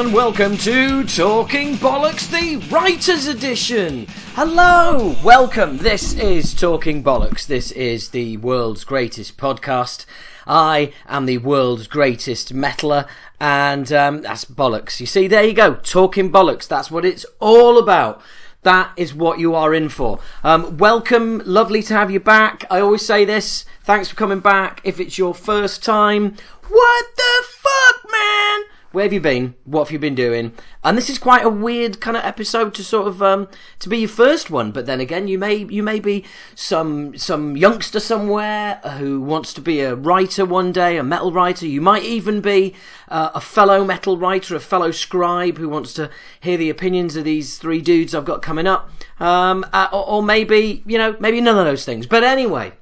and welcome to Talking Bollocks, the Writers Edition. Hello, welcome. This is Talking Bollocks. This is the world's greatest podcast. I am the world's greatest metaler, and um, that's bollocks. You see, there you go. Talking Bollocks. That's what it's all about. That is what you are in for. Um, welcome, lovely to have you back. I always say this. Thanks for coming back. If it's your first time, what the fuck, man? Where have you been? What have you been doing? And this is quite a weird kind of episode to sort of um, to be your first one. But then again, you may you may be some some youngster somewhere who wants to be a writer one day, a metal writer. You might even be uh, a fellow metal writer, a fellow scribe who wants to hear the opinions of these three dudes I've got coming up. Um, uh, or, or maybe you know maybe none of those things. But anyway,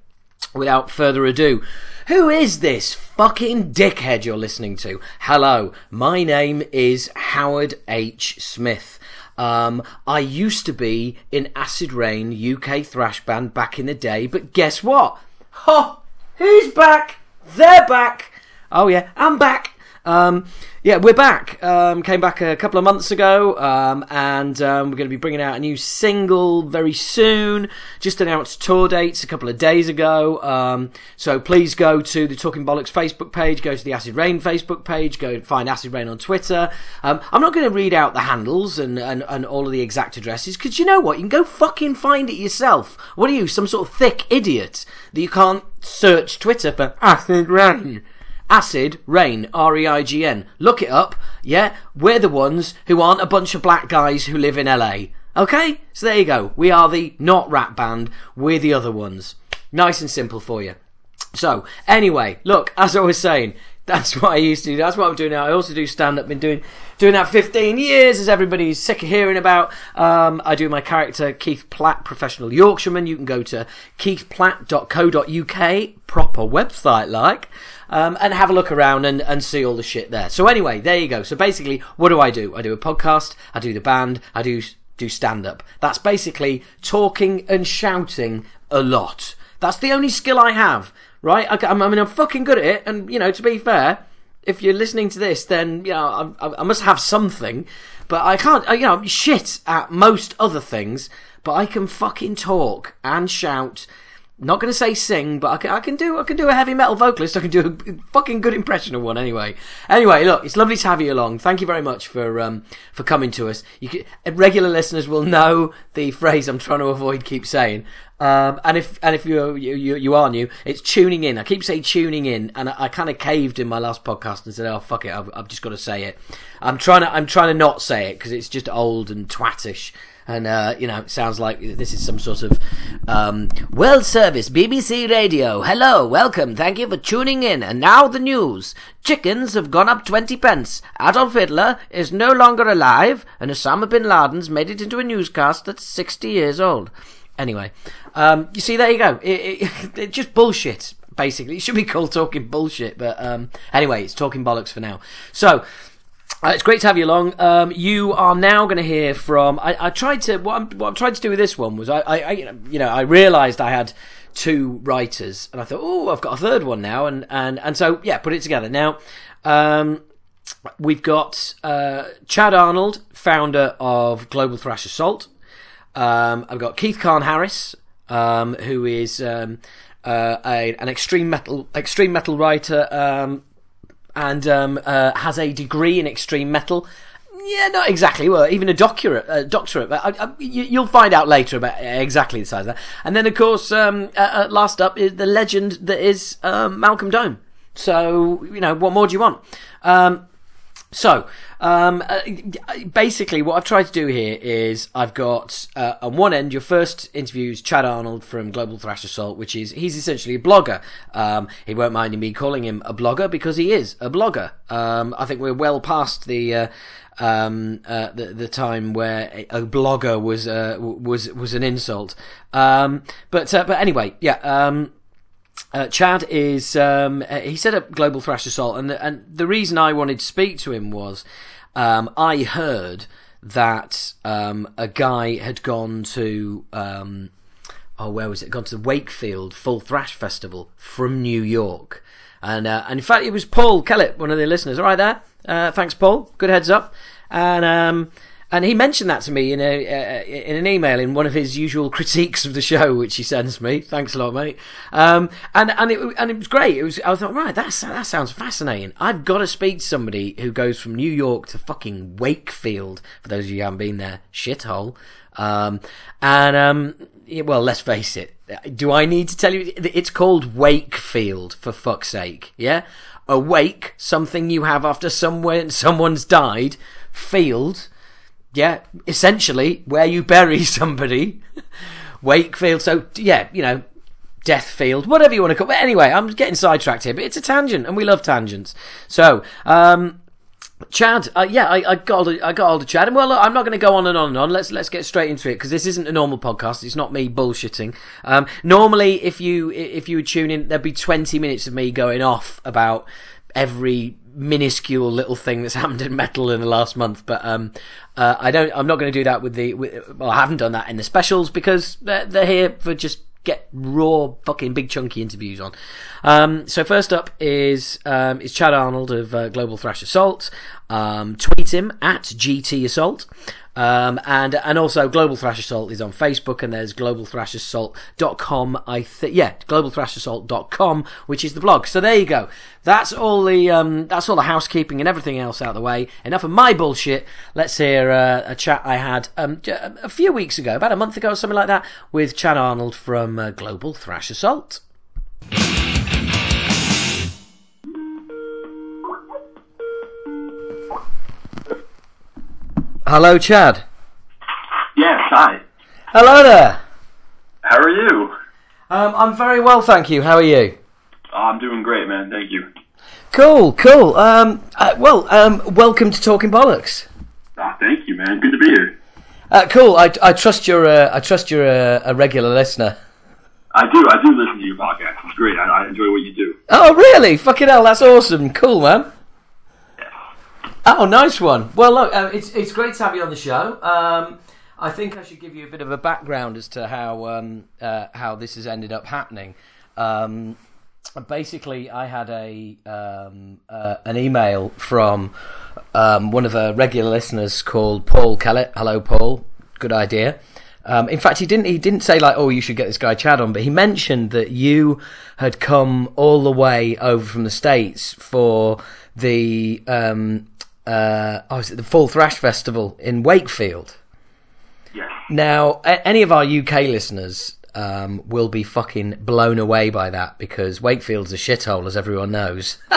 without further ado. Who is this fucking dickhead you're listening to? Hello, my name is Howard H. Smith. Um, I used to be in Acid Reign UK thrash band back in the day, but guess what? Ha! Who's back? They're back! Oh yeah, I'm back! Um, yeah, we're back. Um, came back a couple of months ago, um, and um, we're going to be bringing out a new single very soon. Just announced tour dates a couple of days ago. Um, so please go to the Talking Bollocks Facebook page, go to the Acid Reign Facebook page, go find Acid Reign on Twitter. Um, I'm not going to read out the handles and, and, and all of the exact addresses because you know what? You can go fucking find it yourself. What are you, some sort of thick idiot that you can't search Twitter for Acid Reign? Acid Reign, R E I G N. Look it up. Yeah, we're the ones who aren't a bunch of black guys who live in LA. Okay? So there you go. We are the not rap band. We're the other ones. Nice and simple for you. So, anyway, look, as I was saying, that's what I used to do. That's what I'm doing now. I also do stand up. Been doing doing that 15 years, as everybody's sick of hearing about. Um, I do my character Keith Platt, professional Yorkshireman. You can go to keithplatt.co.uk, proper website like, um, and have a look around and, and see all the shit there. So anyway, there you go. So basically, what do I do? I do a podcast. I do the band. I do do stand up. That's basically talking and shouting a lot. That's the only skill I have right? I, I mean, I'm fucking good at it, and you know, to be fair, if you're listening to this, then you know, I, I must have something. But I can't, you know, I'm shit at most other things, but I can fucking talk and shout. Not going to say sing, but I can, I can do I can do a heavy metal vocalist. I can do a fucking good impression of one anyway. Anyway, look, it's lovely to have you along. Thank you very much for um, for coming to us. You can, regular listeners will know the phrase I'm trying to avoid keep saying. Um, and if and if you you you are new, it's tuning in. I keep saying tuning in, and I, I kind of caved in my last podcast and said, "Oh fuck it, I've, I've just got to say it." I'm trying to I'm trying to not say it because it's just old and twattish, and uh, you know, it sounds like this is some sort of um, world service BBC Radio. Hello, welcome, thank you for tuning in. And now the news: chickens have gone up twenty pence. Adolf Hitler is no longer alive, and Osama bin Laden's made it into a newscast that's sixty years old. Anyway, um, you see, there you go. It, it, it, just bullshit, basically. It should be called talking bullshit, but um, anyway, it's talking bollocks for now. So, uh, it's great to have you along. Um, you are now going to hear from. I, I, tried to what I'm, what I'm trying to do with this one was I, I, I you know I realised I had two writers, and I thought, oh, I've got a third one now, and and and so yeah, put it together. Now, um, we've got uh, Chad Arnold, founder of Global Thrash Assault. Um, I've got Keith Kahn Harris, um, who is um, uh, a, an extreme metal extreme metal writer um, and um, uh, has a degree in extreme metal. Yeah, not exactly. Well, even a doctorate. Uh, doctorate. I, I, you, will find out later about exactly the size of that. And then, of course, um, uh, uh, last up is the legend that is Malcolm Dome. So, you know, what more do you want? Um, so, um, uh, basically, what I've tried to do here is I've got uh, on one end your first interview is Chad Arnold from Global Thrash Assault, which is he's essentially a blogger. Um, he won't mind me calling him a blogger because he is a blogger. Um, I think we're well past the. Uh, um, uh, the the time where a blogger was uh, was was an insult. Um, but uh, but anyway, yeah. Um, uh, Chad is um, uh, he set up Global Thrash Assault, and and the reason I wanted to speak to him was um, I heard that um, a guy had gone to um, oh where was it? Gone to the Wakefield Full Thrash Festival from New York. And uh, and in fact, it was Paul Kellett, one of the listeners. All right, there. Uh, thanks, Paul. Good heads up. And um, and he mentioned that to me in a uh, in an email in one of his usual critiques of the show, which he sends me. Thanks a lot, mate. Um, and and it and it was great. It was I thought right, that's that sounds fascinating. I've got to speak to somebody who goes from New York to fucking Wakefield. For those of you who haven't been there, shithole. Um, and um, well, let's face it. Do I need to tell you? It's called Wakefield for fuck's sake. Yeah, awake something you have after someone someone's died. Field yeah, essentially where you bury somebody. Wakefield. So yeah, you know, Deathfield, whatever you want to call. But anyway, I'm getting sidetracked here, but it's a tangent, and we love tangents. So, um, Chad, uh, yeah, I, I got all the, I got all the Chad, and well, I'm not going to go on and on and on. Let's let's get straight into it because this isn't a normal podcast. It's not me bullshitting. Um, normally, if you if you would tune in, there'd be 20 minutes of me going off about every minuscule little thing that's happened in metal in the last month. But um, uh, I don't. I'm not going to do that with the. With, well, I haven't done that in the specials because they're, they're here for just get raw, fucking big chunky interviews on. Um, so first up is um, is Chad Arnold of uh, Global Thrash Assault. Um, tweet him at GT Assault. Um, and and also Global Thrash Assault is on Facebook and there's globalthrashassault.com I think yeah globalthrashassault.com which is the blog. So there you go. That's all the um, that's all the housekeeping and everything else out of the way. Enough of my bullshit. Let's hear uh, a chat I had um, a few weeks ago about a month ago or something like that with Chad Arnold from uh, Global Thrash Assault Hello, Chad. Yes, hi. Hello there. How are you? Um, I'm very well, thank you. How are you? Oh, I'm doing great, man. Thank you. Cool, cool. Um, uh, well, um, welcome to Talking Bollocks. Ah, thank you, man. Good to be here. Uh, cool. I, I trust you're a, I trust you're a, a regular listener. I do. I do listen to your podcast. It's great. I, I enjoy what you do. Oh, really? Fucking hell, that's awesome. Cool, man. Oh, nice one. Well, look, uh, it's it's great to have you on the show. Um, I think I should give you a bit of a background as to how um, uh, how this has ended up happening. Um, basically, I had a um, uh, an email from um, one of our regular listeners called Paul Kellett. Hello, Paul. Good idea. Um, in fact, he didn't. He didn't say like, "Oh, you should get this guy Chad on," but he mentioned that you had come all the way over from the states for the um, uh, oh, is it the Full Thrash Festival in Wakefield? Yes. Now, a- any of our UK listeners um, will be fucking blown away by that because Wakefield's a shithole, as everyone knows.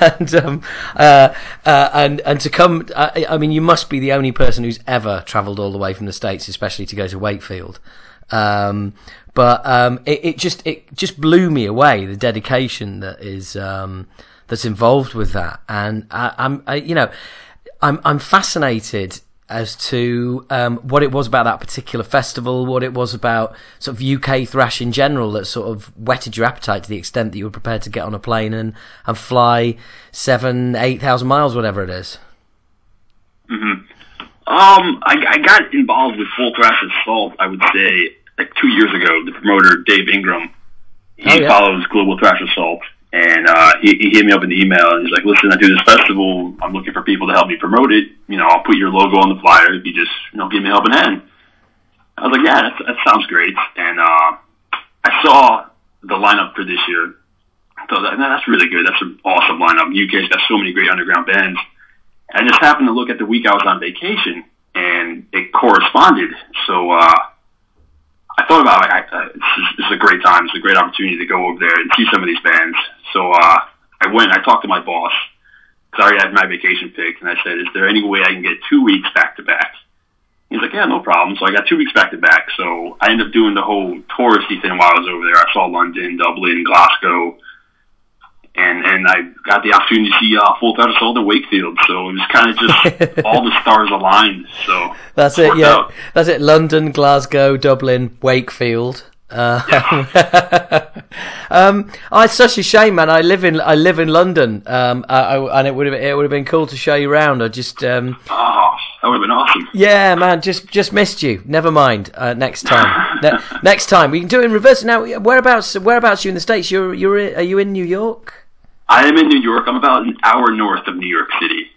and um, uh, uh, and and to come, I, I mean, you must be the only person who's ever travelled all the way from the states, especially to go to Wakefield. Um, but um, it, it, just it just blew me away the dedication that is um, that's involved with that, and I, am you know, I'm I'm fascinated as to um, what it was about that particular festival, what it was about sort of UK thrash in general that sort of whetted your appetite to the extent that you were prepared to get on a plane and, and fly seven, eight thousand miles, whatever it is. Mm-hmm. Um, I, I got involved with Full Thrash Assault, I would say, like two years ago. The promoter, Dave Ingram, he oh, yeah. follows Global Thrash Assault. And uh, he, he hit me up in the email and he's like, listen, I do this festival. I'm looking for people to help me promote it. You know, I'll put your logo on the flyer if you just, you know, give me a helping hand. I was like, yeah, that, that sounds great. And uh, I saw the lineup for this year. I thought, that, that's really good. That's an awesome lineup. UK's got so many great underground bands. I just happened to look at the week I was on vacation and it corresponded. So, uh, I thought about like, I, uh, this, is, a great time. It's a great opportunity to go over there and see some of these bands. So uh, I went. I talked to my boss because I already had my vacation picked, and I said, "Is there any way I can get two weeks back to back?" He's like, "Yeah, no problem." So I got two weeks back to back. So I ended up doing the whole touristy thing while I was over there. I saw London, Dublin, Glasgow, and and I got the opportunity to see uh, Full Assault at Wakefield. So it was kind of just all the stars aligned. So that's it. Yeah, out. that's it. London, Glasgow, Dublin, Wakefield. Uh, yeah. um, oh, it's such a shame, man. I live in I live in London, um, I, I, and it would have it would have been cool to show you around. I just um, oh, that would have been awesome. Yeah, man, just just missed you. Never mind. Uh, next time. ne- next time we can do it in reverse. Now, whereabouts? Whereabouts are you in the states? You're you're are you in New York? I am in New York. I'm about an hour north of New York City.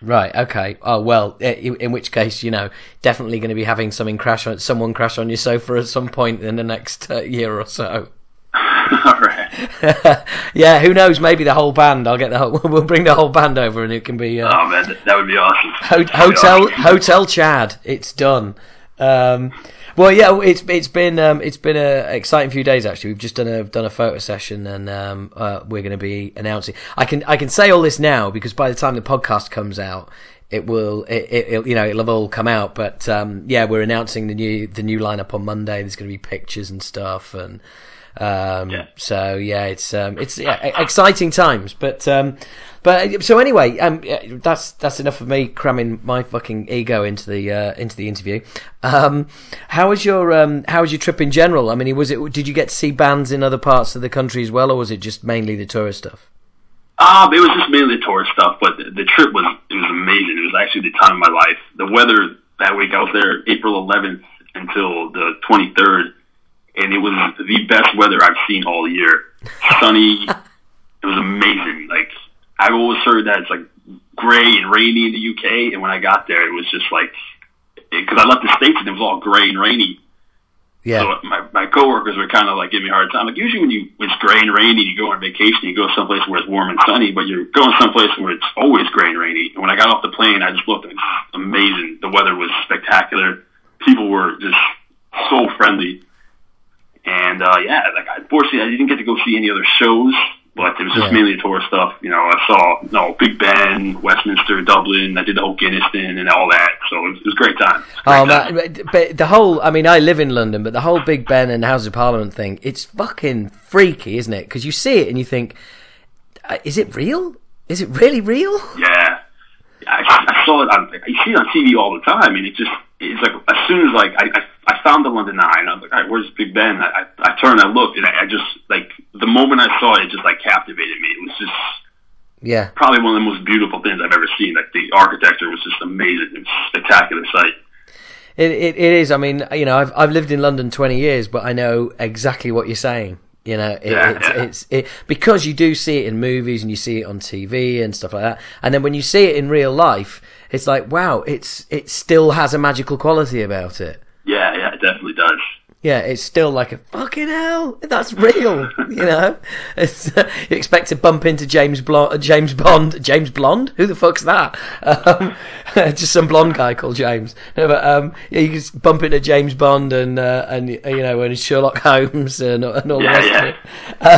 Right. Okay. Oh well. In which case, you know, definitely going to be having something crash on someone crash on your sofa at some point in the next uh, year or so. All right. yeah. Who knows? Maybe the whole band. I'll get the whole. We'll bring the whole band over, and it can be. Uh, oh man, that would be awesome. Ho- hotel awesome. Hotel Chad. It's done. Um, well, yeah, it's it's been um, it's been an exciting few days actually. We've just done a done a photo session, and um, uh, we're going to be announcing. I can I can say all this now because by the time the podcast comes out, it will it, it you know it'll have all come out. But um, yeah, we're announcing the new the new lineup on Monday. There's going to be pictures and stuff, and um, yeah. so yeah, it's um, it's yeah, exciting times. But um, but so anyway, um, that's that's enough of me cramming my fucking ego into the uh, into the interview. Um, how was your um, how was your trip in general? I mean, was it did you get to see bands in other parts of the country as well, or was it just mainly the tourist stuff? Um, it was just mainly the tourist stuff, but the, the trip was it was amazing. It was actually the time of my life. The weather that week I was there April 11th until the 23rd, and it was the best weather I've seen all year. Sunny. it was amazing. Like I've always heard that it's like gray and rainy in the UK, and when I got there, it was just like because I left the states and it was all gray and rainy. Yeah. So my my coworkers were kind of like giving me a hard time. Like usually when you when it's gray and rainy, you go on vacation, you go someplace where it's warm and sunny, but you're going someplace where it's always gray and rainy. And when I got off the plane, I just looked, and amazing. The weather was spectacular. People were just so friendly. And uh yeah, like unfortunately, I didn't get to go see any other shows but it was just yeah. mainly tour stuff. You know, I saw you know Big Ben, Westminster, Dublin. I did the whole Guinness thing and all that. So it was, it was a great time. A great oh man, but the whole I mean, I live in London, but the whole Big Ben and House of Parliament thing, it's fucking freaky, isn't it? Because you see it and you think, uh, is it real? Is it really real? Yeah. I, I saw it on. I see it on TV all the time, and it just it's like as soon as like I, I I found the London Eye, and I was like, all right, where's Big Ben? I, I, I turned, I looked, and I, I just like the moment I saw it, it just like captivated me. It was just yeah, probably one of the most beautiful things I've ever seen. Like the architecture was just amazing. It was a spectacular sight. It, it it is. I mean, you know, I've I've lived in London twenty years, but I know exactly what you're saying. You know, it, yeah, it's, yeah. it's it because you do see it in movies and you see it on TV and stuff like that. And then when you see it in real life, it's like, wow, it's it still has a magical quality about it. Yeah, yeah, it definitely does. Yeah, it's still like a fucking hell. That's real, you know. It's, uh, you expect to bump into James Blonde, James Bond, James Blonde. Who the fuck's that? Um, just some blonde guy called James. No, but um, yeah, you just bump into James Bond and uh, and you know and Sherlock Holmes and, and all yeah, the rest yeah. of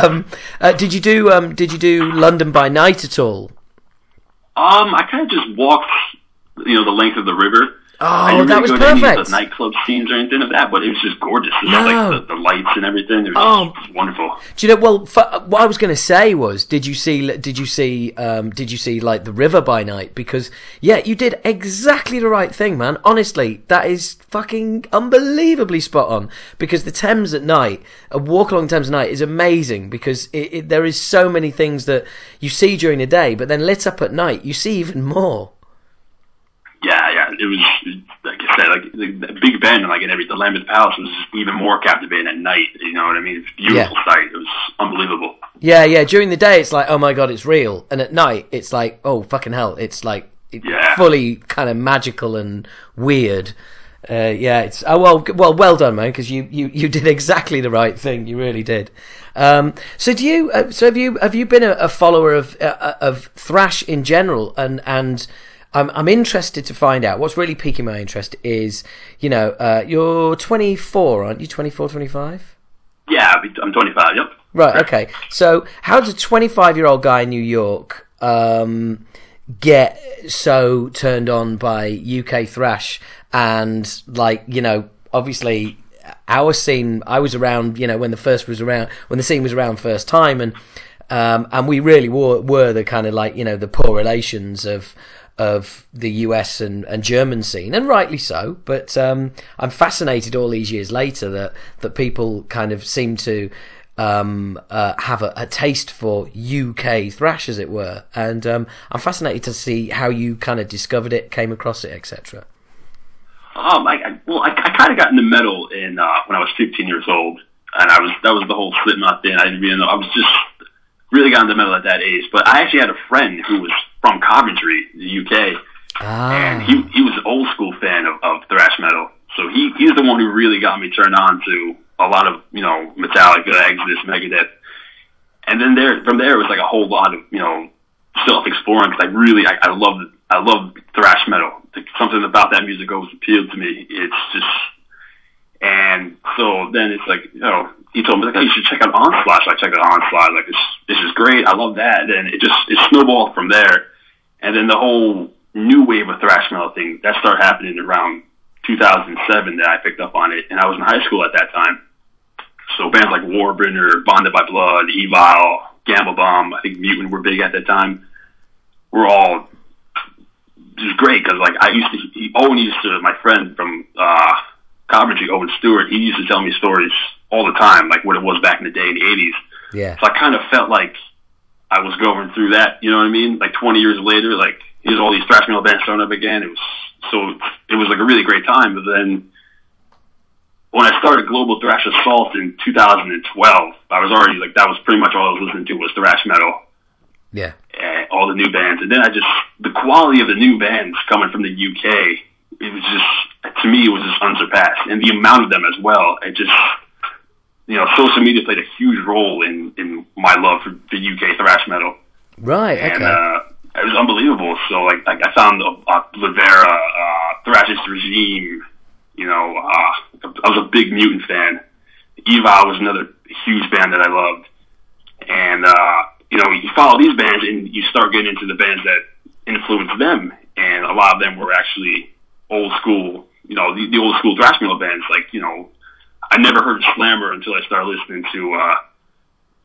it. Um, uh, did you do um, Did you do London by night at all? Um, I kind of just walked, you know, the length of the river. Oh, that was perfect. Any of the nightclub scenes or anything of that, but it was just gorgeous. It no. like the, the, lights and everything. It was, oh. just, wonderful. Do you know? Well, for, what I was going to say was, did you see? Did you see? Um, did you see like the river by night? Because yeah, you did exactly the right thing, man. Honestly, that is fucking unbelievably spot on. Because the Thames at night, a walk along Thames at night is amazing because it, it, there is so many things that you see during the day, but then lit up at night, you see even more. Yeah, yeah, it was like I said, like the, the Big Ben, and like in every the Lambeth Palace was even more captivating at night. You know what I mean? It's a beautiful yeah. sight. It was unbelievable. Yeah, yeah. During the day, it's like, oh my god, it's real, and at night, it's like, oh fucking hell, it's like yeah. fully kind of magical and weird. Uh, yeah, it's oh well, well, well done, man, because you, you, you did exactly the right thing. You really did. Um, so do you? Uh, so have you have you been a, a follower of uh, of thrash in general, and and I'm I'm interested to find out. What's really piquing my interest is you know uh, you're 24 aren't you? 24 25 yeah I'm 25 yep. Right okay. So how does a 25 year old guy in New York um, get so turned on by UK thrash? And like you know obviously our scene I was around you know when the first was around when the scene was around first time and um, and we really were, were the kind of like you know the poor relations of of the US and, and German scene, and rightly so. But um, I'm fascinated all these years later that that people kind of seem to um, uh, have a, a, taste for UK thrash, as it were, and um, I'm fascinated to see how you kind of discovered it, came across it, etc. Um, I, I well, I, I kind of got into metal in uh, when I was 15 years old, and I was that was the whole Slipknot thing. I didn't really know. I was just really got into metal at that age. But I actually had a friend who was from Coventry, the UK, Ah. and he he was an old school fan of, of thrash metal. So he he's the one who really got me turned on to a lot of you know Metallica, Exodus, Megadeth, and then there from there it was like a whole lot of you know self exploring because I really I, I love I love thrash metal. Something about that music always appealed to me. It's just and so then it's like you know he told me like oh you should check out Onslaught. So I checked out Onslaught. Like this this is great. I love that. Then it just it snowballed from there, and then the whole new wave of thrash metal thing that started happening around 2007 that I picked up on it, and I was in high school at that time. So bands like Warbringer, Bonded by Blood, Evile, Gama Bomb, I think Mutant were big at that time. Were all just great because like I used to, he, Owen used to, my friend from uh, Coventry, Owen Stewart, he used to tell me stories all the time, like what it was back in the day in the 80s. Yeah. So I kind of felt like I was going through that, you know what I mean? Like 20 years later, like here's all these thrash metal bands showing up again. It was so it was like a really great time. But then when I started Global Thrash Assault in 2012, I was already like that was pretty much all I was listening to was thrash metal, Yeah. and all the new bands. And then I just the quality of the new bands coming from the UK, it was just to me it was just unsurpassed, and the amount of them as well. It just you know, social media played a huge role in in my love for the UK thrash metal Right. and Okay. uh, it was unbelievable. So like, like I found uh, uh, Livera, uh, Thrash's Regime. You know, uh, I was a big Mutant fan. Evile was another huge band that I loved, and uh, you know, you follow these bands and you start getting into the bands that influenced them, and a lot of them were actually old school. You know, the, the old school thrash metal bands. Like you know, I never heard of Slammer until I started listening to. Uh,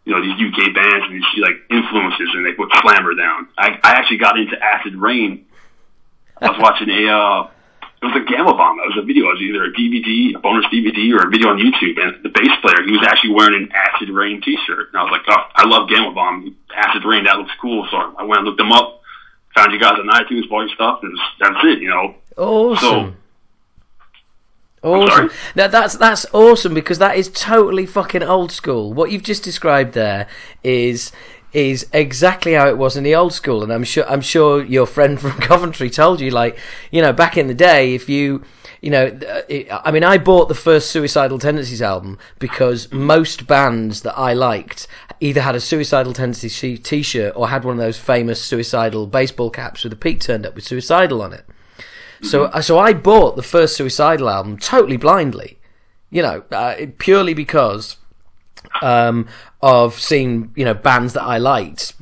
you know, these UK bands and you see like influences and they put Slammer down. I, I actually got into Acid Reign. I was watching a, uh, it was a Gama Bomb. It was a video. It was either a DVD, a bonus DVD, or a video on YouTube. And the bass player, he was actually wearing an Acid Reign t-shirt. And I was like, oh, I love Gama Bomb. Acid Reign, that looks cool. So I went and looked them up, found you guys on iTunes, bought your stuff, and was, that's it, you know. Awesome. So, Awesome. Now that's that's awesome because that is totally fucking old school. What you've just described there is is exactly how it was in the old school, and I'm sure I'm sure your friend from Coventry told you, like you know, back in the day, if you you know, uh, it, I mean, I bought the first Suicidal Tendencies album because most bands that I liked either had a Suicidal Tendencies T-shirt or had one of those famous suicidal baseball caps with a peak turned up with suicidal on it. So, uh, so I bought the first Suicidal album totally blindly, you know, uh, purely because um, of seeing you know bands that I liked,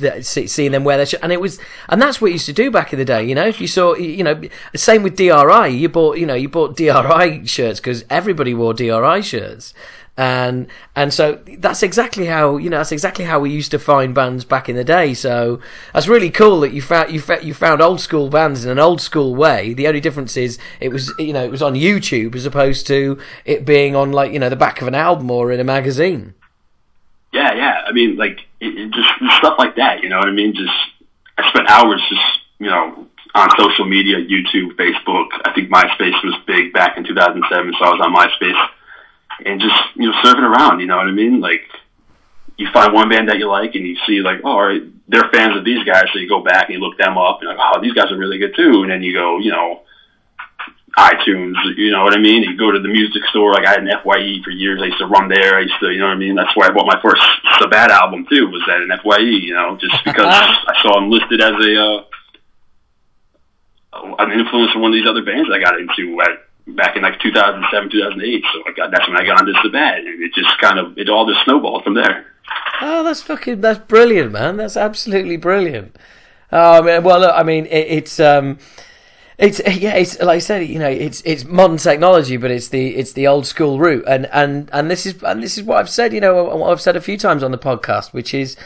that, see- seeing them wear their shirt, and it was, and that's what you used to do back in the day. You know, if you saw, you know, same with DRI, you bought, you know, you bought DRI shirts because everybody wore DRI shirts. And and so that's exactly how you know that's exactly how we used to find bands back in the day. So that's really cool that you found you found, you found old school bands in an old school way. The only difference is it was you know it was on YouTube as opposed to it being on like you know the back of an album or in a magazine. Yeah, yeah. I mean, like it, it just stuff like that. You know what I mean? Just I spent hours just you know on social media, YouTube, Facebook. I think MySpace was big back in 2007, so I was on MySpace and just you know surfing around. You know what I mean? Like you find one band that you like, and you see like, oh, all right, they're fans of these guys, so you go back and you look them up, and like, oh, these guys are really good too. And then you go, you know. iTunes, you know what I mean? You go to the music store, like I had an FYE for years. I used to run there. I used to, you know what I mean? That's where I bought my first Sabbat album too. Was at an FYE, you know, just because I saw him listed as a uh, an influence from one of these other bands I got into at, back in like 2007, 2008. So I got that's when I got into Sabbat, and it just kind of it all just snowballed from there. Oh, that's fucking that's brilliant, man. That's absolutely brilliant. I mean, well, look, I mean, it, it's um, it's eh, yeah, it's like I said, you know, it's it's modern technology, but it's the it's the old school route, and and and this is and this is what I've said, you know, I've said a few times on the podcast, which is.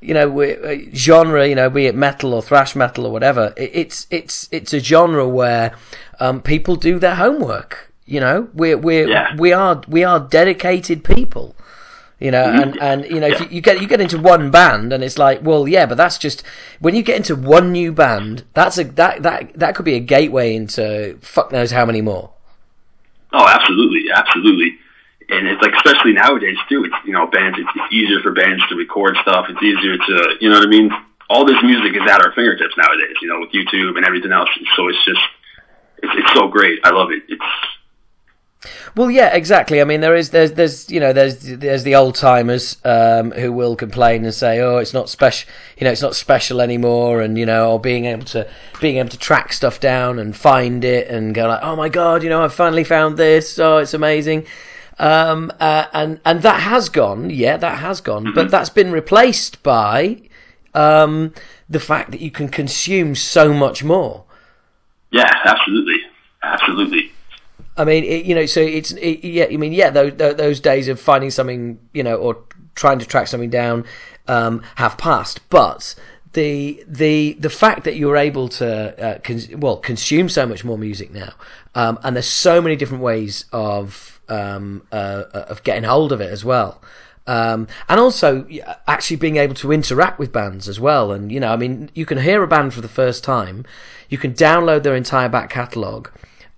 You know, we- uh, genre. You know, be it metal or thrash metal or whatever. It, it's it's it's a genre where um, people do their homework. You know, we're we're Yeah. we are we are dedicated people You know, and, and you know, yeah. if you, you, get you get into one band, and it's like, well, yeah, but that's just when you get into one new band, that's a that that that could be a gateway into fuck knows how many more. Oh, absolutely, absolutely, and it's like especially nowadays too. It's you know, bands. It's, it's easier for bands to record stuff. It's easier to you know what I mean. All this music is at our fingertips nowadays. You know, with YouTube and everything else. So it's just it's, it's so great. I love it. It's well, yeah, exactly. I mean, there is, there's, there's, you know, there's, there's the old timers um, who will complain and say, "Oh, it's not special, you know, it's not special anymore," and you know, or being able to, being able to track stuff down and find it and go like, "Oh my god, you know, I finally found this. Oh, it's amazing." Um, uh, and and that has gone, yeah, that has gone, mm-hmm. but that's been replaced by um, the fact that you can consume so much more. Yeah, absolutely, absolutely. I mean, it, you know, so it's it, yeah. I mean, yeah, those those days of finding something, you know, or trying to track something down um, have passed. But the the the fact that you're able to uh, cons- well consume so much more music now, um, and there's so many different ways of um, uh, of getting hold of it as well. Um, and also actually being able to interact with bands as well. And you know, I mean, you can hear a band for the first time, you can download their entire back catalogue,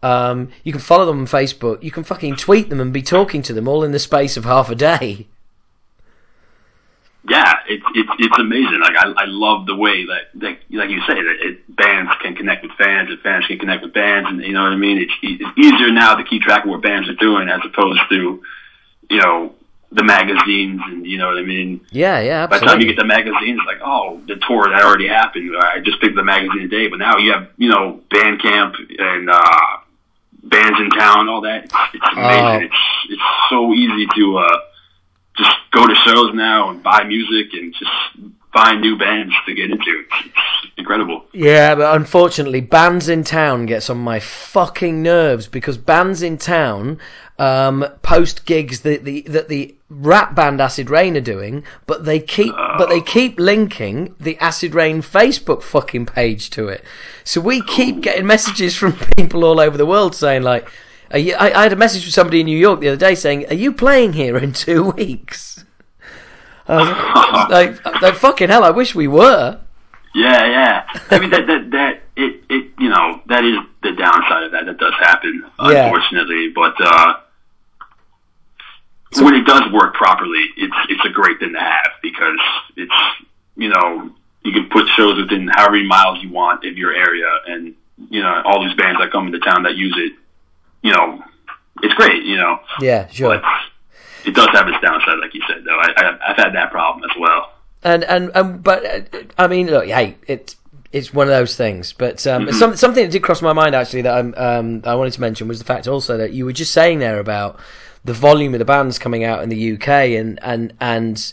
um, you can follow them on Facebook. You can fucking tweet them and be talking to them all in the space of half a day. Yeah, it's it's it's amazing. Like I I love the way that, that like you say that it, bands can connect with fans and fans can connect with bands, and you know what I mean. It's it's easier now to keep track of what bands are doing as opposed to you know the magazines and you know what I mean. Yeah, yeah. Absolutely. By the time you get the magazines, like oh, the tour that already happened. I just picked the magazine today, but now you have you know Bandcamp and uh, bands in town, all that. It's, it's amazing. Uh, it's it's so easy to uh, just go to shows now and buy music and just find new bands to get into. It's incredible. Yeah, but unfortunately, bands in town gets on my fucking nerves because bands in town um, post gigs that the that the rap band Acid Rain are doing, but they keep but they keep linking the Acid Reign Facebook fucking page to it. So we keep getting messages from people all over the world saying like, you, I, I, had a message from somebody in New York the other day saying, "Are you playing here in two weeks?" like, like fucking hell, I wish we were. Yeah, yeah. I mean that that that it it you know that is the downside of that. That does happen, yeah. unfortunately. But uh, so when it does work properly, it's it's a great thing to have because it's you know you can put shows within however many miles you want of your area, and you know all these bands that come into town that use it, you know, it's great, you know. Yeah, sure. But it does have its downside, like you said, though. I, I, I've had that problem as well. And and and but uh, I mean, look, hey, it's it's one of those things. But um, mm-hmm. some, something that did cross my mind actually that I'm, um, I wanted to mention was the fact also that you were just saying there about the volume of the bands coming out in the UK, and and and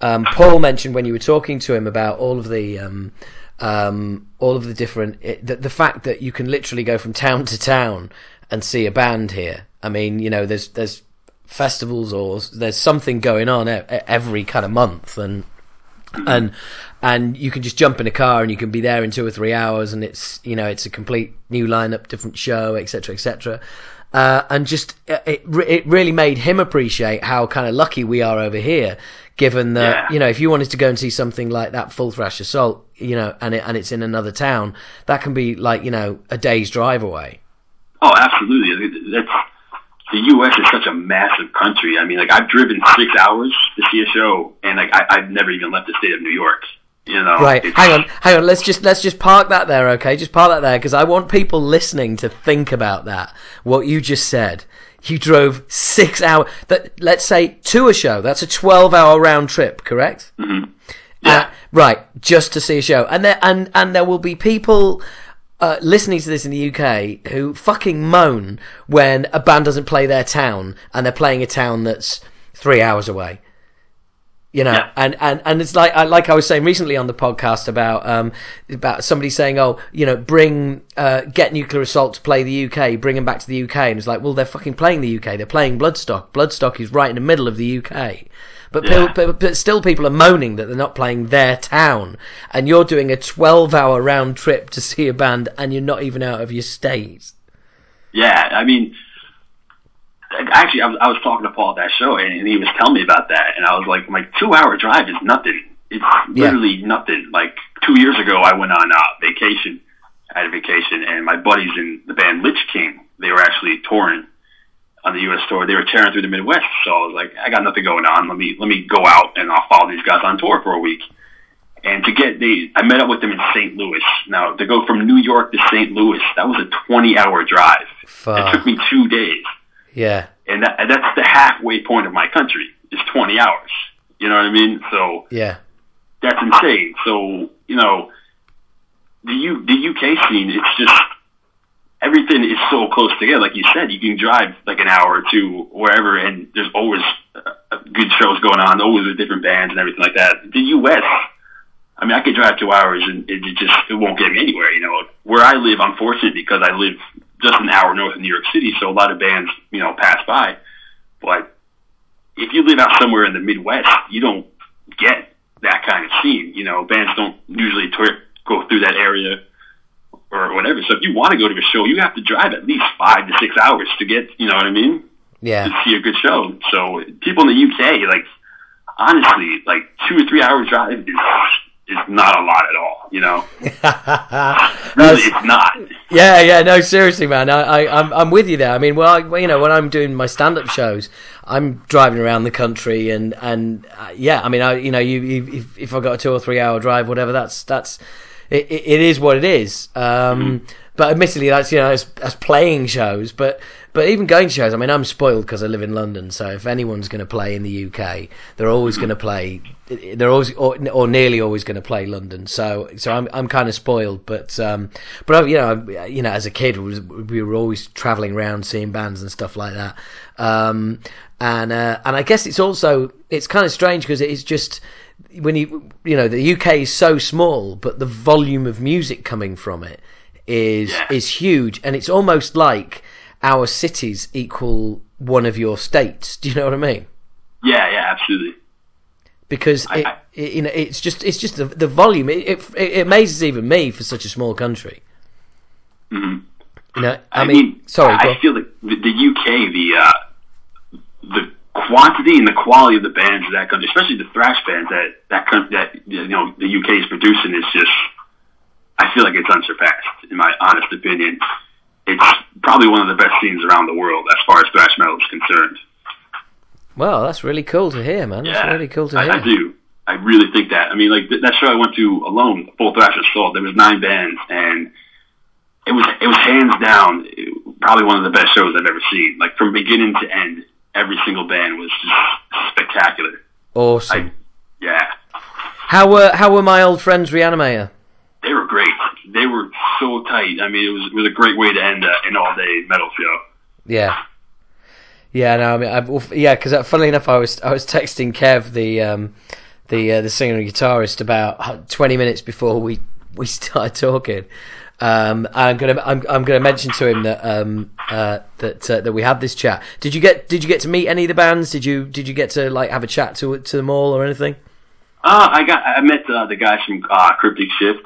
um, Paul mentioned when you were talking to him about all of the um, um, all of the different it, the, the fact that you can literally go from town to town and see a band here. I mean, you know, there's there's festivals or there's something going on every kind of month, and and and you can just jump in a car and you can be there in two or three hours, and it's you know it's a complete new lineup, different show, etc., etc. Uh, and just uh, it it really made him appreciate how kind of lucky we are over here, given that yeah. you know if you wanted to go and see something like that Full Thrash Assault, you know, and it and it's in another town, that can be like you know a day's drive away. Oh, absolutely. That's the U.S. is such a massive country. I mean, like I've driven six hours to see a show, and like I, I've never even left the state of New York. You know, right? Hang on, hang on. Let's just let's just park that there, okay? Just park that there because I want people listening to think about that. What you just said. You drove six hours. That let's say to a show. That's a twelve-hour round trip, correct? Mm-hmm. Yeah. Uh, right, just to see a show, and there and and there will be people uh, listening to this in the UK who fucking moan when a band doesn't play their town and they're playing a town that's three hours away. You know, yeah. and, and, and it's like I, like I was saying recently on the podcast about um about somebody saying, oh, you know, bring uh, get Nuclear Assault to play the UK, bring them back to the UK, and it's like, well, they're fucking playing the UK, they're playing Bloodstock. Bloodstock is right in the middle of the UK. But, yeah. people, but, but still, people are moaning that they're not playing their town, and you're doing a 12-hour round trip to see a band, and you're not even out of your state. Yeah, I mean, actually, I was, I was talking to Paul at that show, and, and he was telling me about that, and I was like, my two hour drive is nothing. It's literally yeah. nothing. Like two years ago, I went on uh, vacation, I had a vacation, and my buddies in the band Lich King, they were actually touring on the U.S. tour. They were tearing through the Midwest, so I was like, I got nothing going on. Let me let me go out and I'll follow these guys on tour for a week. And to get they, I met up with them in St. Louis. Now to go from New York to St. Louis, that was a 20 hour drive. Fuck. It took me two days. Yeah. And that, that's the halfway point of my country is 20 hours. You know what I mean? So yeah, that's insane. So you know, the U the UK scene, it's just everything is so close together. Like you said, you can drive like an hour or two wherever, and there's always uh, good shows going on, always with different bands and everything like that. The U.S. I mean, I could drive two hours and it just it won't get me anywhere. You know, where I live, I'm fortunate because I live just an hour north of New York City, so a lot of bands, you know, pass by. But if you live out somewhere in the Midwest, you don't get that kind of scene. You know, bands don't usually tour, go through that area or whatever. So if you want to go to a show, you have to drive at least five to six hours to get, you know what I mean? Yeah. To see a good show. So people in the UK, like, honestly, like two or three hours drive is is not a lot at all. You know, really, it's not. Yeah, yeah, no, seriously, man, I, I, I'm, I'm with you there. I mean, well, I, you know, when I'm doing my stand-up shows, I'm driving around the country, and and uh, yeah, I mean, I, you know, you, you if, if I got a two or three hour drive, whatever, that's that's it, it is what it is. Um, mm. But admittedly, that's you know, as, as playing shows, but but even going to shows, I mean, I'm spoiled because I live in London. So if anyone's going to play in the UK, they're always going to play. They're always or, or nearly always going to play London. So so I'm I'm kind of spoiled. But um, but you know you know as a kid we were always traveling around seeing bands and stuff like that. Um, and uh, and I guess it's also it's kind of strange because it's just when you you know the UK is so small, but the volume of music coming from it is yeah. is huge, and it's almost like our cities equal one of your states. Do you know what I mean? Yeah, yeah, absolutely. Because I, it, I, it, you know, it's just it's just the, the volume. It, it, it amazes even me for such a small country. Mm-hmm. You know, I, I mean, mean, sorry. I feel like the, the UK, the uh, the quantity and the quality of the bands of that country, especially the thrash bands that that that you know the UK is producing, is just. I feel like it's unsurpassed, in my honest opinion it's probably one of the best scenes around the world as far as thrash metal is concerned. Well, that's really cool to hear, man. That's yeah, really cool to hear. I, I do. I really think that. I mean, like th- that show I went to alone, Full Thrash Assault. There was nine bands, and it was it was hands down probably one of the best shows I've ever seen. Like from beginning to end, every single band was just spectacular. Awesome. I, yeah. How were how were my old friends Reanimator? They were great they were so tight. I mean, it was it was a great way to end uh, an all day metal show. Yeah. Yeah, no, I mean, I, yeah, because uh, funnily enough, I was I was texting Kev, the um, the uh, the singer and guitarist, about twenty minutes before we we started talking. Um, I'm gonna I'm, I'm gonna mention to him that um, uh, that uh, that we had this chat. Did you get Did you get to meet any of the bands? Did you Did you get to like have a chat to to them all or anything? Uh, I got I met uh, the guys from uh, Cryptic Shift.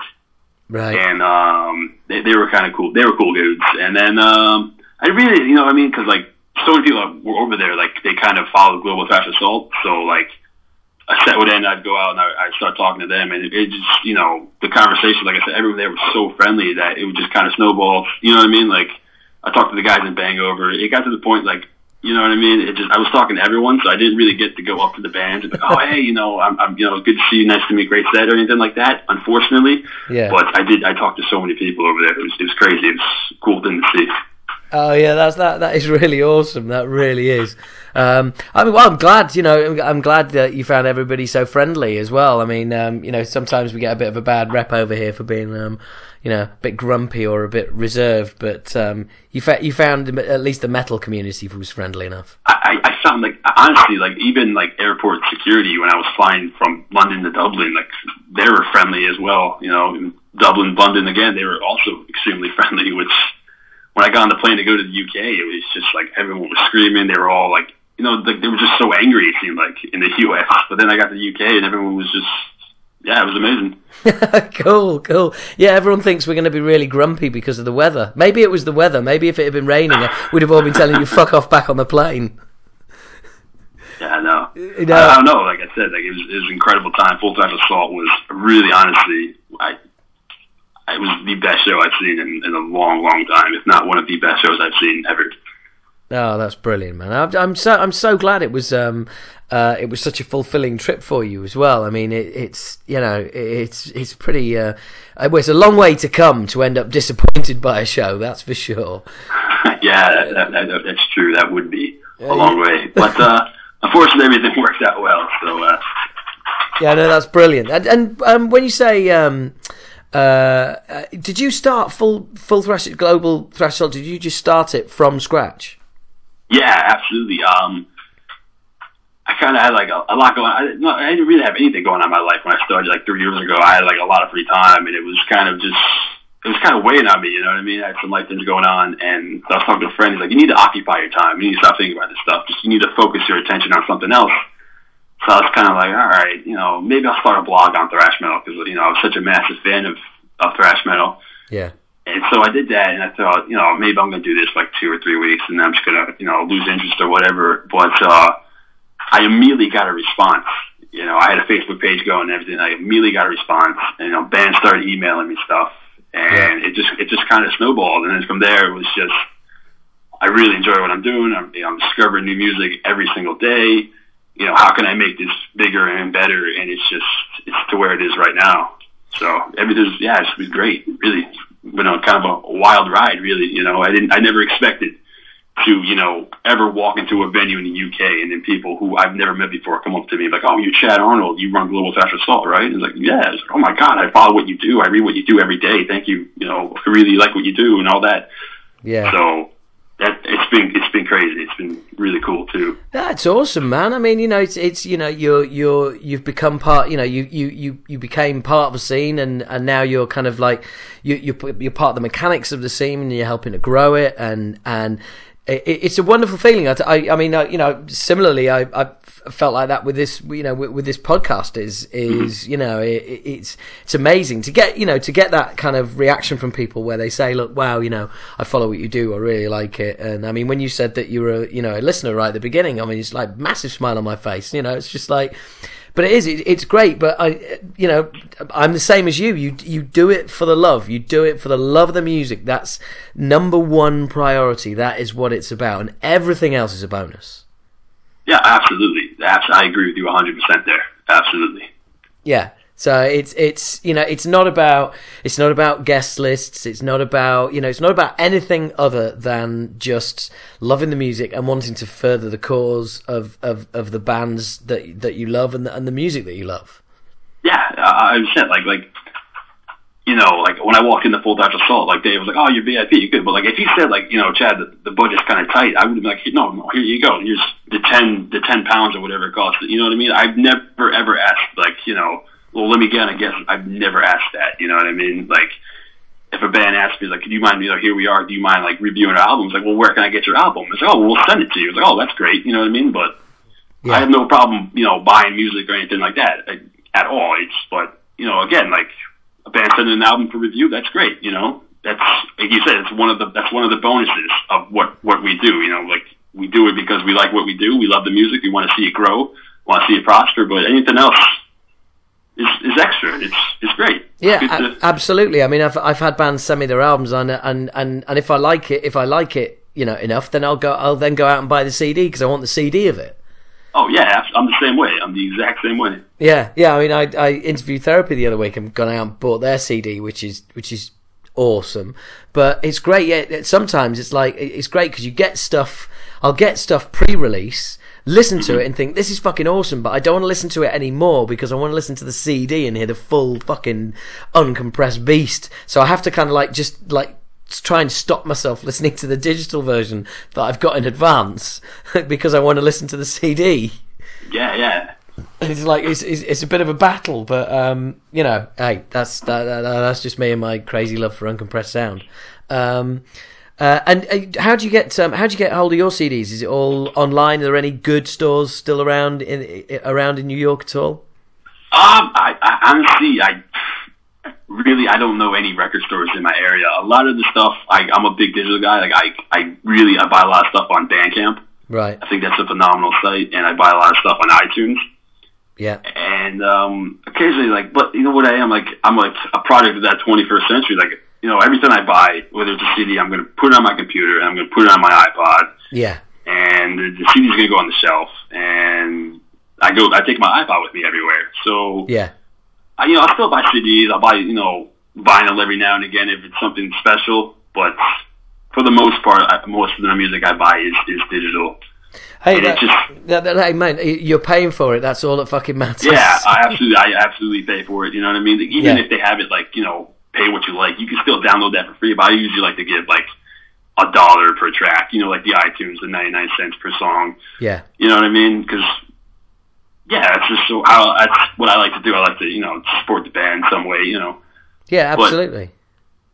Right. And um, they, they were kind of cool. They were cool dudes. And then um, I really, you know, what I mean, because like so many people were over there, like they kind of followed Global Thrash Assault. So like a set would end, I'd go out and I, I'd start talking to them, and it, it just, you know, the conversation, like I said, everyone there was so friendly that it would just kind of snowball. You know what I mean? Like I talked to the guys in Bangover. It got to the point like you know what I mean? It just I was talking to everyone, so I didn't really get to go up to the band and be like, oh hey, you know, I'm, I'm you know good to see you, nice to meet, great set or anything like that. Unfortunately, yeah. But I did. I talked to so many people over there. It was it was crazy. It was cool thing to see. Oh yeah, that's that. That is really awesome. That really is. Um, I mean, well, I'm glad. You know, I'm glad that you found everybody so friendly as well. I mean, um, you know, sometimes we get a bit of a bad rep over here for being um, you know, a bit grumpy or a bit reserved, but um, you, fa- you found at least the metal community was friendly enough. I, I found like honestly, like even like airport security when I was flying from London to Dublin, like they were friendly as well. You know, in Dublin, London again, they were also extremely friendly. Which when I got on the plane to go to the UK, it was just like everyone was screaming. They were all like, you know, like they were just so angry. It seemed like in the US, but then I got to the UK and everyone was just yeah, it was amazing. cool, cool. Yeah, everyone thinks we're going to be really grumpy because of the weather. Maybe it was the weather. Maybe if it had been raining, we'd have all been telling you fuck off back on the plane. Yeah, no. You know, I, I, don't know. Like I said, like it was, it was an incredible time. Full time Assault was really, honestly, I, it was the best show I've seen in, in a long, long time. If not one of the best shows I've seen ever. Oh, that's brilliant, man! I'm, I'm so I'm so glad it was um uh it was such a fulfilling trip for you as well. I mean, it, it's you know it's it's pretty uh well, it's a long way to come to end up disappointed by a show. That's for sure. yeah, that, that, that, that's true. That would be yeah, a long yeah. way, but uh, unfortunately, everything worked out well. So. Uh, yeah, no, that's brilliant. And, and um, when you say um, uh, uh, did you start full full thrash Global Thrash Assault? Did you just start it from scratch? Yeah, absolutely. Um, I kind of had like a, a lot going. I, no, I didn't really have anything going on in my life when I started like three years ago. I had like a lot of free time, and it was kind of just it was kind of weighing on me. You know what I mean? I had some life things going on, and I was talking to a friend. He's like, "You need to occupy your time. You need to stop thinking about this stuff. Just you need to focus your attention on something else." So I was kind of like, "All right, you know, maybe I'll start a blog on thrash metal because you know I was such a massive fan of, of thrash metal." Yeah. And so I did that, and I thought, you know, maybe I'm going to do this like two or three weeks, and then I'm just going to, you know, lose interest or whatever. But uh, I immediately got a response. You know, I had a Facebook page going and everything. I immediately got a response, and you know, bands started emailing me stuff, and yeah. it just it just kind of snowballed. And then from there, it was just I really enjoy what I'm doing. I'm, you know, I'm discovering new music every single day. You know, how can I make this bigger and better? And it's just it's to where it is right now. So everything's yeah, it's been great. Really, been on kind of a wild ride, really. You know, I didn't, I never expected to, you know, ever walk into a venue in the UK and then people who I've never met before come up to me like, "Oh, you're Chad Arnold. You run Global Thrash Assault, right?" And it's like, "Yeah." It's like, "Oh my God, I follow what you do. I read what you do every day. Thank you. You know, I really like what you do and all that." Yeah. So that it's been it's been crazy. It's been really cool too. That's awesome, man. I mean, you know, it's it's you know you're you're you've become part. You know, you you you you became part of the scene, and and now you're kind of like you you're you're part of the mechanics of the scene, and you're helping to grow it, and and it, it's a wonderful feeling. I, I, I mean, uh, you know, similarly, I, I felt like that with this, you know, with, with this podcast is, is, you know, it, it's, it's amazing to get, you know, to get that kind of reaction from people where they say, look, wow, you know, I follow what you do. I really like it. And I mean, when you said that you were, a, you know, a listener right at the beginning, I mean, it's like massive smile on my face, you know, it's just like, but it is it, it's great but i you know i'm the same as you. You you do it for the love. You do it for the love of the music. That's number one priority. That is what it's about. And everything else is a bonus. Yeah absolutely. I agree with you 100% there. Absolutely. Yeah so it's it's you know it's not about it's not about guest lists. It's not about you know it's not about anything other than just loving the music and wanting to further the cause of, of, of the bands that that you love and the, and the music that you love. Yeah, I said like like you know like when I walked in the Full Throttle Assault, like Dave was like, "Oh, you're VIP, you're good." But like if he said like you know Chad, the, the budget's kind of tight, I would be like, "No, no, here you go. Here's the ten the ten pounds or whatever it costs." You know what I mean? I've never ever asked like you know well, let me get I guess I've never asked that. You know what I mean? Like, if a band asks me, like, do you mind, you know, here we are, do you mind, like, reviewing our albums? Like, well, where can I get your album? It's like, oh, we'll send it to you. It's like, oh, that's great. You know what I mean? But yeah. I have no problem, you know, buying music or anything like that like, at all. It's, but, you know, again, like, a band sending an album for review, that's great, you know? That's, like you said, it's one of the, that's one of the bonuses of what, what we do, you know, like, we do it because we like what we do. We love the music. We want to see it grow. Want to see it prosper. But anything else, is, is extra. It's it's great. Yeah, to... absolutely. I mean, I've I've had bands send me their albums, and and and and if I like it, if I like it, you know, enough, then I'll go. I'll then go out and buy the CD because I want the CD of it. Oh yeah, I'm the same way. I'm the exact same way. Yeah, yeah. I mean, I I interviewed therapy the other week and gone out and bought their CD, which is which is awesome. But it's great. Yeah, sometimes it's like it's great because you get stuff. I'll get stuff pre-release listen to it and think this is fucking awesome, but I don't want to listen to it anymore because I want to listen to the CD and hear the full fucking uncompressed beast. So I have to kind of like just like try and stop myself listening to the digital version that I've got in advance because I want to listen to the CD. Yeah, yeah. It's like it's, it's, it's a bit of a battle, but um, you know, hey, that's that, that, that's just me and my crazy love for uncompressed sound. Um, uh, and uh, how do you get um, how do you get hold of your CDs? Is it all online? Are there any good stores still around in around in New York at all? Um, I, I honestly, I really, I don't know any record stores in my area. A lot of the stuff, I, I'm a big digital guy. Like I, I really, I buy a lot of stuff on Bandcamp. Right. I think that's a phenomenal site, and I buy a lot of stuff on iTunes. Yeah. And um, occasionally, like, but you know what I am? Like, I'm like a product of that 21st century. Like, you know, everything I buy, whether it's a CD, I'm going to put it on my computer and I'm going to put it on my iPod. Yeah. And the, CD's going to go on the shelf, and I go, I take my iPod with me everywhere. So Yeah. I, you know, I still buy CDs. I'll buy, you know, vinyl every now and again if it's something special. But for the most part, I, most of the music I buy is, is digital. Hey, that, just- that, that- hey, man, you're paying for it. That's all that fucking matters. Yeah, I absolutely, I absolutely pay for it. You know what I mean? Even Yeah. if they have it, like you know, pay what you like, you can still download that for free. But I usually like to give like a dollar per track. You know, like the iTunes, the ninety nine cents per song. yeah. You know what I mean? Because yeah, it's just so. I, that's what I like to do. I like to, you know, support the band some way. You know. Yeah, absolutely.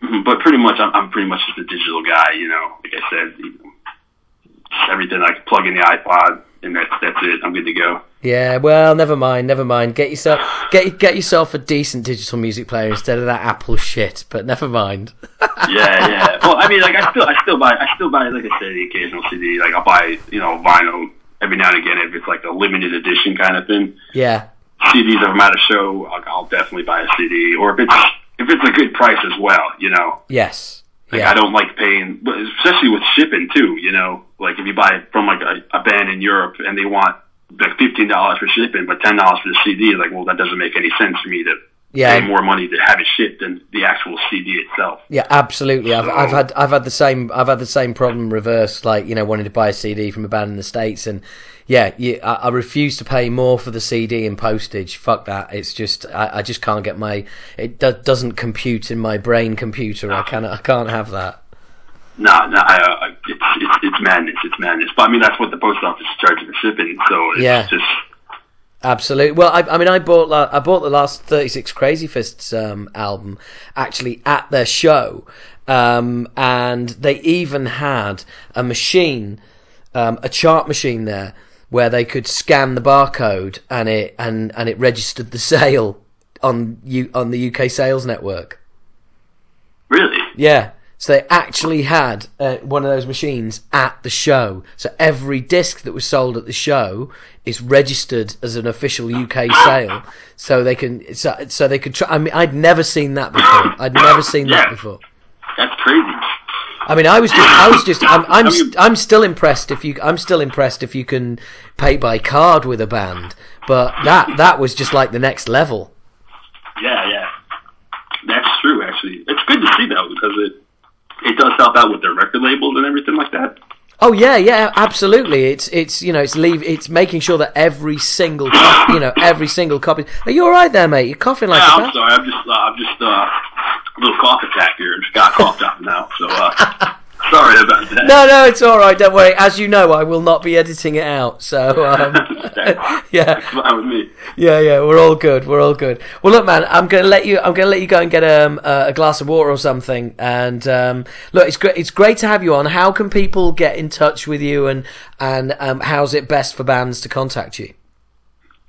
Mhm, But pretty much, I'm, I'm pretty much just a digital guy. You know, like I said, you know, just everything I can plug in the iPod, and that's that's it. I'm good to go. Yeah, well, never mind, never mind. Get yourself get get yourself a decent digital music player instead of that Apple shit. But never mind. yeah, yeah. Well, I mean, like I still, I still buy, I still buy, like I said, the occasional CD. Like I'll buy, you know, vinyl every now and again if it's like a limited edition kind of thing. Yeah, CDs, if I'm at a show, I'll, I'll definitely buy a CD, or if it's if it's a good price as well. You know, yes, like yeah, I don't like paying, especially with shipping too. You know, like if you buy it from like a, a band in Europe and they want like fifteen dollars for shipping, but ten dollars for the CD, like well, that doesn't make any sense to me to yeah. pay more money to have it shipped than the actual CD itself. Yeah, absolutely. I've I've had I've had the same I've had the same problem reversed. Like you know, wanting to buy a CD from a band in the states, and yeah, you, I, I refuse to pay more for the CD and postage. Fuck that. It's just I, I just can't get my it do, doesn't compute in my brain computer. I can't I can't have that. No, no, I, madness. It's madness. But I mean, that's what the post office is charging for shipping. So it's Yeah. just Absolutely. Well, I, I mean, I bought la- I bought the last Thirty Six Crazy Fists um, album actually at their show, um, and they even had a machine, um, a chart machine there where they could scan the barcode and it and and it registered the sale on you on the UK sales network. really. Yeah. So they actually had uh, one of those machines at the show. So every disc that was sold at the show is registered as an official UK sale. So they can, so, so they could try. I mean, I'd never seen that before. I'd never seen that before. That's crazy. I mean, I was just, I was just, I'm, I'm, I'm still impressed if you, I'm still impressed if you can pay by card with a band. But that, that was just like the next level. Yeah, yeah. That's true. Actually, it's good to see that because it it does help out with their record labels and everything like that. Oh yeah, yeah, absolutely. It's it's you know it's leave it's making sure that every single co- you know every single copy. Are you all right there, mate? You're coughing like yeah, a I'm bat. sorry. I'm just uh, I'm just uh, a little cough attack here. Just got coughed out now. So uh, sorry about that. No, no, it's all right. Don't worry. As you know, I will not be editing it out. So um, yeah, fine with me. yeah, yeah. We're all good. We're all good. Well, look, man, I'm gonna let you. I'm gonna let you go and get um, a glass of water or something. And um, look, it's great. It's great to have you on. How can people get in touch with you? And and um, how's it best for bands to contact you?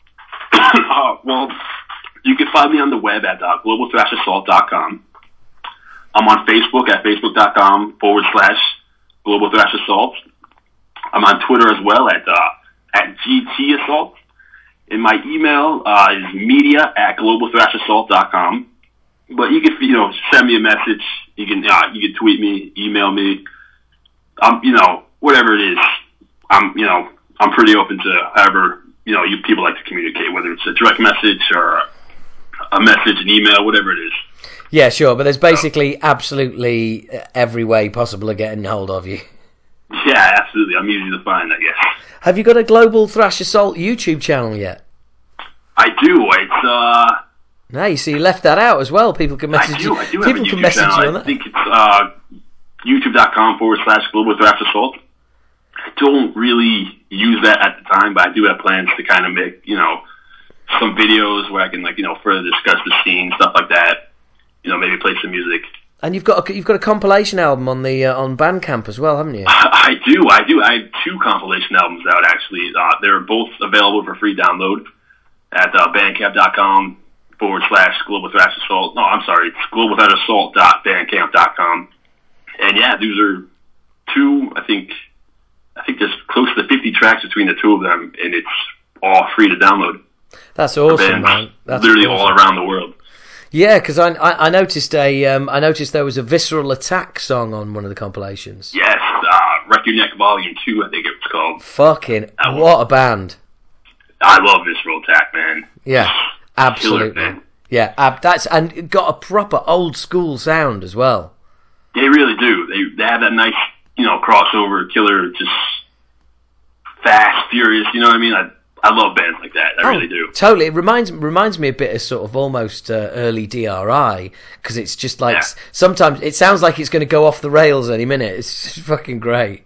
uh, well, you can find me on the web at uh, globalthrashassault.com. I'm on Facebook at facebook.com forward slash global thrash assault. I'm on Twitter as well at uh, at GT assault. And my email uh, is media at globalthrashassault.com. But you can you know send me a message. You can uh, you can tweet me, email me. Um, you know whatever it is. I'm you know I'm pretty open to however you know you people like to communicate, whether it's a direct message or a message, an email, whatever it is. Yeah, sure. But there's basically absolutely every way possible of getting hold of you. Yeah, absolutely. I'm easy to find, I guess. Have you got a Global Thrash Assault YouTube channel yet? I do. It's uh, No, you see, you left that out as well. People can message I do. you. I do have a People YouTube can message channel. you on I that. think it's uh, youtube.com forward slash global thrash assault. I don't really use that at the time, but I do have plans to kind of make, you know, some videos where I can, like, you know, further discuss the scene, stuff like that. You know, maybe play some music. And you've got a, you've got a compilation album on the uh, on Bandcamp as well, haven't you? I do. I do. I have two compilation albums out, actually. Uh, they're both available for free download. at uh, bandcamp.com forward slash global thrash assault. No, I'm sorry, it's global thrash assault.bandcamp.com. And yeah, these are two, I think, I think there's close to 50 tracks between the two of them, and it's all free to download. That's awesome, man. That's literally awesome. all around the world. Yeah, because I, I, I noticed a um, I noticed there was a visceral attack song on one of the compilations. Yes, uh, Wreck Your Neck Volume Two, I think it was called. Fucking That was- what a band! I love Visceral Attack, man. Yeah, absolutely. Killer. Yeah, ab- that's and it got a proper old school sound as well. They really do. They they have that nice, you know, crossover killer, just fast, furious. You know what I mean? I I love bands like that. I really do. Oh, Totally, it reminds reminds me a bit of sort of almost uh, early DRI because it's just like Yeah. sometimes it sounds like it's going to go off the rails any minute. It's just fucking great.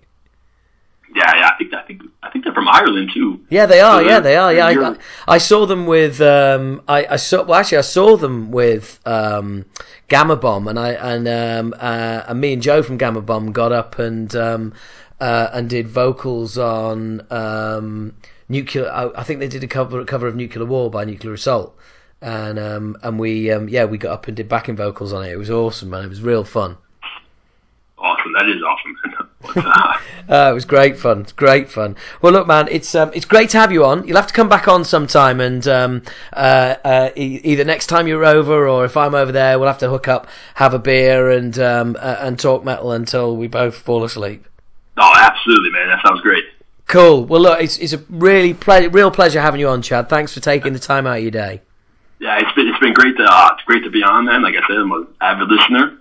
Yeah, yeah. I think I think I think they're from Ireland too. Yeah, they are. So Yeah, they are. Yeah, I, I, I saw them with. Um, I, I saw. Well, actually, I saw them with um, Gama Bomb, and I and um, uh, and me and Joe from Gama Bomb got up and um, uh, and did vocals on um, nuclear. I, I think they did a cover a cover of Nuclear War by Nuclear Assault, and um, and we um, yeah we got up and did backing vocals on it. It was awesome, man. It was real fun. Awesome. That is awesome. Uh, Uh, it was great fun. It's great fun. Well, look, man, it's um, it's great to have you on. You'll have to come back on sometime, and um, uh, uh, e- either next time you're over, or if I'm over there, we'll have to hook up, have a beer, and um, uh, and talk metal until we both fall asleep. oh, absolutely, man. That sounds great. Cool. Well, look, it's it's a really ple- real pleasure having you on, Chad. Thanks for taking the time out of your day. Yeah, it's been it's been great to uh, it's great to be on, man. Like I said, I'm an avid listener,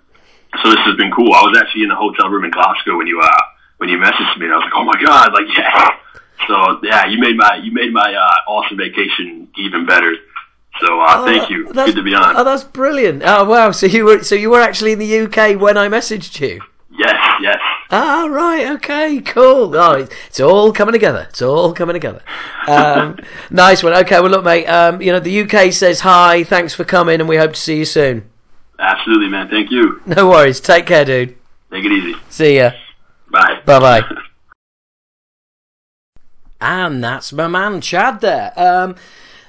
so this has been cool. I was actually in a hotel room in Glasgow when you uh when you messaged me. and I was like, oh my god, like yeah. So yeah, you made my you made my uh, awesome vacation even better. So uh, thank you. Oh, Good to be on. Oh, that's brilliant. Oh, wow. So you were so you were actually in the UK when I messaged you. Yes, yes. Ah, right, okay, cool. Oh, it's, it's all coming together. It's all coming together. Um, nice one. Okay, well, look, mate. Um, you know, the UK says hi. Thanks for coming, and we hope to see you soon. Absolutely, man. Thank you. No worries. Take care, dude. Take it easy. See ya. Bye. Bye bye. And that's my man Chad there. Um,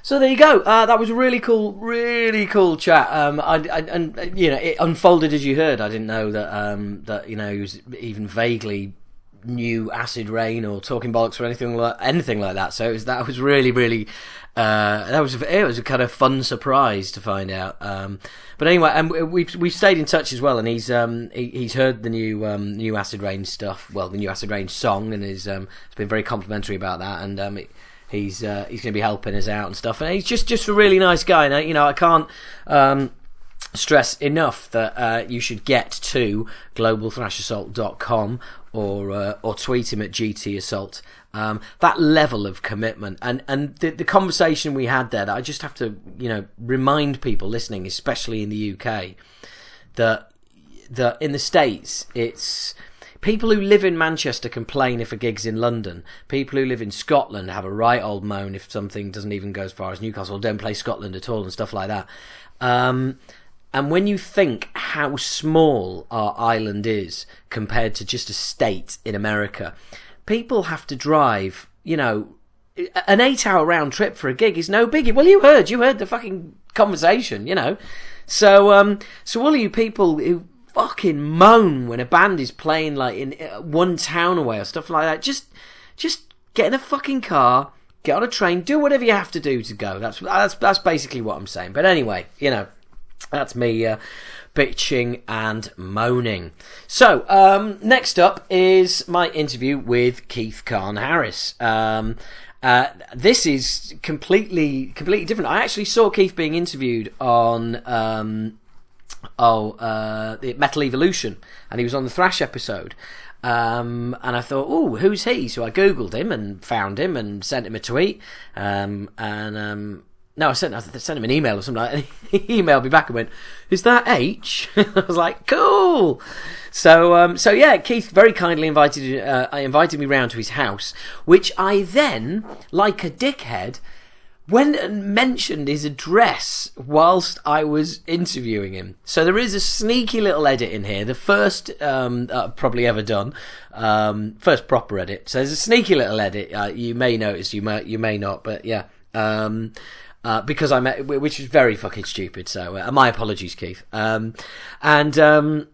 so there you go. Uh, that was really cool, really cool chat. Um, I, I, and uh, you know, it unfolded as you heard. I didn't know that um, that you know he was even vaguely knew Acid Reign or Talking Bollocks or anything like anything like that. So was, that was really, really. Uh, that was it was a kind of fun surprise to find out. Um, but anyway, and we- we've we've stayed in touch as well, and he's um, he, he's heard the new um, new Acid Reign stuff. Well, the new Acid Reign song, and is um, has been very complimentary about that. And um, it, he's uh, he's going to be helping us out and stuff. And he's just just a really nice guy. And I, you know, I can't. Um, stress enough that uh, you should get to globalthrashassault.com or uh, or tweet him at GT Assault. Um, that level of commitment and and the, the conversation we had there that I just have to you know remind people listening, especially in the UK, that that in the states it's people who live in Manchester complain if a gig's in London. People who live in Scotland have a right old moan if something doesn't even go as far as Newcastle. Don't play Scotland at all and stuff like that. Um, and when you think how small our island is compared to just a state in America, people have to drive, you know, an eight hour round trip for a gig is no biggie. Well, you heard, you heard the fucking conversation, you know. So, um, so all you people who fucking moan when a band is playing like in uh, one town away or stuff like that, just, just get in a fucking car, get on a train, do whatever you have to do to go. That's that's that's basically what I'm saying. But anyway, you know, that's me uh, bitching and moaning. So, um, next up is my interview with Keith Kahn Harris. Um, uh, this is completely completely different. I actually saw Keith being interviewed on um, oh uh, the Metal Evolution, and he was on the Thrash episode. Um, and I thought, oh, who's he? So I googled him and found him and sent him a tweet. Um, and um, no, I sent I sent him an email or something, like and he emailed me back and went, "Is that H?" I was like, "Cool." So, um, so yeah, Keith very kindly invited uh, invited me round to his house, which I then, like a dickhead, went and mentioned his address whilst I was interviewing him. So there is a sneaky little edit in here, the first um, uh, probably ever done, um, first proper edit. So there's a sneaky little edit. Uh, you may notice, you may you may not, but yeah. Um, uh, because I met, which is very fucking stupid. So uh, my apologies, Keith. Um, and um,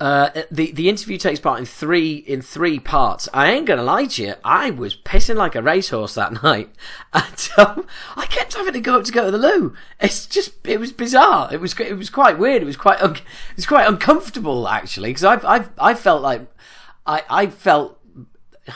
uh, the the interview takes part in three in three parts. I ain't gonna lie to you, I was pissing like a racehorse that night, and um, I kept having to go up to go to the loo. It's just it was bizarre. It was it was quite weird. It was quite un- quite uncomfortable actually because I've I've I felt like I I felt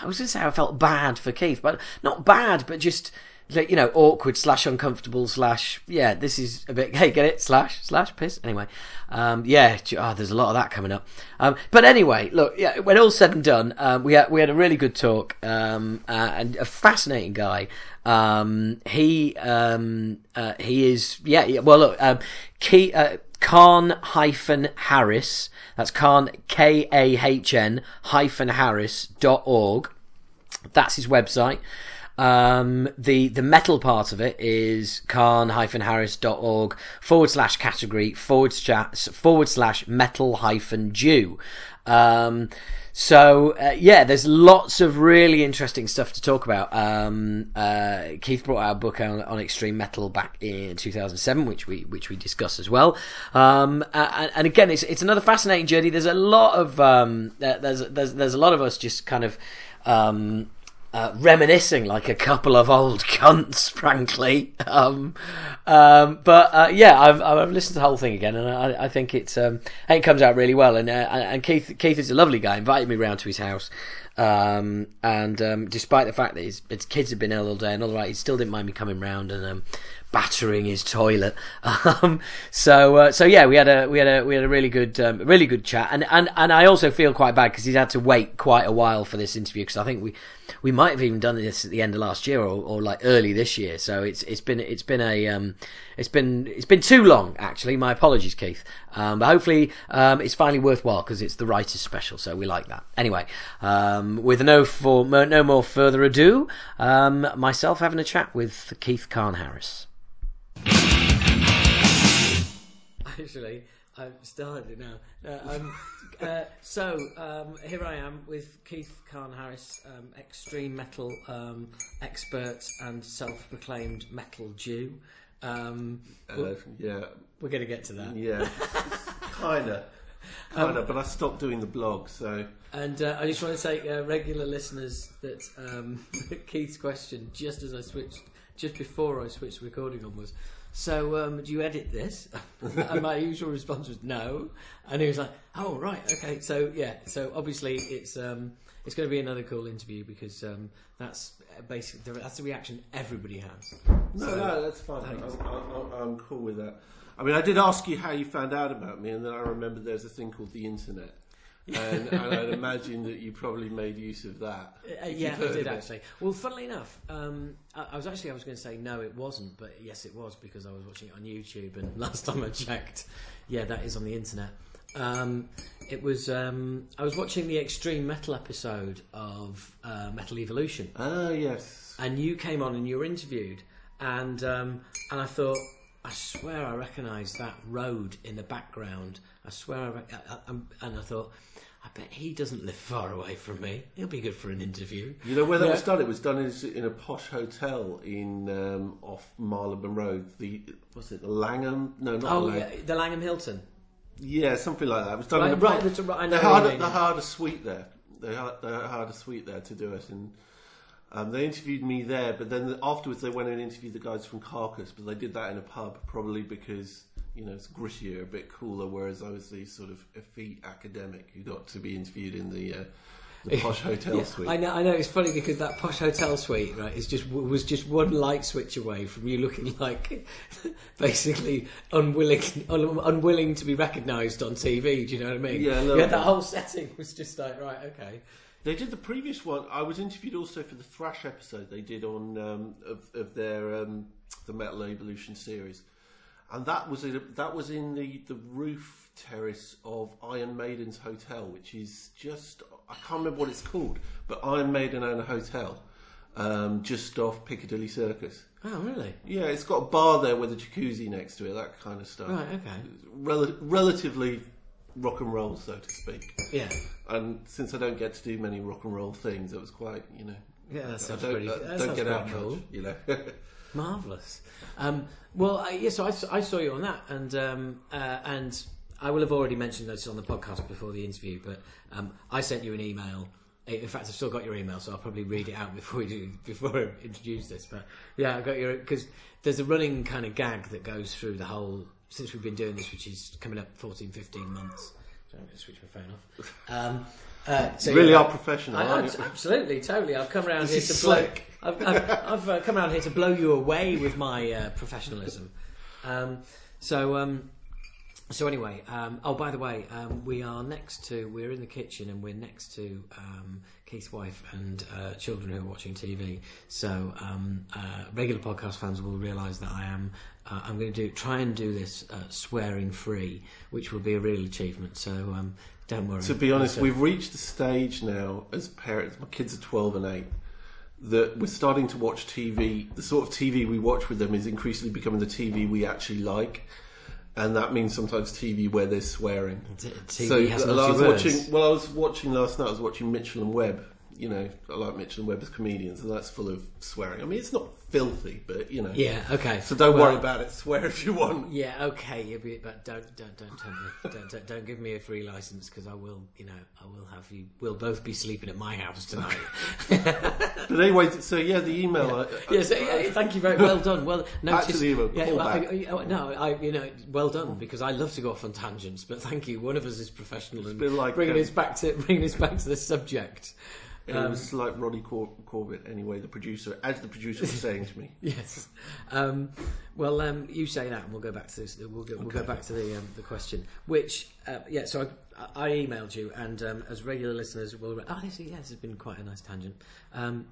I was gonna say I felt bad for Keith, but not bad, but just you know awkward slash uncomfortable slash yeah this is a bit hey get it? Slash slash piss? Anyway um, yeah oh, there's a lot of that coming up. Um, but anyway look yeah when all's said and done um, we had we had a really good talk um, uh, and a fascinating guy. Um, he um, uh, he is yeah, yeah well look um, key uh, Kahn hyphen Harris that's Kahn K A H N hyphen Harris dot org. That's his website um, the the metal part of it is kahn-harris.org forward slash category forward slash forward slash metal hyphen Jew. Um, so uh, yeah, there's lots of really interesting stuff to talk about. Um, uh, Keith brought out a book on, on, extreme metal back in 2007, which we which we discussed as well. Um, and, and, again, it's it's another fascinating journey. There's a lot of um, there's there's there's a lot of us just kind of um, uh, reminiscing like a couple of old cunts, frankly. Um, um, but uh, yeah, I've, I've listened to the whole thing again, and I, I think it's um, it comes out really well. And uh, and Keith Keith is a lovely guy. Invited me round to his house, um, and um, despite the fact that his, his, kids had been ill all day and all that, he still didn't mind me coming round and um, battering his toilet. Um, so uh, so yeah, we had a we had a we had a really good um, really good chat, and and and I also feel quite bad because he's had to wait quite a while for this interview because I think we we might have even done this at the end of last year or, or like early this year. So it's it's been it's been a um, it's been it's been too long actually. My apologies, Keith. Um, but hopefully um, it's finally worthwhile because it's the writers special, so we like that. Anyway, um, with no for no more further ado, um, myself having a chat with Keith Kahn Harris. Actually, I've started it now. No, um, uh, so um, here I am with Keith Kahn Harris, um, extreme metal um, expert and self-proclaimed metal Jew. Um, uh, yeah, we're going to get to that. Yeah, kinda, kinda. Um, but I stopped doing the blog, so. And uh, I just want to say, uh, regular listeners, that um, Keith's question, just as I switched, just before I switched recording on, was so um, do you edit this? and my usual response was no. And he was like, oh right, okay. So yeah, so obviously it's um, it's going to be another cool interview because um, that's basically that's the reaction everybody has. No, so, no, that's fine. I'm, I'm, I'm, cool with that. I mean, I did ask you how you found out about me, and then I remember there's a thing called the internet and, and, I'd imagine that you probably made use of that. Uh, yeah, I did actually. Well, funnily enough, um, I, I, was actually I was going to say no, it wasn't, but yes, it was because I was watching it on YouTube, and last time I checked, yeah, that is on the internet. Um, it was um, I was watching the extreme metal episode of uh, Metal Evolution. Ah, yes. And you came on and you were interviewed, and um, and I thought. I swear I recognise that road in the background. I swear I, rec- I, I and I thought bet he doesn't live far away from me. He'll be good for an interview. You know where that yeah. was done? It was done in, in a posh hotel in um, off Marylebone Road. The was it the Langham? No, not oh, the yeah, the Langham Hilton. Yeah, something like that. It was done right, in the, right, the, right, they hired, they hired a suite there. They hired, they hired a suite there to do it, and um, they interviewed me there. But then afterwards, they went and interviewed the guys from Carcass. But they did that in a pub, probably because you know, it's grittier, a bit cooler. Whereas I was the sort of effete academic who got to be interviewed in the, uh, the posh hotel yeah, suite. I know, I know. It's funny because that posh hotel suite, right, is just was just one light switch away from you looking like basically unwilling, un, unwilling to be recognised on TV. Do you know what I mean? Yeah, yeah. That whole setting was just like right, okay. They did the previous one. I was interviewed also for the Thrash episode they did on um, of, of their um, the Metal Evolution series and that was in, that was in the, the roof terrace of Iron Maiden's hotel, which is just I can't remember what it's called, but Iron Maiden own a hotel um, just off Piccadilly Circus. Oh, really? Yeah, it's got a bar there with a jacuzzi next to it, that kind of stuff. Right, okay. Rel- relatively rock and roll, so to speak. Yeah. And since I don't get to do many rock and roll things, it was quite, you know. Yeah, that sounds pretty. I don't get out cool. much, you know. Marvelous. Um, well, I, yeah, so I, I saw you on that, and um, uh, and I will have already mentioned this on the podcast before the interview, but um, I sent you an email. In fact, I've still got your email, so I'll probably read it out before we do before I introduce this. But yeah, I got your because there's a running kind of gag that goes through the whole since we've been doing this, which is coming up 14, 15 months. So I'm going to switch my phone off. Uh, so really yeah, are professional, I, aren't you? absolutely, totally. I've come around This here to blow. I've, I've, I've uh, come around here to blow you away with my uh, professionalism. Um, so, um, so anyway. Um, oh, by the way, um, we are next to. We're in the kitchen and we're next to um, Keith's wife and uh, children who are watching TV. So, um, uh, regular podcast fans will realise that I am. Uh, I'm going to do try and do this uh, swearing free, which will be a real achievement. So. Don't worry. To be honest, we've reached the stage now as parents. My kids are twelve and eight. That we're starting to watch TV. The sort of TV we watch with them is increasingly becoming the TV we actually like, and that means sometimes TV where they're swearing. T- TV so has I was watching. Well, I was watching last night. I was watching Mitchell and Webb. You know, I like Mitchell and Webb as comedians, and that's full of swearing. I mean, it's not filthy, but you know. Yeah. Okay. So don't Well, worry about it. Swear if you want. Yeah, okay, yeah, but- don't don't don't tell me, don't, don't don't give me a free license because I will, you know, I will have you. We'll both be sleeping at my house tonight. But anyway, so yeah, the email. I, yes, yeah, thank you very well done. Well, notice, Back to the email, yeah, well, I. I- no, I you know, well done because I love to go off on tangents, but thank you. One of us is professional and like, bringing um, us back to bringing us back to the subject. It was like Roddy Cor- Corbett, anyway, the producer, as the producer was saying to me. Yes. Um, well, um, you say that, and we'll go back to this. We'll go, we'll go back to the um, the question. Which, uh, yeah. So I, I emailed you, and um, as regular listeners will. Oh, this, yeah, this has been quite a nice tangent. Um,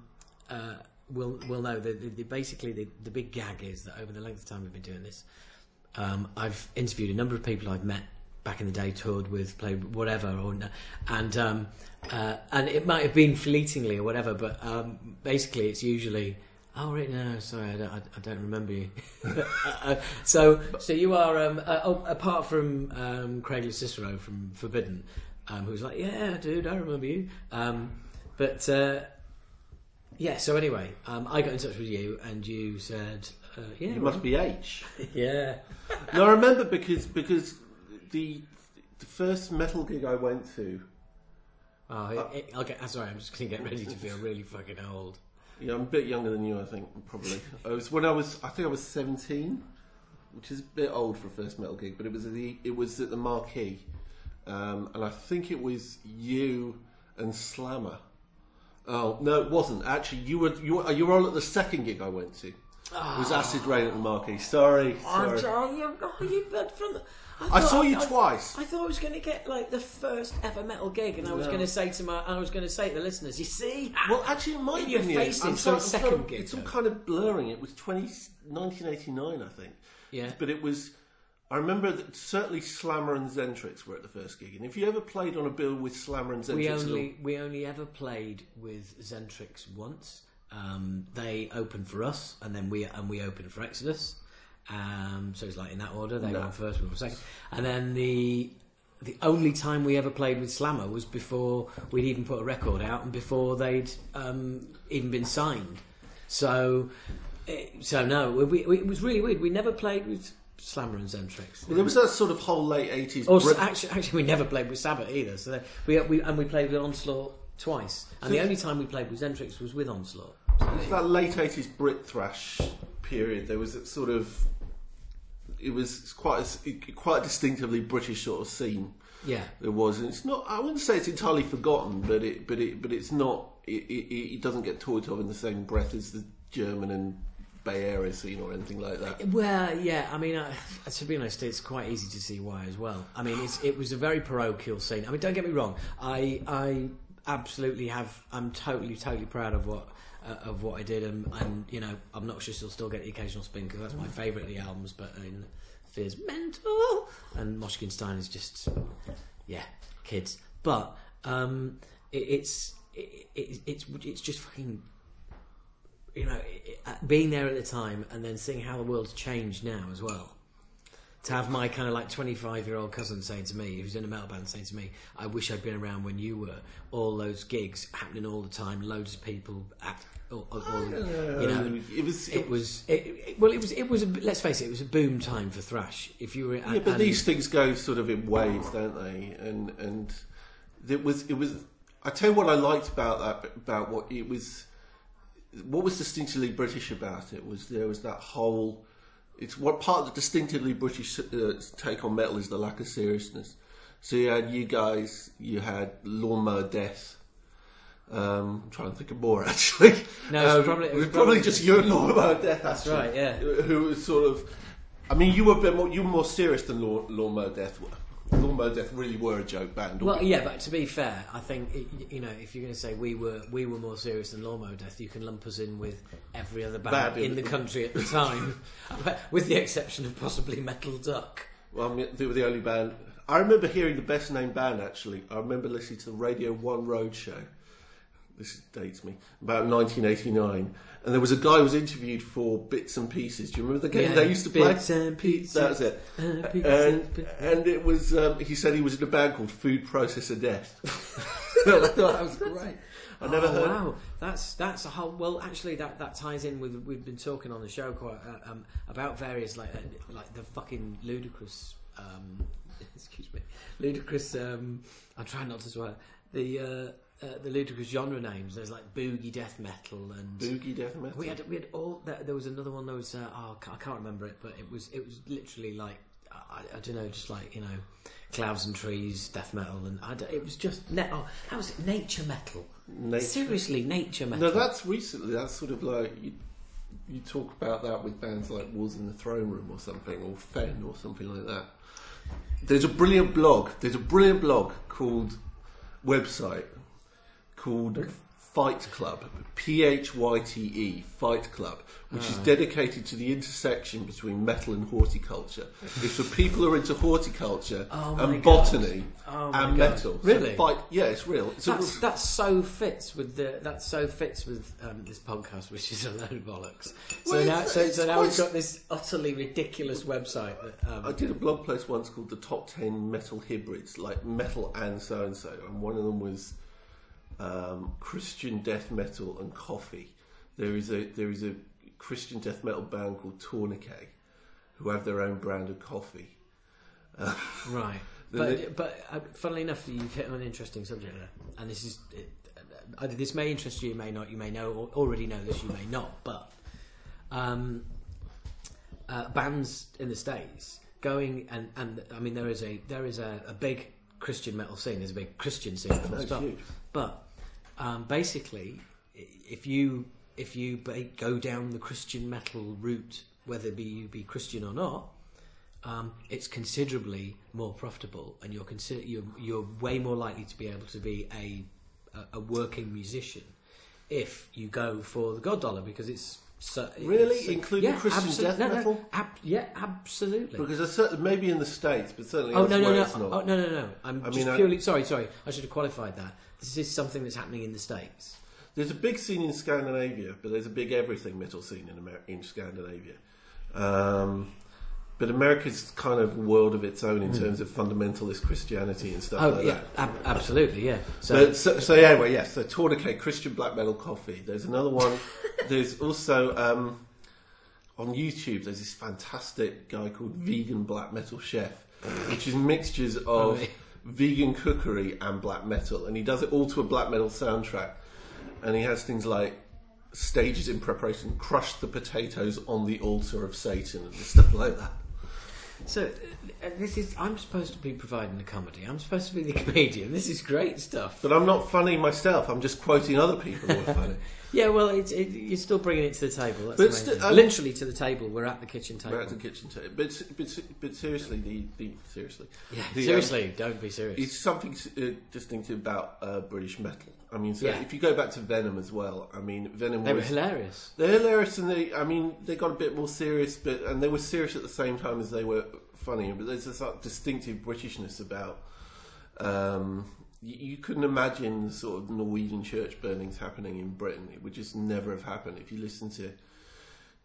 uh, will will know that the, the, basically the, the big gag is that over the length of time we've been doing this, um, I've interviewed a number of people I've met back in the day, toured with, played whatever, or and um, uh, and it might have been fleetingly or whatever, but um, basically it's usually. Oh right, no, sorry, I don't, I, I don't remember you. uh, so, so you are um, uh, oh, apart from um, Craig Cicero from Forbidden, um, who's like, yeah, dude, I remember you. Um, but uh, yeah, so anyway, um, I got in touch with you, and you said, uh, yeah, You must be H. yeah, No, I remember because because the the first metal gig I went to, Oh, it, it, okay, uh, sorry, I'm just going to get ready to feel really fucking old. yeah, I'm a bit younger than you, I think, probably. I was when I was, I think I was 17, which is a bit old for a first metal gig, but it was at the it was at the Marquee, um, and I think it was you and Slammer. Oh no, it wasn't actually. You were you were, you were all at the second gig I went to. Ah. It was Acid Reign at the Marquee. Sorry, sorry. Oh, you, oh, you from the, I thought- saw you I- twice. I thought I was going to get like the first ever metal gig, and I was No. going to say to my, I was going to say to the listeners, you see, Well, actually, it might your you. face I'm in sorry, I'm second gig, It's all kind of blurring. It was 20, 1989, I think. yeah, But it was. I remember that certainly Slammer and Xentrix were at the first gig, and if you ever played on a bill with Slammer and Xentrix, we only we only ever played with Xentrix once. Um, they opened for us, and then we and we opened for Exodus. Um, so it's like in that order. They No. on first, we were second, and then the the only time we ever played with Slammer was before we'd even put a record out, and before they'd um, even been signed. So, eh, so no, we, we, it was really weird. We never played with Slammer and Xentrix. Well, there was that sort of whole late eighties. Or s- actually, actually, we never played with Sabbat either. So we, we and we played with Onslaught twice. And the only time we played with Xentrix was with Onslaught. That late eighties Brit thrash period. There was a sort of. It was quite a, quite a distinctively British sort of scene. Yeah, There was, and it's not. I wouldn't say it's entirely forgotten, but it, but it, but it's not. It, it, it doesn't get talked of in the same breath as the German and Bay Area scene or anything like that. Well, yeah. I mean, to be honest, it's quite easy to see why as well. I mean, it's, it was a very parochial scene. I mean, don't get me wrong. I I absolutely have. I'm totally totally proud of what. Uh, of what I did, and, and you know, Obnoxious will still get the occasional spin because that's my favourite of the albums. But I mean, Fear's mental, and Moshkinstein is just, yeah, kids. But um, it, it's it, it, it's it's just fucking you know, it- being there at the time and then seeing how the world's changed now as well. To have my kind of like 25 year old cousin saying to me, who's in a metal band, saying to me, I wish I'd been around when you were. All those gigs happening all the time, loads of people. At, all, all, all, you oh, know, it was. it was it, it- well. It was. It was. A, let's face it. It was a boom time for thrash. If you were, Yeah, but these things go sort of in waves, don't they? And and it was it was. I tell you what I liked about that about what it was. What was distinctly British about it was there was that whole. It's what part of the distinctively British uh, take on metal is the lack of seriousness. So you had you guys, you had Lawnmower Death. Um, I'm trying to think of more actually. No, it's Um, probably- it was probably probably just you and Lawnmower Death. Actually, right, yeah. Who was sort of I mean, you were a bit more. You were more serious than Law, Lawnmower Death were. Lawnmower Death really were a joke band. Well, yeah, but to be fair, I think it, you know if you're going to say we were we were more serious than Lawnmower Death, you can lump us in with every other band Band in in the country at the time, with the exception of possibly Metal Duck. Well, I mean, they were the only band. I remember hearing the best named band actually. I remember listening to the Radio One Road show. This dates me about 1989, and there was a guy who was interviewed for Bits and Pieces. Do you remember the game Yeah, they used to play? Bits and Pieces. That was it. Uh, And, and and it was. Um, he said he was in a band called Food Processor Death. I thought that was great. I never oh, heard. Wow, that's that's a whole. Well, actually, that, that ties in with we've been talking on the show quite uh, um, about various like uh, like the fucking ludicrous. Um, excuse me, ludicrous. Um, I'm trying not to swear. The uh, uh, the ludicrous genre names. There's like boogie death metal and. Boogie death metal. We had we had all there, there was another one that was uh, oh I can't remember it but it was it was literally like I, I don't know just like you know clouds and trees death metal and I it was just ne- oh how was it nature metal Nature- seriously nature metal No, that's recently. That's sort of like you, you talk about that with bands like Wolves in the Throne Room or something, or Fen or something like that. There's a brilliant blog. There's a brilliant blog called website called Phyte Club, P H Y T E, Phyte Club, which is dedicated to the intersection between metal and horticulture. it's for people who are into horticulture Oh my and God. botany Oh my and God. metal. So Really? fight, yeah, it's real. It's a- that's that so fits with the that so fits with um, this podcast which is a load of bollocks so Well, now it's- so, it's so now we've got this utterly ridiculous website that um, I did a blog post once called the top ten metal hybrids, like metal and so and so, and one of them was um, Christian death metal and coffee. There is a there is a Christian death metal band called Tourniquet, who have their own brand of coffee. Right. The- But, but uh, funnily enough, you've hit on an interesting subject there, and this is it, uh, this may interest you, you may not, you may know or already know this, you may not, but um, uh, bands in the states going and and I mean there is a there is a, a big Christian metal scene, there's a big Christian scene, full stop. But um, basically, if you if you go down the Christian metal route, whether be you be Christian or not, um, it's considerably more profitable, and you're consider you're, you're way more likely to be able to be a a, working musician if you go for the God Dollar because it's so, Really? it's- Including Christian absol- death no, no, metal? ab- yeah, absolutely. Because certain, maybe in the states, but certainly Oh no no no! it's not. Oh, no no no! I'm I just mean, I- purely sorry sorry. I should have qualified that. This is something that's happening in the states. There's a big scene in Scandinavia, but there's a big everything metal scene in Amer- in Scandinavia. Um, but America's kind of a world of its own in terms of fundamentalist Christianity and stuff. Oh like yeah, that. ab- absolutely yeah. So But, so, so anyway, yes. So Tourniquet, Christian black metal coffee. There's another one. there's also um, on YouTube. There's this fantastic guy called Vegan Black Metal Chef, which is mixtures of Right. Vegan cookery and black metal, and he does it all to a black metal soundtrack. And he has things like stages in preparation, crush the potatoes on the altar of Satan, and stuff like that. So uh, this is I'm supposed to be providing the comedy. I'm supposed to be the comedian. This is great stuff. But I'm not funny myself. I'm just quoting other people who are funny. Yeah, well, it's, it, you're still bringing it to the table. That's But the main sti- thing. um, literally to the table. We're at the kitchen table. We're at the kitchen table. But, but, but seriously, the, the seriously, yeah, the, um, seriously, don't be serious. it's something uh, distinctive about uh, British metal. I mean, so Yeah. if you go back to Venom as well, I mean, Venom they were was hilarious. they're hilarious and they, I mean, they got a bit more serious, but and they were serious at the same time as they were funny. But there's this like, distinctive Britishness about. Um, you, couldn't imagine the sort of Norwegian church burnings happening in Britain. It would just never have happened if you listen to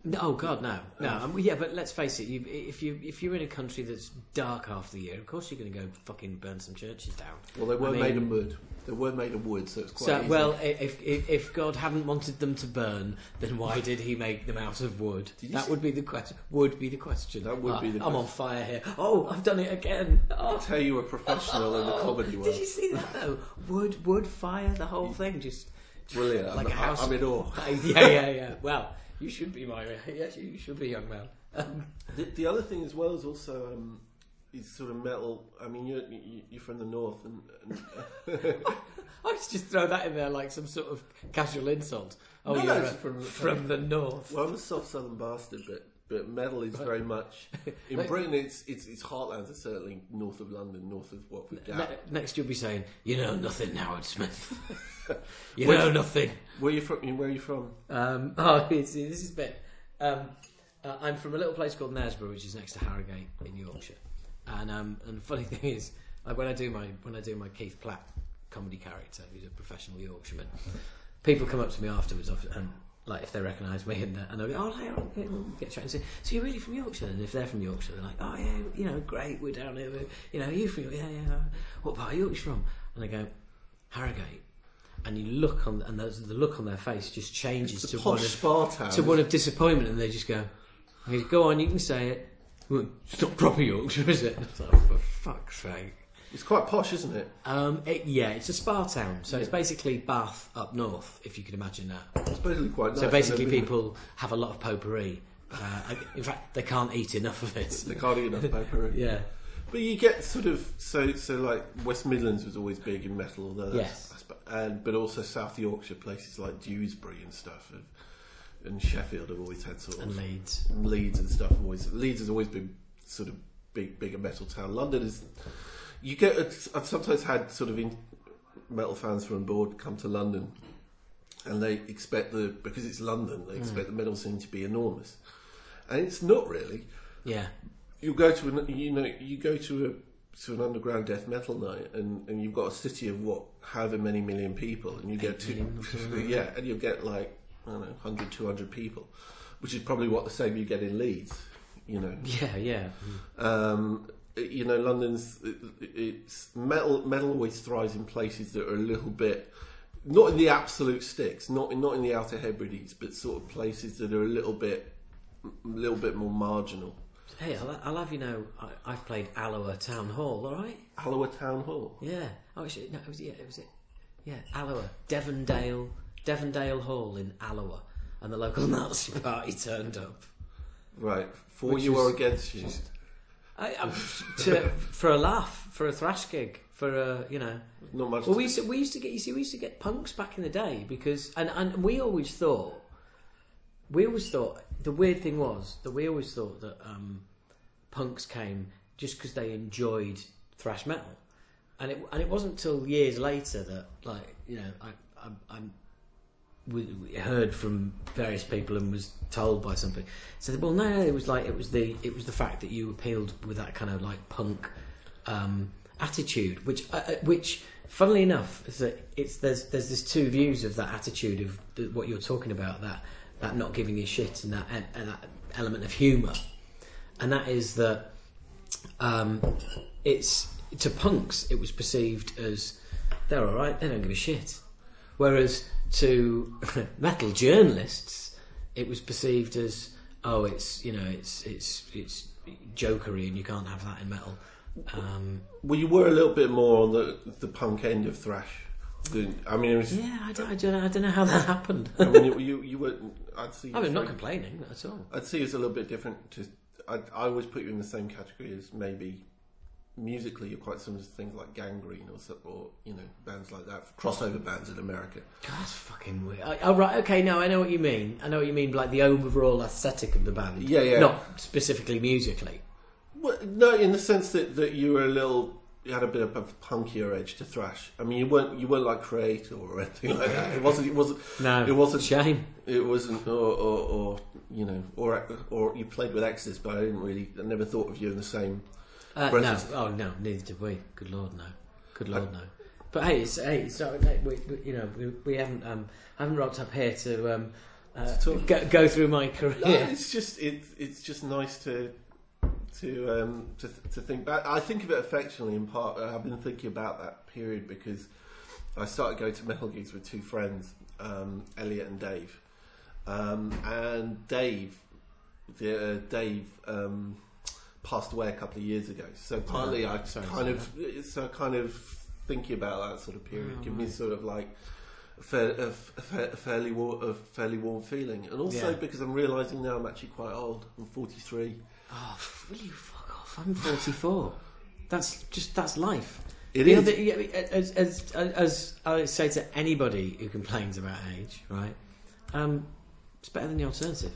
No, oh God, no, no. Um, yeah, but let's face it. You, if you if you're in a country that's dark half the year, of course you're going to go fucking burn some churches down. Well, they were I mean- made of wood. They were made of wood, so it's quite. So, easy. well, if, if if God hadn't wanted them to burn, then why did He make them out of wood? That see- would be the question. Would be the question. That would Ah, be the I'm on fire here. Oh, I've done it again. Oh. tell you a professional in the comedy world. Did you see that though? Wood, wood, fire, the whole thing. Just Brilliant. Like I'm, a house- I'm in awe. yeah, yeah, yeah. Well, you should be my. Yes, you should be, young man. Um, The, the other thing as well is also um, is sort of metal. I mean, you're you- you're from the north, and, and I to just throw that in there like some sort of casual insult. Oh, No, you're no, uh, it's from- from the north. well, I'm a soft southern bastard, but but metal is very much in Britain. It's it's its heartlands are certainly north of London, north of Watford Gap. Ne- next, you'll be saying, "You know nothing, Howard Smith. you know nothing." Where are you from? Where are you from? Um, oh, this is a bit. Um, uh, I'm from a little place called Knaresborough, which is next to Harrogate in Yorkshire. And um, and the funny thing is, like when I do my when I do my Keith Platt comedy character, who's a professional Yorkshireman, people come up to me afterwards, and like if they recognise me, and, and they'll go, "Oh, hey, get, we'll get chatting." So, so you're really from Yorkshire? And if they're from Yorkshire, they're like, "Oh yeah, you know, great, we're down here. We're, you know, you from Yorkshire? Yeah, yeah. What part of Yorkshire from?" And they go, "Harrogate." And you look on, and the, the look on their face just changes to one of to one of disappointment, and they just go, "Okay, "Go on, you can say it." It's not proper Yorkshire, is it? Like, for fuck's sake. It's quite posh, isn't it? Um, it, yeah, it's a spa town, so it's basically Bath up north, if you can imagine that. It's basically quite nice. So basically, And then people have a lot of potpourri. Uh, in fact, they can't eat enough of it. They can't eat enough paper. Yeah, But you get sort of so so like West Midlands was always big in metal, although that's, Yes. I sp- and but also South Yorkshire places like Dewsbury and stuff, and, and Sheffield have always had sort of and Leeds. Leeds and stuff. have Always Leeds has always been sort of big bigger metal town. London is you get I've sometimes had sort of in, metal fans from abroad come to London, and they expect the because it's London they expect the metal scene to be enormous, and it's not really. Yeah, you go to an you know you go to a to an underground death metal night and, and you've got a city of what however many million people and you get two million or something. like yeah and you get like I don't know 100 200 people which is probably what the same you get in Leeds you know. Yeah, yeah. um, you know London's uh, uh, it's metal metal always thrives in places that are a little bit not in the absolute sticks not in, not in the outer Hebrides but sort of places that are a little bit a little bit more marginal Hey, I'll, I'll have you know, I, I've played Alloa Town Hall. All right. Alloa Town Hall Yeah. Oh, actually, no, it was yeah, it was it. Yeah, Alloa, Devonvale, Devonvale Hall in Alloa, and the local Nazi party turned up. Right, for Which you or against you? I, I, to, for a laugh, for a thrash gig, for a you know. Not much. Well, we used to, we used to get you see we used to get punks back in the day because and and we always thought we always thought the weird thing was that we always thought that um, punks came just because they enjoyed thrash metal, and it and it wasn't till years later that like you know I I, we heard from various people and was told by somebody. Said well no, no it was like it was the it was the fact that you appealed with that kind of like punk um, attitude which uh, uh, which funnily enough is that it's there's there's this two views of that attitude of the, what you're talking about that that not giving a shit and that and, and that element of humour. And that is that um, it's to punks it was perceived as they're all right they don't give a shit. Whereas to metal journalists it was perceived as oh it's you know it's it's it's jokery and you can't have that in metal um, well, you were a little bit more on the the punk end of thrash. I mean, it was. yeah I don't, I don't know I don't know how that happened I mean, you you, you were. I'd see. I mean, I'm not complaining at all I'd see it's a little bit different. To I I always put you in the same category as maybe musically you're quite similar to things like Gang Green or so- or you know bands like that, crossover bands in America. God, that's fucking weird. I, oh, right, okay, no, I know what you mean. I know what you mean, like the overall aesthetic of the band. Yeah, yeah. Not specifically musically. Well, no, in the sense that, that you were a little, you had a bit of a punkier edge to thrash. I mean, you weren't you weren't like Kreator or anything like that. It wasn't. It wasn't. No, It wasn't. Shame. It wasn't. Or, or, or you know, or or you played with Exodus, but I didn't really. I never thought of you in the same. Uh, no, oh no, neither did we. Good lord, no. Good lord, no. But hey, it's, hey, so like, we, we, you know, we, we haven't um, haven't rocked up here to um, uh, go, go through my career. No, it's just it's it's just nice to to um, to to think back. I think of it affectionately in part. I've been thinking about that period because I started going to metal gigs with two friends, um, Elliot and Dave, um, and Dave, the, uh, Dave. Um, passed away a couple of years ago, so partly I sorry, kind of so kind of thinking about that sort of period, Oh, give me sort of like a, fair, a, a fa- a fairly war, a fairly warm feeling, and also Yeah. because I'm realizing now I'm actually quite old. I'm 43. Oh, will you fuck off? I'm 44. That's just that's life. It is. other- as, as, as I say to anybody who complains about age, right? Um, it's better than the alternative.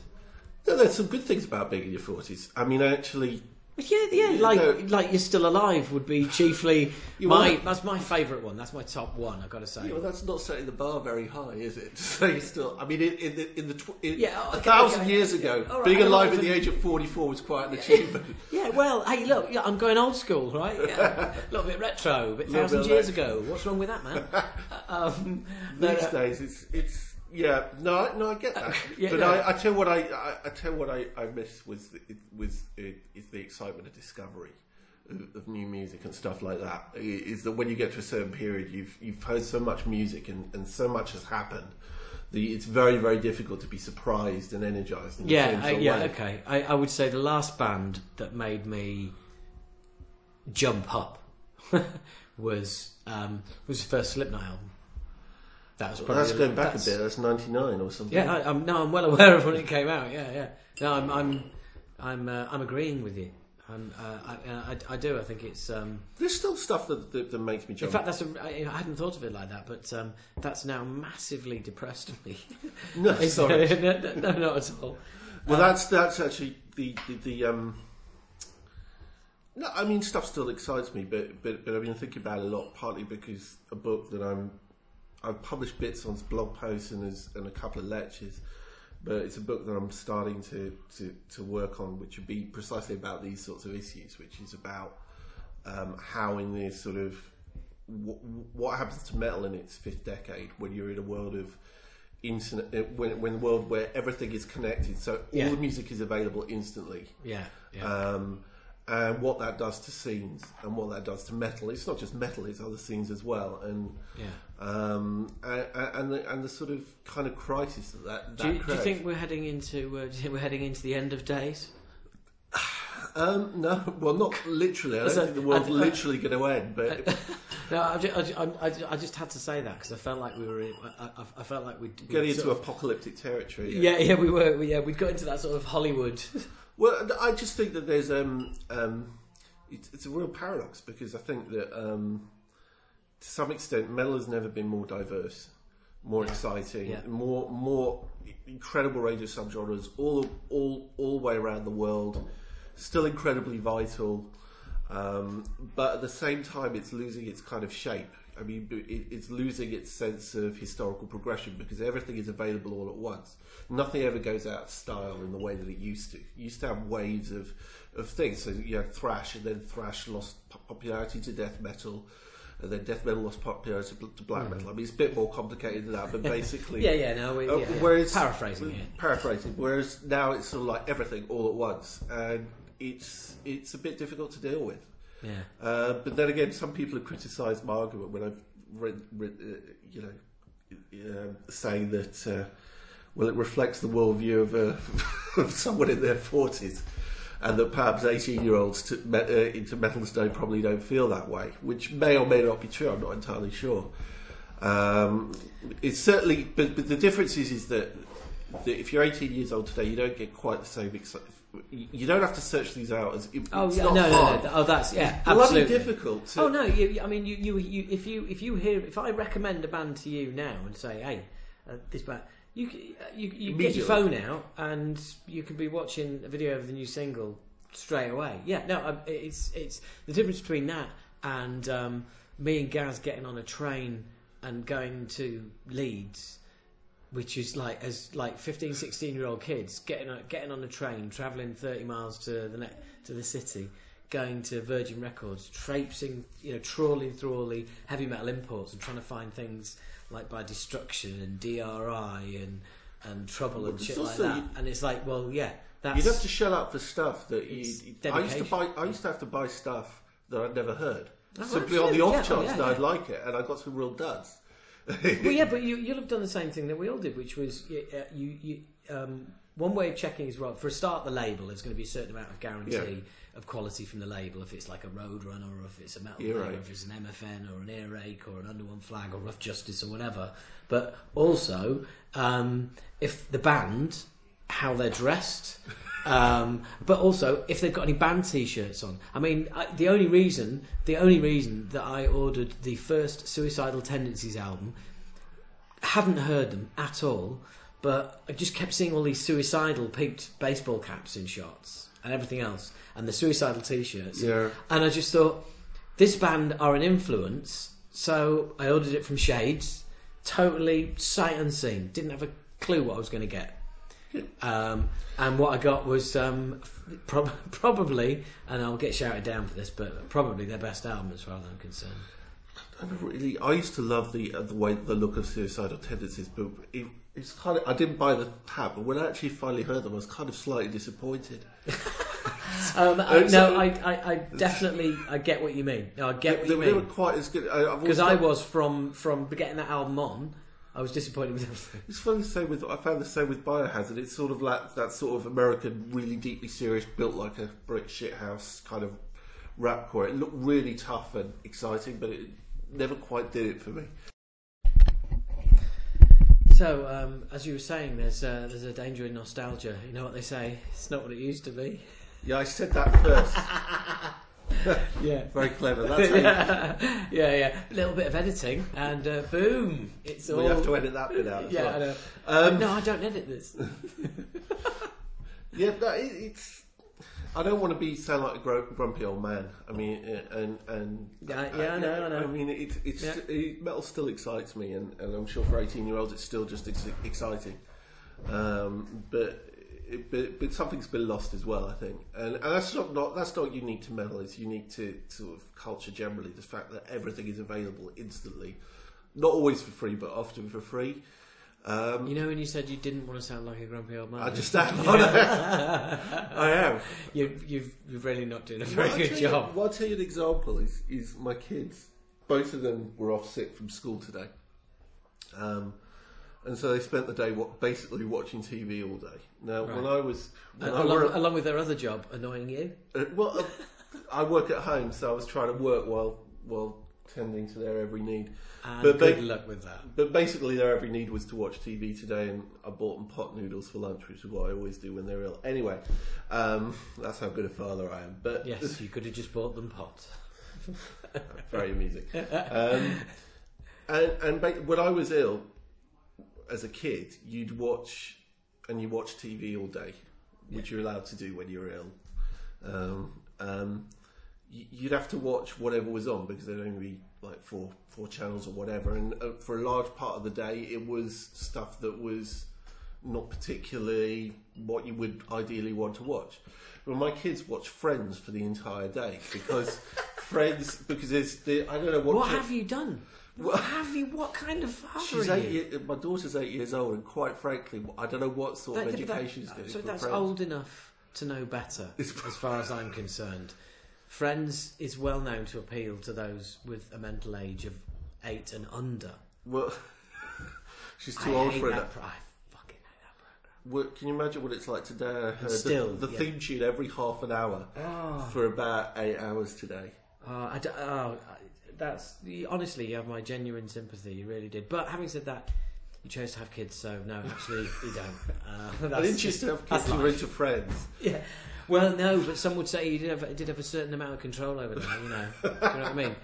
No, there's some good things about being in your 40s. I mean, I actually, Yeah, yeah, like no. like you're still alive would be chiefly You my are. that's my favourite one. That's my top one. I've got to say. yeah, well, that's not setting the bar very high, is it? So still. I mean, in, in the in the tw- in, Yeah, a thousand okay. years ago, right, being alive at the age of 44 was quite an achievement. Yeah, well, hey, look, yeah, I'm going old school, right? Yeah, a little bit retro, a bit thousand years ago. What's wrong with that, man? um, no, These no, days, it's it's yeah. No, I- no, I get that. Yeah, but no. I, I tell what I, I, I tell what I, I miss was the, it, was it, is the excitement of discovery of, of new music and stuff like that. I- that when you get to a certain period, you've you've heard so much music and, and so much has happened. The, it's very very difficult to be surprised and energized. In the same yeah, uh, yeah, way. okay. I, I would say the last band that made me jump up was um, was the first Slipknot album. That was Well, that's going back a bit. That's ninety nine or something. Yeah, I, I'm no, I'm well aware of when it came out. Yeah, yeah. No, I'm I'm I'm uh, I'm agreeing with you. I'm, uh, I, I, I do. I think it's. Um, There's still stuff that, that, that makes me jump. in fact, that's. A, I, I hadn't thought of it like that, but um, that's now massively depressed me. no, sorry. no, no, no, not at all. Well, that's that's actually the the, the um. No, I mean stuff still excites me, but but but I've been thinking about it a lot. Partly because a book that I'm, I've published bits on blog posts and and a couple of lectures, but it's a book that I'm starting to to to work on, which would be precisely about these sorts of issues, which is about um, how in this sort of w- what happens to metal in its fifth decade when you're in a world of internet uh, when when the world where everything is connected so all Yeah. the music is available instantly Yeah, yeah. um, and what that does to scenes and what that does to metal it's not just metal it's other scenes as well and yeah. um, and, and the, and the sort of kind of crisis that that, Do you, do you think we're heading into? Uh, do you think we're heading into the end of days? um, no well not literally I don't So, think the world's I- literally going to end but No, I just, I, I, I just had to say that because I felt like we were. In, I, felt like we'd, we'd getting into of- apocalyptic territory Yeah, yeah, we were. We, yeah, we'd got into that sort of Hollywood. Well, I just think that there's um, um, it's, it's a real paradox because I think that um, to some extent metal has never been more diverse, more exciting, Yeah. more more incredible range of subgenres all all all way around the world, still incredibly vital. Um, but at the same time, it's losing its kind of shape. I mean, it's losing its sense of historical progression because everything is available all at once. Nothing ever goes out of style in the way that it used to. It used to have waves of, of things. So you had thrash, and then thrash lost popularity to death metal, and then death metal lost popularity to- black metal. I mean, it's a bit more complicated than that, but basically, yeah, yeah, no, we, uh, yeah, yeah. whereas paraphrasing it. paraphrasing. Whereas now it's sort of like everything all at once, and it's it's a bit difficult to deal with. Yeah, Uh, but then again, some people have criticised my argument when I've read, read uh, you know, uh, saying that uh, well, it reflects the worldview of, uh, of someone in their forties, and that perhaps eighteen-year-olds me- uh, into metal today probably don't feel that way, which may or may not be true. I'm not entirely sure. Um, it's certainly, but, but the difference is, is that, that if you're 18 years old today, you don't get quite the same. Exci- you don't have to search these out as. It's Oh yeah, not no, no, hard. no, oh that's yeah, absolutely. difficult. To, Oh no, you, I mean, you, you, you, if you, if you hear, if I recommend a band to you now and say, hey, uh, this band, you, uh, you, you get your phone out and you can be watching a video of the new single straight away. Yeah, no, um, it's, it's the difference between that and um, me and Gaz getting on a train and going to Leeds. Which is like as like 15, 16 year old kids getting on, getting on a train, travelling thirty miles to the ne- to the city, going to Virgin Records, traipsing, you know, trawling through all the heavy metal imports and trying to find things like by Destruction and DRI and and trouble and shit like that. And it's like, well, yeah, that's You'd have to shell out for stuff that you. I used to buy. I used to have to buy stuff that I'd never heard Oh, simply on the off Yeah, oh, chance yeah, that I'd like it, and I got some real duds. well, yeah, but you, you'll have done the same thing that we all did, which was you, uh, you, you um, one way of checking is well. For a start, the label there's going to be a certain amount of guarantee Yeah. of quality from the label. If it's like a Roadrunner, or if it's a metal, You're right. or if it's an MFN, or an Earache, or an Under One Flag, or Rough Justice, or whatever. But also, um, if the band, how they're dressed. Um, but also, if they've got any band T-shirts on, I mean, I, the only reason, the only reason that I ordered the first Suicidal Tendencies album hadn't heard them at all, but I just kept seeing all these suicidal peaked baseball caps in shots and everything else, and the suicidal t-shirts. Yeah. And I just thought, this band are an influence, so I ordered it from Shades, totally sight unseen, didn't have a clue what I was going to get. Um, and what I got was um, prob- probably, and I'll get shouted down for this, but probably their best album as far as I'm concerned. I really. I used to love the uh, the way the look of suicidal tendencies, but it, it's kind of. I didn't buy the tab, but when I actually finally heard them, I was kind of slightly disappointed. Um, I, so- no, I, I, I definitely I get what you mean. No, I get what they, you they were quite as good. I, because I was from from getting that album on. I was disappointed with everything. It's funny same with. I found the same with Biohazard. It's sort of like that sort of American, really deeply serious, built like a brick shit house kind of rapcore. It looked really tough and exciting, but it never quite did it for me. So, um, as you were saying, there's uh, there's a danger in nostalgia. You know what they say? It's not what it used to be. Yeah, I said that first. Yeah. Very clever. That's yeah, yeah, yeah. A little bit of editing, and uh, boom! It's all. we have to edit that bit out. As yeah, well. I know. Um, no, I don't edit this. Yeah, no, it, it's. I don't want to be sound like a gro- grumpy old man. I mean, uh, and and Yeah, yeah, I know, I know. I mean, it, it's Yeah. it, metal still excites me, and, and I'm sure for 18 year olds it's still just ex- exciting. Um, but, it, but but something's been lost as well, I think, and, and that's not, not that's not unique to metal. It's unique to sort of culture generally. The fact that everything is available instantly, not always for free, but often for free. Um, You know, when you said you didn't want to sound like a grumpy old man, I just am. I am. you, you've you've really not doing a very I'll good tell you- job. well, I'll tell you an example. Is is my kids? Both of them were off sick from school today, um, and so they spent the day wa- basically watching TV all day. Now, when I was when Uh, I along, were- along with their other job, annoying you. uh, well, uh, I work at home, so I was trying to work while while tending to their every need. And But good they- luck with that. But basically, their every need was to watch TV today, and I bought them pot noodles for lunch, which is what I always do when they're ill. Anyway, um, that's how good a father I am. But Yes, you could have just bought them pot. very amusing. Um, and and ba- when I was ill as a kid, you'd watch and you watch TV all day, which you're allowed to do when you're ill. Um, um, you'd have to watch whatever was on because there'd only be like four four channels or whatever, and uh, for a large part of the day, it was stuff that was not particularly what you would ideally want to watch. Well, my kids watch Friends for the entire day because Friends because there's the I don't know what. What have you done? What have you? What kind of father She's are eight. you? Year, my daughter's eight years old, and quite frankly, I don't know what sort of That- but that- education she's getting. so from that's Friends. old enough to know better, as far as I'm concerned. Friends is well known to appeal to those with a mental age of eight and under. Well, she's too I old hate for it. that. Pro- I fucking hate that program. Well, can you imagine what it's like today? I heard Still, the, the yeah. theme tune every half an hour Oh, for about eight hours today. oh, I d- oh, I- that's honestly, you have my genuine sympathy. You really did. But having said that, you chose to have kids, so no, actually, you don't. Uh, I didn't just- just have kids that's who were life. into Friends. Yeah. Well, no, but some would say you did have, did have a certain amount of control over them. You know, you know what I mean?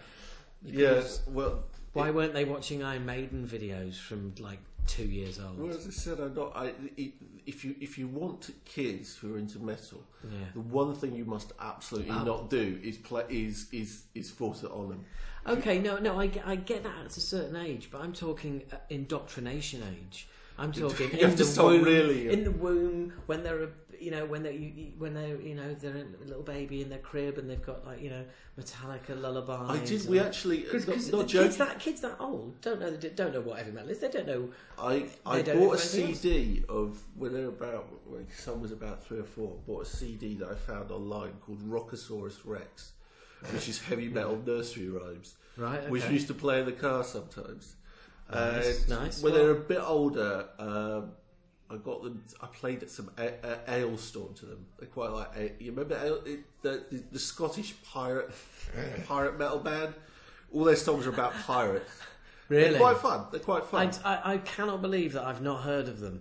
Yes. have- Well, Why weren't they watching Iron Maiden videos from like two years old? well, as I said, I'm not. I, i- if you if you want kids who are into metal, yeah. the one thing you must absolutely Oh. not do is play is is is force it on them. Okay, no, no, I, get- I get that at a certain age, but I'm talking uh, indoctrination age. I'm talking You in have the womb, really- in the womb when they're a, you know when they you, when they you know they're a little baby in their crib and they've got like you know Metallica lullabies. I did. We actually Because not, kids not joking. that kids that old don't know they don't know what heavy metal is. They don't know. I I bought a anything else. CD of when they were about when son was about three or four. Bought a CD that I found online called Rockosaurus Rex, which is heavy metal nursery rhymes, Right. which we used to play in the car sometimes. Nice, And nice. When they were a bit older, um, I got them. I played at some a- a- Alestorm to them. They quite like. A- you remember Ale, it, the, the the Scottish pirate pirate metal band? All their songs are about pirates. really. They're quite fun. They're quite fun. I, I cannot believe that I've not heard of them.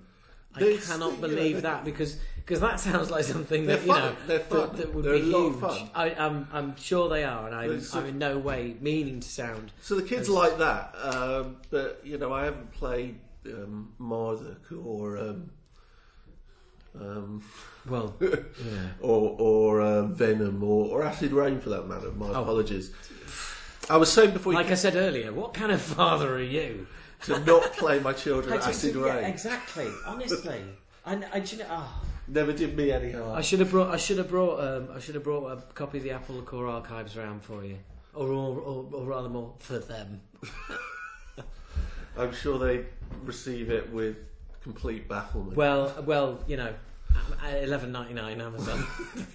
I They- cannot you know, believe that because because that sounds like something that you know They're that, fun. that would They're be huge. I, I'm I'm sure they are, and I'm, There's I'm in no way meaning to sound. So the kids like that, um, but you know, I haven't played um, Marduk or um, um, Well, yeah. or, or uh, Venom or, or Acid Reign for that matter. My Oh. apologies. I was saying before you like I said earlier, what kind of father are you? to not play my children Acid yeah, Rain. exactly. Honestly, I, do you know, oh. Never did me any harm. I should have brought. I should have brought. Um, I should have brought a copy of the Apple Core archives around for you, or, or, or, or rather more for them. I'm sure they receive it with complete bafflement. Well, well, you know, eleven ninety nine Amazon.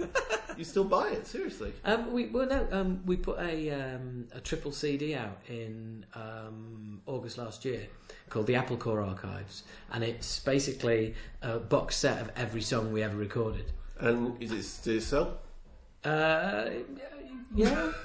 you still buy it seriously? Um, we well no, um, we put a um, a triple CD out in um, August last year called the Apple Core Archives, and it's basically a box set of every song we ever recorded. And is it does it sell? Uh, yeah.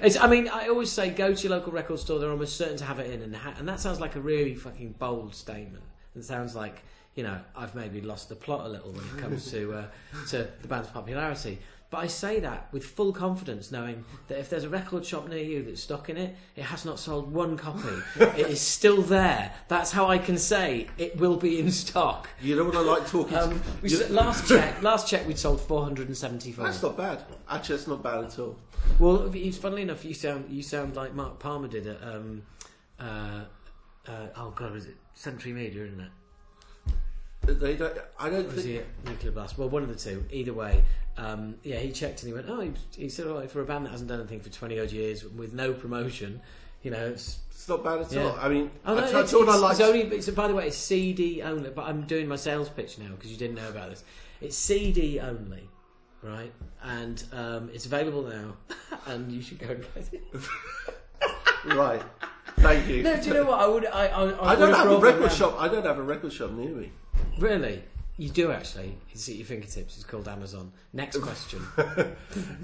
It's, I mean, I always say go to your local record store. They're almost certain to have it in, and, ha- and that sounds like a really fucking bold statement. It sounds like you know I've maybe lost the plot a little when it comes to uh, to the band's popularity. But I say that with full confidence, knowing that if there's a record shop near you that's stocking it, it has not sold one copy. it is still there. That's how I can say it will be in stock. You know what I like talking. to- Um, we, last check, last check, we'd sold 474. that's not bad. Actually, that's not bad at all. Well, it's funnily enough, you sound you sound like Mark Palmer did at um, uh, uh, oh god, was it Century Media, isn't it? They don't, I don't Or was think. he Nuclear Blast? Well, one of the two. Either way, um, yeah, he checked and he went, oh, he, he said, oh, for a band that hasn't done anything for twenty odd years with no promotion, you know, it's. It's not bad at Yeah. all. I mean, Oh no, I, it's, I thought I it's- only. It's, by the way, it's CD only. But I'm doing my sales pitch now because you didn't know about this. It's CD only, right? And um, it's available now, and you should go and buy it. Right. Thank you. No, do you know what? I would. I. I, I, I don't have a record shop. I don't have a record shop near me. Really? You do actually. It's at your fingertips. It's called Amazon. Next question.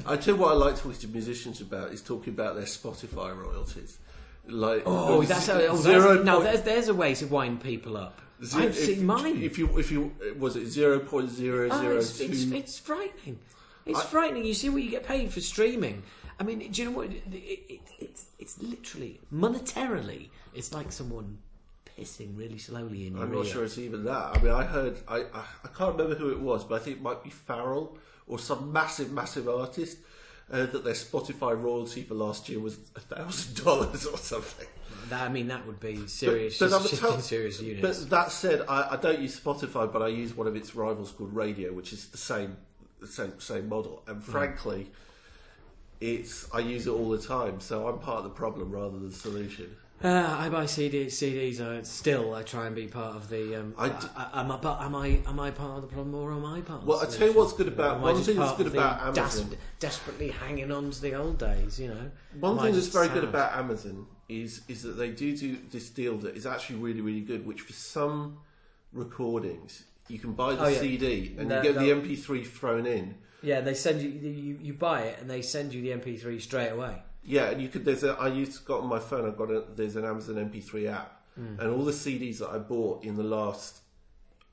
I tell you what I like talking to musicians about is talking about their Spotify royalties. Like Oh, the that's a, oh, zero that's, point- There's there's a way to wind people up. ze- I've if, seen mine. If you if you was it oh, zero point zero Oh, zero it's, it's, it's frightening. It's I- frightening. You see what you get paid for streaming. I mean, do you know what? It, it, it's it's literally monetarily. It's like someone pissing really slowly in your I'm ear. not sure it's even that. I mean, I heard I, I I can't remember who it was, but I think it might be Pharrell or some massive massive artist. Uh, that their Spotify royalty for last year was a thousand dollars or something. That, I mean, that would be serious. but tell- serious units. But that said, I, I don't use Spotify, but I use one of its rivals called Rdio, which is the same, the same, same model. And frankly, it's I use it all the time, so I'm part of the problem rather than the solution. Uh, I buy CD, CDs. Uh, still, I try and be part of the. Um, I I d- I, am I, but am I am I part of the problem or am I part? Of Well, I tell you what's good about- one thing that's good about Amazon- des- desperately hanging on to the old days. You know, One Am thing that's very good about Amazon is is that they do do this deal that is actually really really good. Which for some recordings you can buy the Oh, yeah. CD and No, you get no. the MP3 thrown in. Yeah, they send you, you you buy it and they send you the MP3 straight away. Yeah, and you could. There's a. I used got on my phone. I've got a. There's an Amazon MP3 app, Hmm. and all the CDs that I bought in the last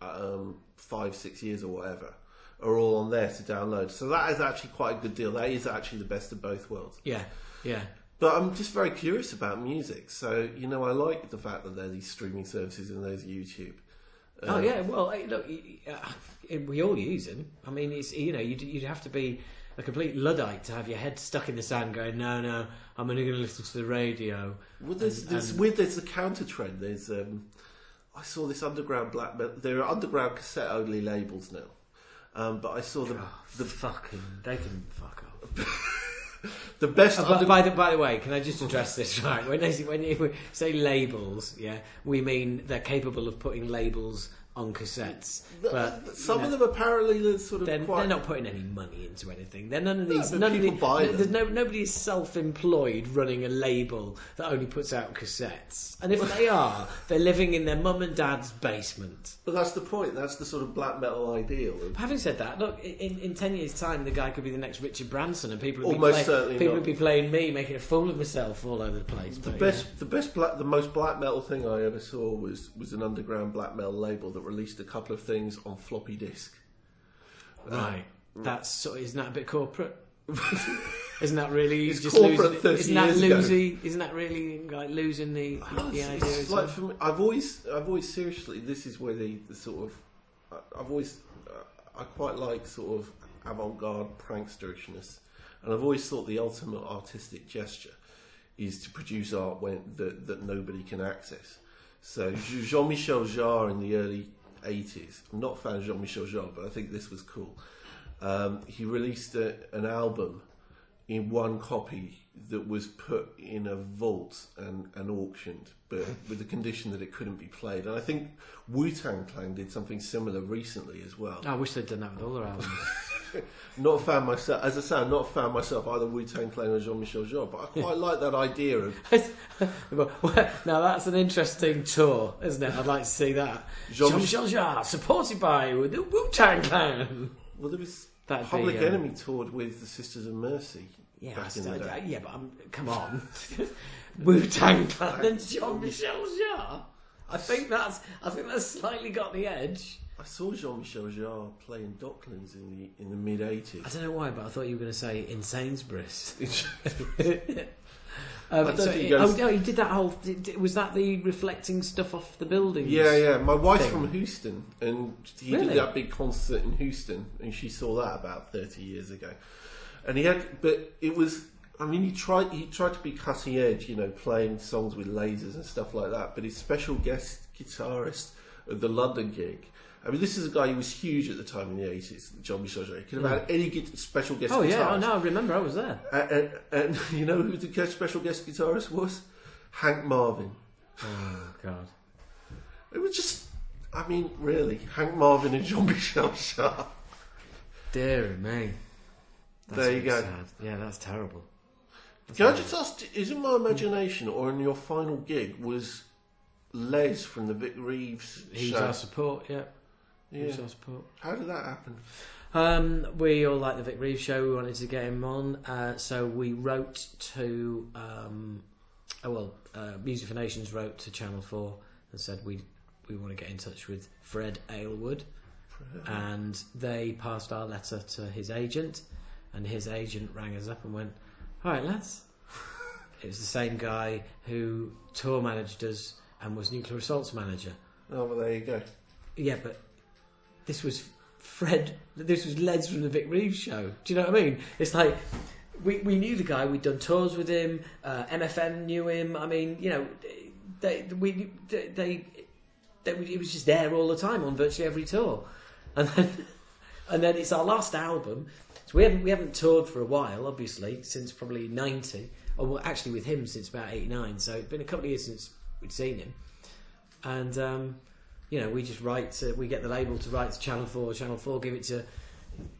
um, five, six years or whatever are all on there to download. So that is actually quite a good deal. That is actually the best of both worlds. Yeah, yeah. But I'm just very curious about music. So you know, I like the fact that there are these streaming services and there's YouTube. oh Uh, yeah. Well, look, uh, we all use them. I mean, it's you know, you'd, you'd have to be a complete luddite to have your head stuck in the sand, going, "No, no, I'm only going to listen to the radio." Well, there's, And- there's and- weird. There's a counter trend. There's um, I saw this underground black metal. There are underground cassette only labels now, Um, but I saw the The fucking they can fuck off. the best. Uh, under- by the by the way, can I just address this right? When they when you say labels, yeah, we mean they're capable of putting labels on cassettes. But some you of them apparently are sort of they're, quite. they're not putting any money into anything. They're none of these. but none of people the, buy no, there's no nobody is self-employed running a label that only puts out cassettes. And if they are, they're living in their mum and dad's basement. But that's the point. That's the sort of black metal ideal. Having said that, look, in, in ten years' time, the guy could be the next Richard Branson, and people would be Almost play- certainly people not. would be playing me, making a fool of myself all over the place. The but, best, the best, black, the most black metal thing I ever saw was was an underground black metal label that released a couple of things on floppy disk. right, that's of, isn't that a bit corporate? isn't that really It's just corporate losing? 30 isn't that losing? Isn't that really like losing the, the, the It's- idea? it's like for me, I've always, I've always seriously. This is where the, the sort of, I've always, uh, I quite like sort of avant-garde pranksterishness, and I've always thought the ultimate artistic gesture is to produce art when that that nobody can access. So Jean-Michel Jarre in the early '80s. I'm not a fan of Jean-Michel Jarre, but I think this was cool. Um, he released a, an album in one copy that was put in a vault and, and auctioned, but with the condition that it couldn't be played. And I think Wu Tang Clan did something similar recently as well. I wish they'd done that with all their albums. Not a fan myself, as I say, I'm not a fan myself either Wu Tang Clan or Jean Michel Jarre, but I quite like that idea of now that's an interesting tour, isn't it? I'd like to see that. Jean- Jean-Michel Jarre, supported by the Wu-Tang Clan. well, there was That'd be, Public um, Enemy toured with the Sisters of Mercy Yeah, back in the day. Yeah, but um, come on, Wu-Tang Clan and Jean-Michel Jarre. I think that's I think that's slightly got the edge. I saw Jean Michel Jarre playing Docklands in the in the mid eighties. I don't know why, but I thought you were going to say in Sainsbury's. I Um, don't so think it- he goes- oh no, he did that whole. did- Was that the reflecting stuff off the buildings? Yeah, yeah. My wife's thing. from Houston, and he Really? did that big concert in Houston, and she saw that about thirty years ago. And he had, but it was. I mean, he tried. He tried to be cutting edge, you know, playing songs with lasers and stuff like that. But his special guest guitarist at the London gig. I mean, this is a guy who was huge at the time in the eighties, John Michel Jarre. He could have had any special guest. Oh yeah, oh guitarist. no, I remember I was there. And, and, and you know who the special guest guitarist was? Hank Marvin. Oh god. It was just, I mean, really, Hank Marvin and Jean Michel Jarre. Dear me. There you go. Sad. Yeah, that's terrible. That's Can I just ask, is it my imagination or in your final gig was Les from the Vic Reeves He was show? our support, yeah. Yeah. How did that happen? Um, we all like the Vic Reeves show. We wanted to get him on, uh, so we wrote to. Um, oh well, uh, Music for Nations wrote to Channel Four and said we we want to get in touch with Fred Aylward, and they passed our letter to his agent, and his agent rang us up and went, "All right, lads." it was the same guy who tour managed us and was nuclear assaults manager. Oh, well, there you go. Yeah, but this was Fred. This was Les from the Vic Reeves show. Do you know what I mean? It's like we we knew the guy. We'd done tours with him. Uh, MFN knew him. I mean, you know, they we they, they, he was just there all the time on virtually every tour, and then and then it's our last album. So we haven't we haven't toured for a while, obviously, since probably ninety. Or well, actually with him since about eighty nine. So it's been a couple of years since we'd seen him, and. Um, you know, we just write to, we get the label to write to Channel 4, Channel 4 give it to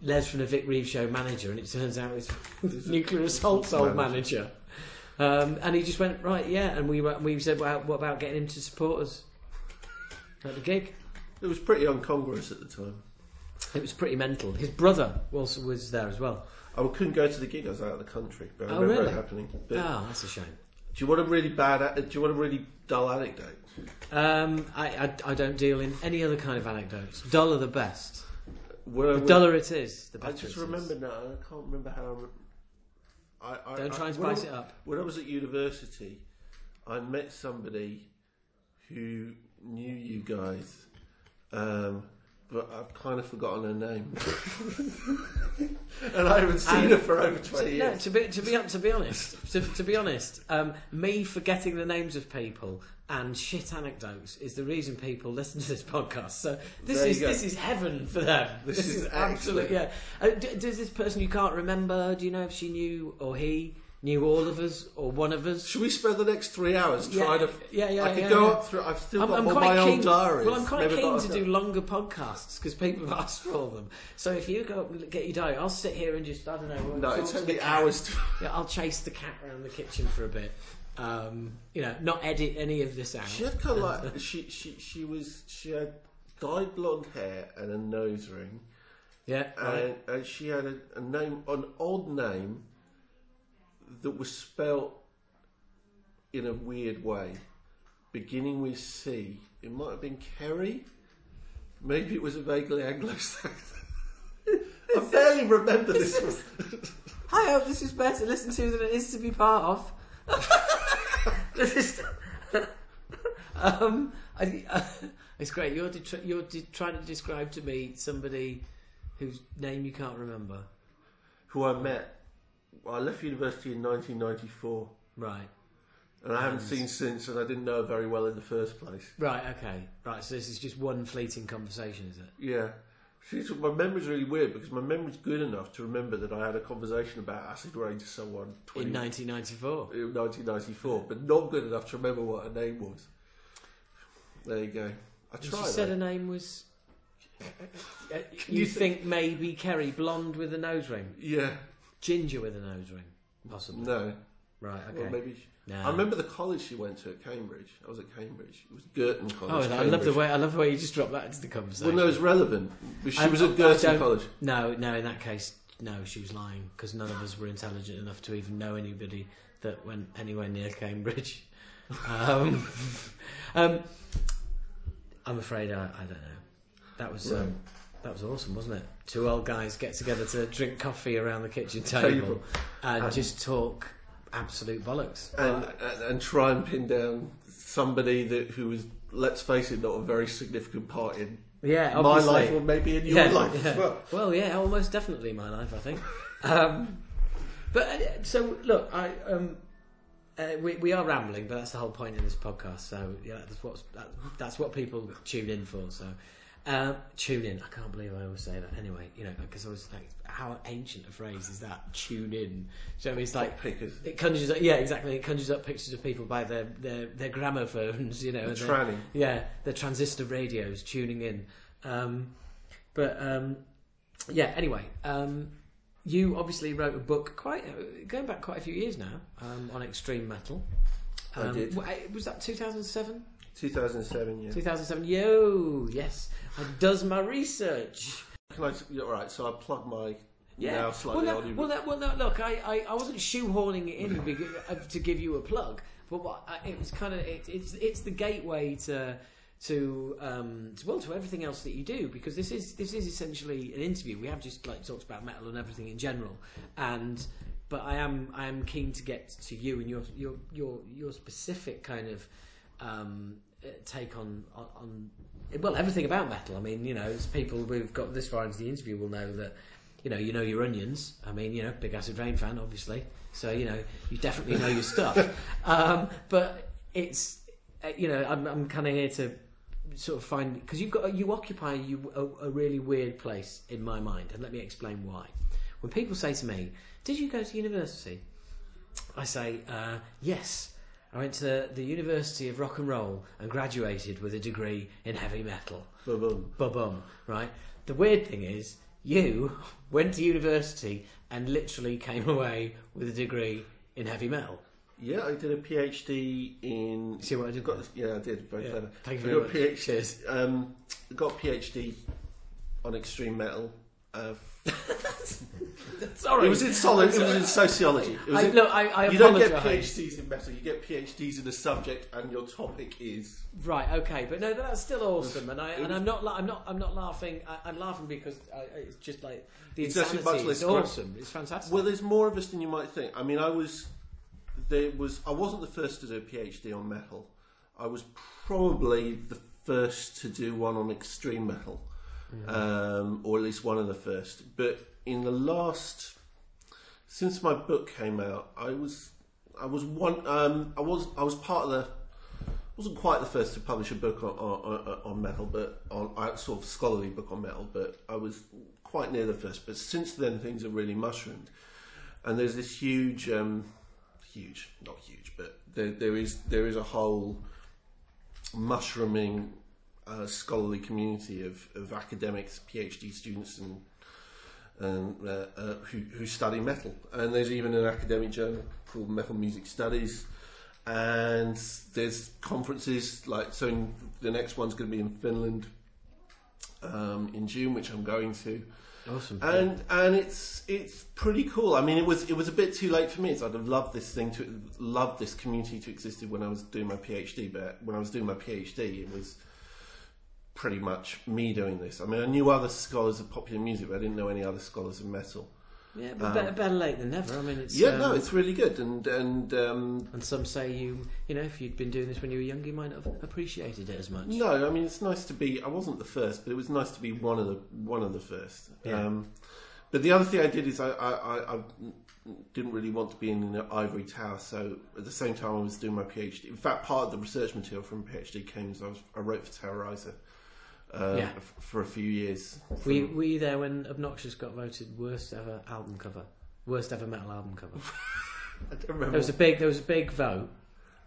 Les from the Vic Reeves show manager, and it turns out it's nuclear assault's old manager. Um, and he just went, right, yeah, and we were- we said, well, what about getting him to support us at the gig? It was pretty incongruous at the time. It was pretty mental. His brother also was there as well. I couldn't go to the gig. I was out of the country, but I Oh, remember really? it happening. But Oh, that's a shame. do you want a really bad? Do you want a really dull anecdote? Um, I, I, I don't deal in any other kind of anecdotes. Dull are the best. The duller it is, the better. I just it is. remember now. I can't remember how. I, I, Don't try and when I- spice it up. When I was at university, I met somebody who knew you guys, um, but I've kind of forgotten her name, and I haven't seen her for over twenty No, years. to be to be to be honest, to, to be honest, um, me forgetting the names of people and shit anecdotes is the reason people listen to this podcast. So this There is this is heaven for them. This This, is is, absolute. Yeah. Uh, d- does this person you can't remember? Do you know if she knew or he knew all of us or one of us? Should we spend the next three hours Yeah, trying to? yeah, yeah, I could yeah, go yeah. up through. I've still I'm, got I'm all quite my keen. old diaries. Well, I'm quite Never keen to do longer podcasts because people have asked for them. So if you go up and get your diary, I'll sit here and just I don't know. No, it to took me hours to. Yeah, I'll chase the cat around the kitchen for a bit. Um, you know, not edit any of this out. She had kind of like she she she was she had dyed blonde hair and a nose ring, Yeah, right. and, and she had a, a name, an odd name that was spelt in a weird way, beginning with C. It might have been Kerry. Maybe it was a vaguely Anglo-Saxon. I barely remember this. one. I hope this is better to listen to than it is to be part of. um, I, uh, it's great. You're you're de- trying to describe to me somebody whose name you can't remember. Who I met. I left university in 1994, Right. and I haven't seen since, and I didn't know her very well in the first place. Right. Okay. Right. So this is just one fleeting conversation, is it? Yeah. She's, my memory's really weird because my memory's good enough to remember that I had a conversation about Acid Reign to someone 20, In 1994. in 1994, but not good enough to remember what her name was. There you go. I tried. She said though. her name was. Uh, you, you think maybe Kerry, blonde with a nose ring, Yeah. ginger with a nose ring, possibly. No. Right. Okay. Well, maybe. No. I remember the college she went to at Cambridge. I was at Cambridge. It was Girton Oh, College. I love the way I love the way you just dropped that into the conversation. Well, no, it's relevant. She I- was at Girton College. No, no. In that case, no. She was lying because none of us were intelligent enough to even know anybody that went anywhere near Cambridge. Um, um, I'm afraid I, I don't know. That was Right. um, that was awesome, wasn't it? Two old guys get together to drink coffee around the kitchen Table. table and And- just talk absolute bollocks. and, and and try and pin down somebody that who was, let's face it, not a very significant part in yeah, my obviously. life or maybe in your Yeah, life yeah. as well. Well, yeah, almost definitely my life, I think. Um, but uh, so look, I um, uh, we we are rambling, but that's the whole point in this podcast. So yeah, that's what that, that's what people tune in for. So uh, tune in. I can't believe I always say that. Anyway, you know, because I was like, how ancient a phrase is that? Tune in. So it's like. pickers. It conjures up, yeah, exactly. It conjures up pictures of people by their, their, their gramophones, you know, their- yeah, the transistor radios tuning in. Um, but um, yeah, anyway, um, you obviously wrote a book quite uh, going back quite a few years now um, on extreme metal. I did. uh, Was that 2007? 2007, yeah. 2007. Yo, yes. I does my research. Can I, all right, so I plug my Yeah. now well, slightly no, well, no, well, no, look, I, I, I wasn't shoehorning it in because, uh, to give you a plug, but what, it was kind of it, it's it's the gateway to to um to, well to everything else that you do because this is this is essentially an interview. We have just like talked about metal and everything in general, and but I am I am keen to get to you and your your your your specific kind of um, uh, take on, on on well everything about metal. I mean, you know, as people who've got this far into the interview will know that you know you know your onions. I mean, you know, big Acid Reign fan, obviously. So you know, you definitely know your stuff. Um, but it's uh, you know, I'm I'm kind of here to sort of find because you've got you occupy you a, a really weird place in my mind, and let me explain why. When people say to me, "Did you go to university?" I say, uh, "Yes." I went to the University of Rock and Roll and graduated with a degree in heavy metal. Ba-boom. Ba-bum, right? The weird thing is, you went to university and literally came away with a degree in heavy metal. Yeah, I did a PhD in. See what I did Got, yeah, I did. Very Yeah. clever. Thank you I very got much. PhD. Um, got PhD on extreme metal. Uh, Sorry. it was in solid. It was in sociology. It was I, in, look, I, I you don't get. PhDs in metal. You get PhDs in a subject, and your topic is. Right, okay, but no, that's still awesome, and I and I'm not I'm not I'm not laughing. I, I'm laughing because I, it's just like the It's insanity. much It's less cra- awesome. It's fantastic. Well, there's more of us than you might think. I mean, I was. There was. I wasn't the first to do a PhD on metal. I was probably the first to do one on extreme metal. um, or at least one of the first. But in the last, since my book came out, I was I was one um, I was I was part of the wasn't quite the first to publish a book on on, on metal, but on a sort of scholarly book on metal. But I was quite near the first. But since then, things have really mushroomed, and there's this huge, um, huge, not huge, but there, there is there is a whole mushrooming uh, scholarly community of, of academics, PhD students, and and uh, uh, who, who study metal. And there's even an academic journal called Metal Music Studies. And there's conferences like so. In, the next one's going to be in Finland um, in June, which I'm going to. Awesome. And and it's it's pretty cool. I mean, it was it was a bit too late for me. So I'd have loved this thing to loved this community to existed when I was doing my PhD. But when I was doing my PhD, it was pretty much me doing this. I mean, I knew other scholars of popular music, but I didn't know any other scholars of metal. Yeah, but better, better late than never. I mean, it's Yeah, um, no, it's really good, and and um, And some say you, you know, if you'd been doing this when you were younger, you might not have appreciated it as much. no, I mean it's nice to be. I wasn't the first, but it was nice to be one of the one of the first. Yeah. Um, but the other thing I did is I, I, I, I didn't really want to be in an ivory tower. So at the same time I was doing my PhD. In fact, part of the research material from PhD came as I was I wrote for Terrorizer. Uh, Yeah. f- for a few years. Were you, were you there when Obnoxious got voted worst ever album cover, worst ever metal album cover? I don't remember. There was a big, there was a big vote,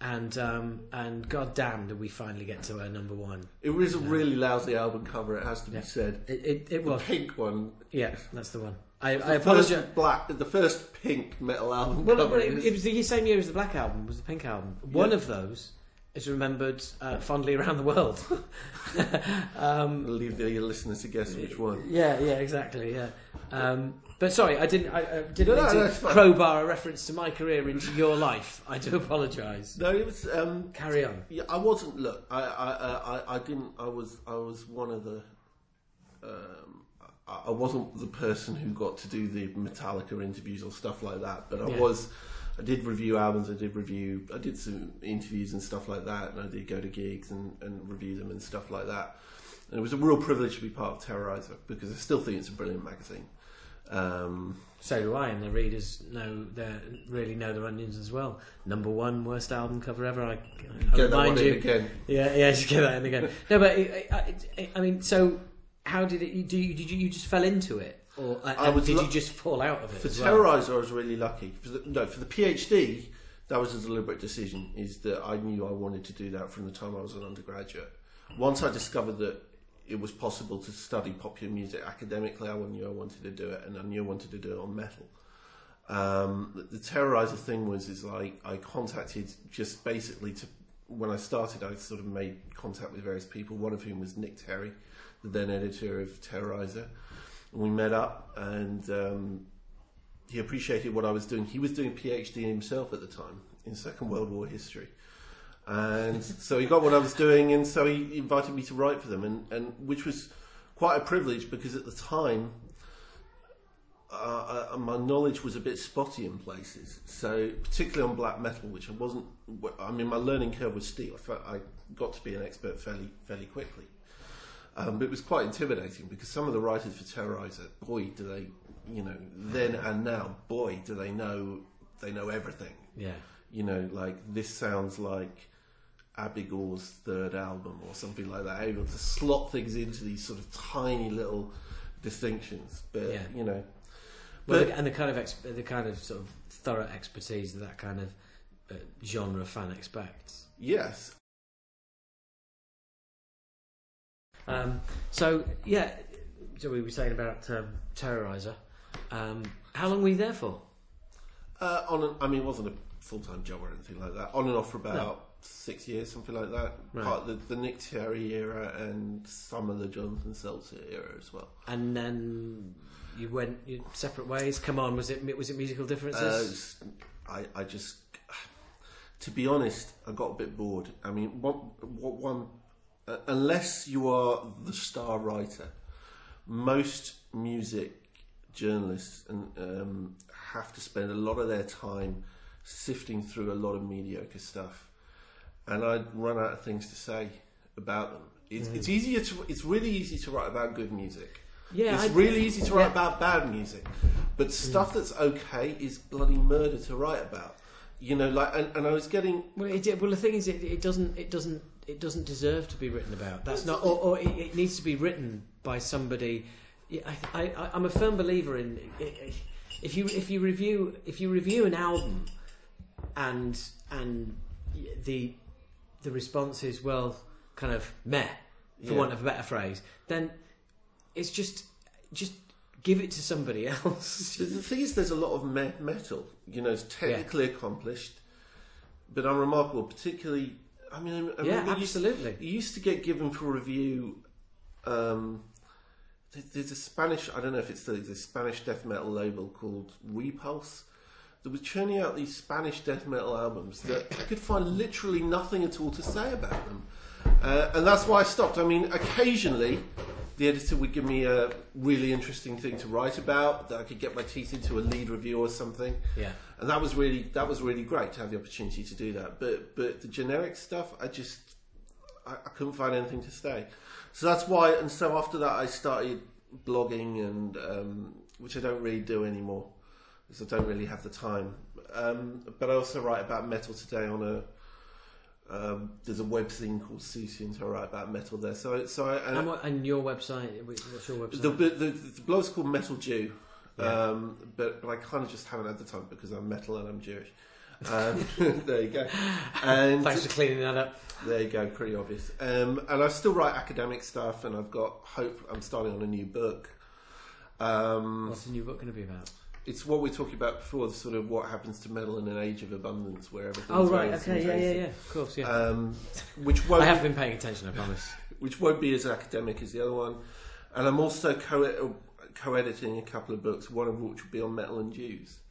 and um, and god damn, did we finally get to our number one? It was a really lousy album cover. It has to be Yeah. said. It, it, it The was, pink one. yeah, that's the one. I, I apologize. black, the first pink metal album Well, cover. well, it, is- it was the same year as the Black Album. Was the Pink Album? One Yeah. of those is remembered uh, fondly around the world. um, leave the listeners to guess which one. yeah, yeah, exactly. Yeah, um, but sorry, I didn't. I, I didn't No, no, mean no, to it's crowbar a reference to my career into your life. I do apologise. No, it was. Um, Carry on. yeah, I wasn't. Look, I, I, I, I- I didn't. I was. I was one of the. Um, I, I wasn't the person who got to do the Metallica interviews or stuff like that. But I Yeah. was. I did review albums. I did review. I did some interviews and stuff like that. And I did go to gigs and, and review them and stuff like that. And it was a real privilege to be part of Terrorizer because I still think it's a brilliant magazine. Um, So do I, and the readers know their really know their onions as well. Number one worst album cover ever. I, I get that remind you. in again. Yeah, yeah, just get that in again. No, but it, it, I mean, so how did it? Do you, did you, you just fell into it, or uh, I was did lu- you just fall out of it? For as well? Terrorizer, I was really lucky. For the, no, for the PhD, that was a deliberate decision. Is that I knew I wanted to do that from the time I was an undergraduate. Once I discovered that it was possible to study popular music academically, I knew I wanted to do it, and I knew I wanted to do it on metal. Um, the, the Terrorizer thing was is I, I contacted just basically to when I started, I sort of made contact with various people. One of whom was Nick Terry, the then editor of Terrorizer. And we met up, and um, he appreciated what I was doing. He was doing a PhD himself at the time in Second World War history. And so he got what I was doing, and so he invited me to write for them, and, and which was quite a privilege because at the time uh, uh, my knowledge was a bit spotty in places. So particularly on black metal, which I wasn't. I mean, my learning curve was steep. I, I got to be an expert fairly fairly quickly. Um, but it was quite intimidating because some of the writers for Terrorizer, boy, do they, you know, then and now, boy, do they know, they know everything. Yeah, You know, like this sounds like Abigail's third album or something like that, able to slot things into these sort of tiny little distinctions. But Yeah. you know, well, But- the, and the kind of ex, the kind of sort of thorough expertise that that kind of uh, genre fan expects. yes, Um, so yeah, so we were saying about um, Terrorizer. Um, how long were you there for? uh, on an, I mean, it wasn't a full time job or anything like that. On and off for about No. six years, something like that. Right. Part of the, the Nick Terry era and some of the Jonathan Selzer era as well. And then you went your separate ways. Come on, was it was it musical Uh, differences? I, I just, to be honest, I got a bit bored. I mean, one, one uh, unless you are the star writer, most music journalists and um, have to spend a lot of their time sifting through a lot of mediocre stuff, and I'd run out of things to say. about them. It's, it's easier to. It's really easy to write about good music. Yeah, it's I- really easy to write yeah. about bad music, but stuff that's okay is bloody murder to write about. You know, like, and, and I was getting Well, it, well, the thing is, it, it doesn't, it doesn't, it doesn't deserve to be written about. That's not, or, or it, it needs to be written by somebody. I, I, I'm a firm believer in if you if you review if you review an album and and the the response is well, kind of meh, for Yeah. want of a better phrase, then it's just just give it to somebody else. The thing is, there's a lot of me- metal. You know, it's technically accomplished, but unremarkable. Particularly, I mean, I yeah, you used- absolutely. You used to get given for a review. Um, there's a Spanish. I don't know if it's the, the Spanish death metal label called Repulse. That was churning out these Spanish death metal albums that I could find literally nothing at all to say about them, uh, and that's why I stopped. I mean, occasionally. The editor would give me a really interesting thing to write about that I could get my teeth into a lead review or something Yeah. and that was really that was really great to have the opportunity to do that. But but the generic stuff, I just I, I couldn't find anything to say. So that's why. And so after that, I started blogging, and um, which I don't really do anymore because I don't really have the time. Um, but I also write about metal today on a. Um, there's a web thing called Souciant, so I write about metal there. So, so I, and And, what, and your website? What's your website? the, the, the, the blog's called Metal Jew, Yeah. um, but but I kind of just haven't had the time because I'm metal and I'm Jewish. Um, there you go. And Thanks for cleaning that up. there you go, pretty obvious. Um, and I still write academic stuff, and I've got hope. I'm starting on a new book. Um, What's the new book going to be about? It's what we were talking about before, the sort of what happens to metal in an age of abundance, where everything's Oh right, okay, yeah, yeah, yeah. Of course, yeah. Um, which won't I have been paying attention. I promise. which won't be as academic as the other one. And I'm also co- co-editing a couple of books, one of which will be on metal and Jews.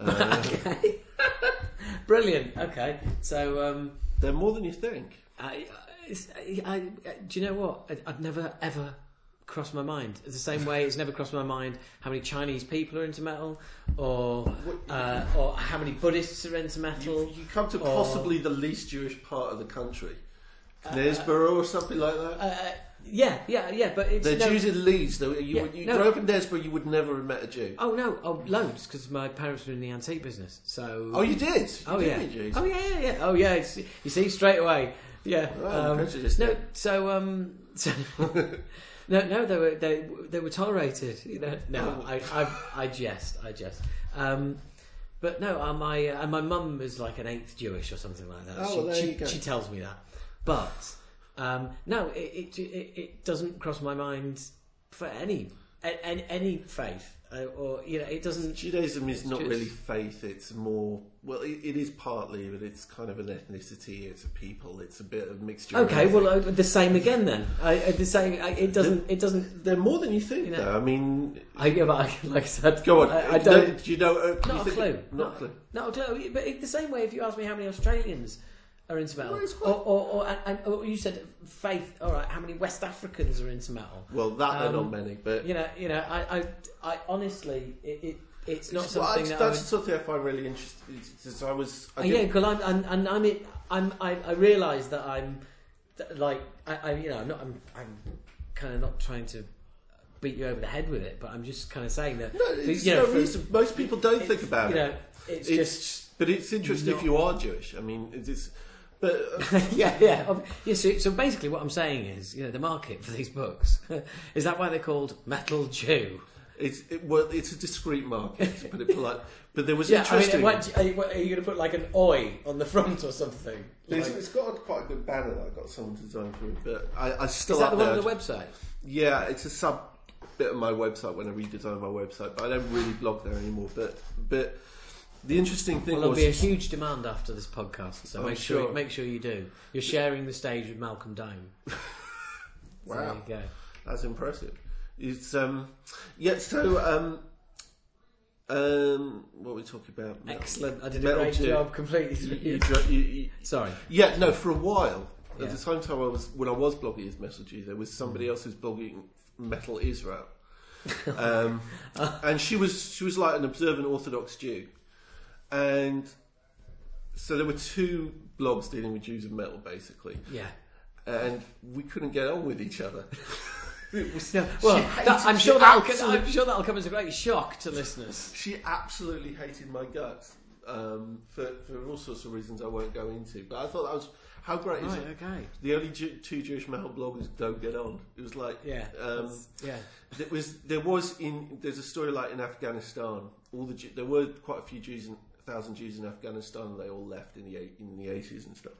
Uh, okay. Brilliant. Okay, so um, they're more than you think. I, I, I, do you know what? I, I've never ever crossed my mind. It's the same way it's never crossed my mind how many Chinese people are into metal, or uh, or how many Buddhists are into metal. You, you come to or- possibly the least Jewish part of the country, Knaresborough or something like that. Uh, yeah, yeah, yeah. But it's They're no, Jews in Leeds. Though you, Yeah, you no. grow up in Knaresborough, you would never have met a Jew. Oh no, oh loads because my parents were in the antique business. So Oh, you did. You Oh did yeah. Oh yeah, yeah, yeah. Oh yeah. It's, you see straight away. Yeah. Well, um, no. So um. So, no, no. They were they they were tolerated. You know. No, I I, I jest. I jest. Um. But no, uh, my uh, and my mum is like an eighth Jewish or something like that. Oh, she, well, there she, you go. she tells me that. But um, no, it, it it it doesn't cross my mind for any any, any faith uh, or you know it doesn't. Judaism is not just- really faith. It's more well, it, it is partly, but it's kind of an ethnicity. It's a people. It's a bit of mixture. Okay, well, uh, the same again then. I, uh, the same. I, it doesn't. It doesn't. they're more than you think. You know- though. I mean, I, yeah, but I, like I said, go on. I, I don't. do you know? Uh, Not you a think- clue. Not a clue. Not a clue. But it, the same way, if you ask me how many Australians are into metal, Well, it's or, or, or, and, and, or you said faith. All right, how many West Africans are into metal? Well, that there are Um, not many, but You know, you know. I, I, I honestly, it, it it's not Well, something I- that. that's I would, something I find really interesting. Because I was, I did- yeah, because I'm, and, and I'm, it, I'm, I, I realise that I'm, th- like, I, I, you know, I'm not, I'm, I'm kind of not trying to beat you over the head with it, but I'm just kind of saying that. no, it's you know, no for- reason. Most people don't think about you it. know, it's, It's, just. but it's interesting if not- you are Jewish. I mean, it's, it's but uh, yeah, yeah, ob- yeah. So, so basically, what I'm saying is, you know, the market for these books is that why they're called Metal Jew? it's it, well, it's a discreet market to put it polite. But there was Yeah, I interesting. mean, what, are you, what, are you going to put like an oi on the front or something? it's, Like- it's got a, quite a good banner that I got someone to design for me, but I, I still is that the up one on the website? Yeah, it's a sub bit of my website when I redesign my website, but I don't really blog there anymore. But but the interesting thing Well, there'll was be a huge demand after this podcast, so I'm make sure. sure. make sure you do. You're sharing the stage with Malcolm Dome. Wow. there you go. That's impressive. It's um yeah. So um um what were we talking about? Excellent. I did a Metal great Jew. job completely. You, you, you, Sorry. yeah, no. For a while, Yeah. at the same time I was when I was blogging as Metal G, there was somebody else who's blogging Metal Israel, um, and she was she was like an observant Orthodox Jew, and so there were two blogs dealing with Jews and metal basically. Yeah. and we couldn't get on with each other. Was- No, well, that, I'm sure that'll absolutely- I'm sure that'll come as a great shock to listeners. She absolutely hated my guts um, for, for all sorts of reasons I won't go into. But I thought that was how great is Right, it? okay. The only Ju- two Jewish male bloggers don't get on. It was like Yeah, Um, yeah. there was there was in there's a story like in Afghanistan. All the there were quite a few Jews, in, thousand Jews in Afghanistan. and They all left in the in the eighties and stuff.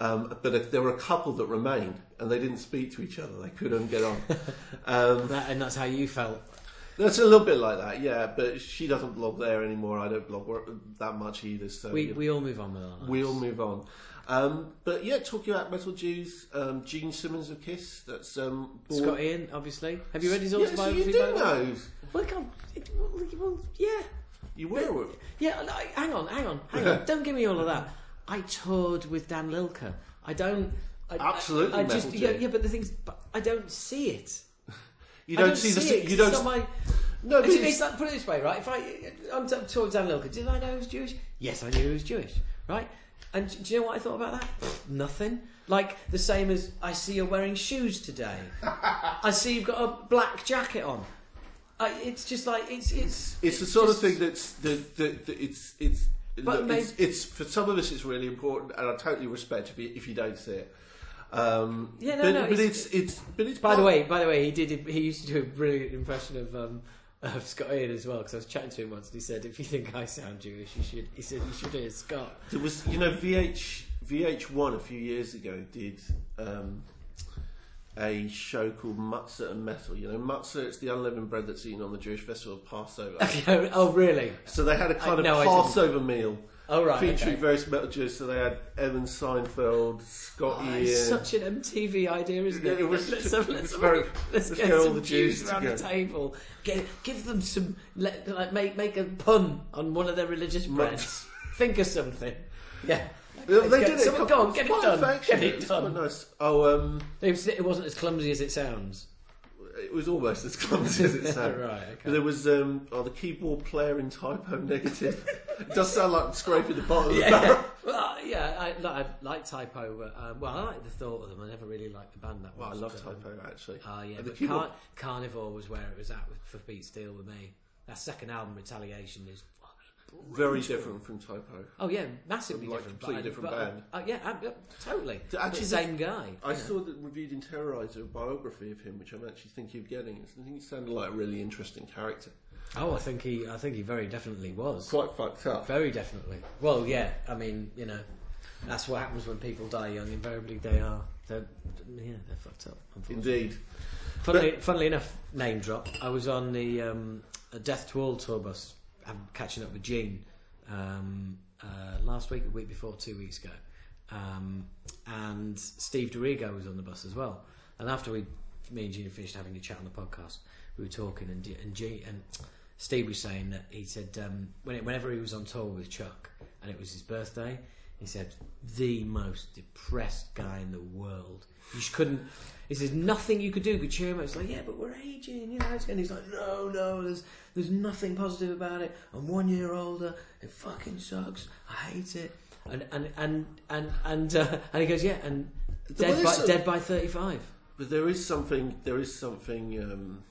Um, but there were a couple that remained, and they didn't speak to each other. They couldn't get on. Um, That, and that's how you felt. that's a little bit like that, yeah. But she doesn't blog there anymore. I don't blog that much either. So We we all move on with our lives. We all move on. Um, but yeah, talking about metal Jews, um, Gene Simmons of Kiss. That's um, born- Scott Ian, obviously. Have you read his Yeah, so autobiography? you do by the way? know. Well, well, yeah, You were. yeah. no, Hang on, hang on, hang on. Don't give me all of that. I toured with Dan Lilker. I don't. I, Absolutely I, I just yeah, yeah, but the things, but I don't see it. You I don't, see, the. it. You don't. not my- no, but It's, it's- it's put it this way, right? If I, I'm t- towards Dan Lilker, did I know he was Jewish? Yes, I knew he was Jewish, right? And do you know what I thought about that? Nothing. Like the same as I see you're wearing shoes today. I see you've got a black jacket on. I, it's just like it's it's It's the sort just- of thing that's that, that, that it's it's. But look, it's, it's for some of us it's really important, and I totally respect if you, if you don't see it. Um, Yeah, no, but, no, but it's- it's, it's but it's By the way, by the way, he did. He used to do a brilliant impression of um, of Scott Ian as well. Because I was chatting to him once, and he said, "If you think I sound Jewish, you should." He said, "You should hear Scott." there was you know VH VH1 a few years ago did um, a show called Matzah and Metal. You know, matzah it's the unleavened bread that's eaten on the Jewish festival of Passover. oh, really? so they had a kind I- of no, Passover meal. Oh, right. featuring okay. various metal Jews. So they had Evan Seinfeld, Scott Oh, Ian. such an MTV idea, isn't it? It was- let's have, let's very- let's let's get some the Jews Jews around the table. Get, give them some, like make make a pun on one of their religious breads. Think of something. Yeah. They, did it. someone- go on, get it done. Get it It's done. quite nice. Oh, um, It, was, it wasn't as clumsy as it sounds. it was almost as clumsy as it sounded. right. Okay. There was um, oh, the keyboard player in Type O Negative. it does sound like scraping the bottom of the barrel. Yeah. Well, yeah, I, I like Type O, but um, well, I like the thought of them. I never really liked the band that Well, I much. love but, um, Type O actually. Oh yeah, And the but keyboard- Car- Carnivore was where it was at with, for Pete Steele with me. That second album, Retaliation, is Very different from Type O. Oh yeah, massively Like different. completely different band. uh, yeah, uh, yeah, totally. Actually, same guy. I know. saw that reviewed in Terrorizer a biography of him, which I'm actually thinking of getting. I think he sounded like a really interesting character. Oh, I think he, I think he very definitely was. Quite fucked up. Very definitely. Well, yeah. I mean, you know, that's what happens when people die young. Invariably, they are. They're, yeah, they're fucked up. Indeed. Funnily, funnily enough, name drop. I was on the um, a Death to All tour bus. I'm catching up with Gene um, uh, last week, a week before, two weeks ago, um, and Steve DiGiorgio was on the bus as well. And after we, me and had finished having a chat on the podcast, we were talking, and and, and Steve was saying that he said um, when whenever he was on tour with Chuck, and it was his birthday, he said the most depressed guy in the world. You just couldn't. He says nothing you could do could cheer him up. It's like, yeah, but we're aging, you know. And he's like, no, no, there's there's nothing positive about it. I'm one year older. It fucking sucks. I hate it. And and and and and, uh, and he goes, yeah, and dead by a- dead by thirty five. But there is something. There is something. Um,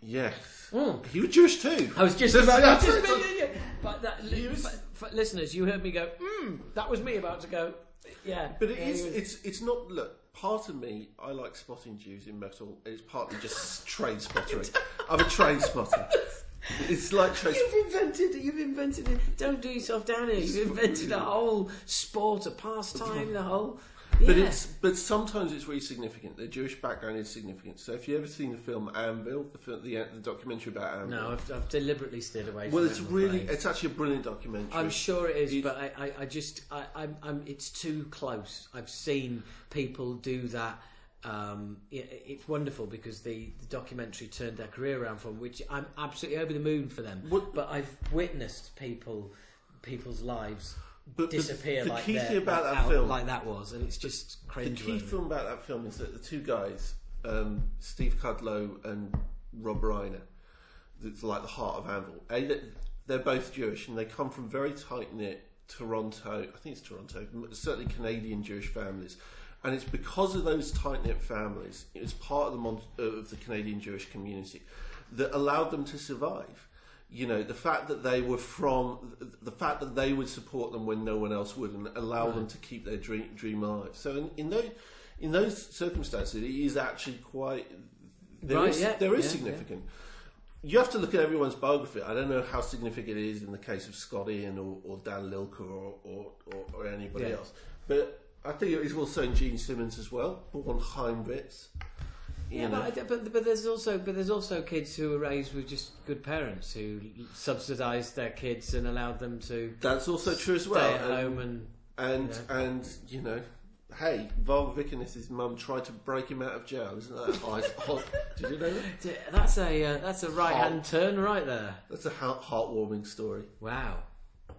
yes, Mm. he was Jewish too. I was just That's- about. that's just it. about- yeah, yeah. But that, He was- but- but listeners, you heard me go. Mm, that was me about to go. Yeah, But it yeah, is. was- It's. It's not. Look, part of me, I like spotting Jews in metal. It's partly just trade spotting. I'm a trade spotter. It's like. You've invented. It, you've invented it. Don't do yourself down here. You've invented a whole sport, a pastime, the whole. But Yeah. it's but sometimes it's really significant. The Jewish background is significant. So if you ever seen the film Anvil, the film, the, the documentary about Anvil, no, I've, I've deliberately steered away. well, from it's really afraid. it's actually a brilliant documentary. I'm sure it is, but I, I, I just, I, I'm, I'm, it's too close. I've seen people do that. Um, it, it's wonderful because the, the documentary turned their career around from which I'm absolutely over the moon for them. What- But I've witnessed people, people's lives but the- disappear the, like key thing about like that out- film, like that was, and it's just crazy. the key film about that film is that the two guys, um, Steve Kudlow and Robb Reiner, it's like the heart of Anvil. A, they're both Jewish and they come from very tight knit, Toronto. I think it's Toronto. Certainly Canadian Jewish families, and it's because of those tight knit families. it's part of the of the Canadian Jewish community that allowed them to survive. You know, the fact that they were from, the fact that they would support them when no one else would, and allow them to keep their dream dream alive. So in, in those in those circumstances, it is actually quite there Right, is- yeah, there is yeah, significant. You have to look at everyone's biography. I don't know how significant it is in the case of Scott Ian or, or Dan Lilker or, or, or, or anybody Yeah. else. But I think it is also in Gene Simmons as well, born Chaim Witz. Yeah, but, I- but but there's also but there's also kids who were raised with just good parents who subsidised their kids and allowed them to That's also true as well. stay at home and And Yeah. and you know, hey, Varg Vikernes' mum tried to break him out of jail. Isn't that high? hot? Did you know that? that's a uh, that's a right hand turn right there. That's a heart- heartwarming story. Wow.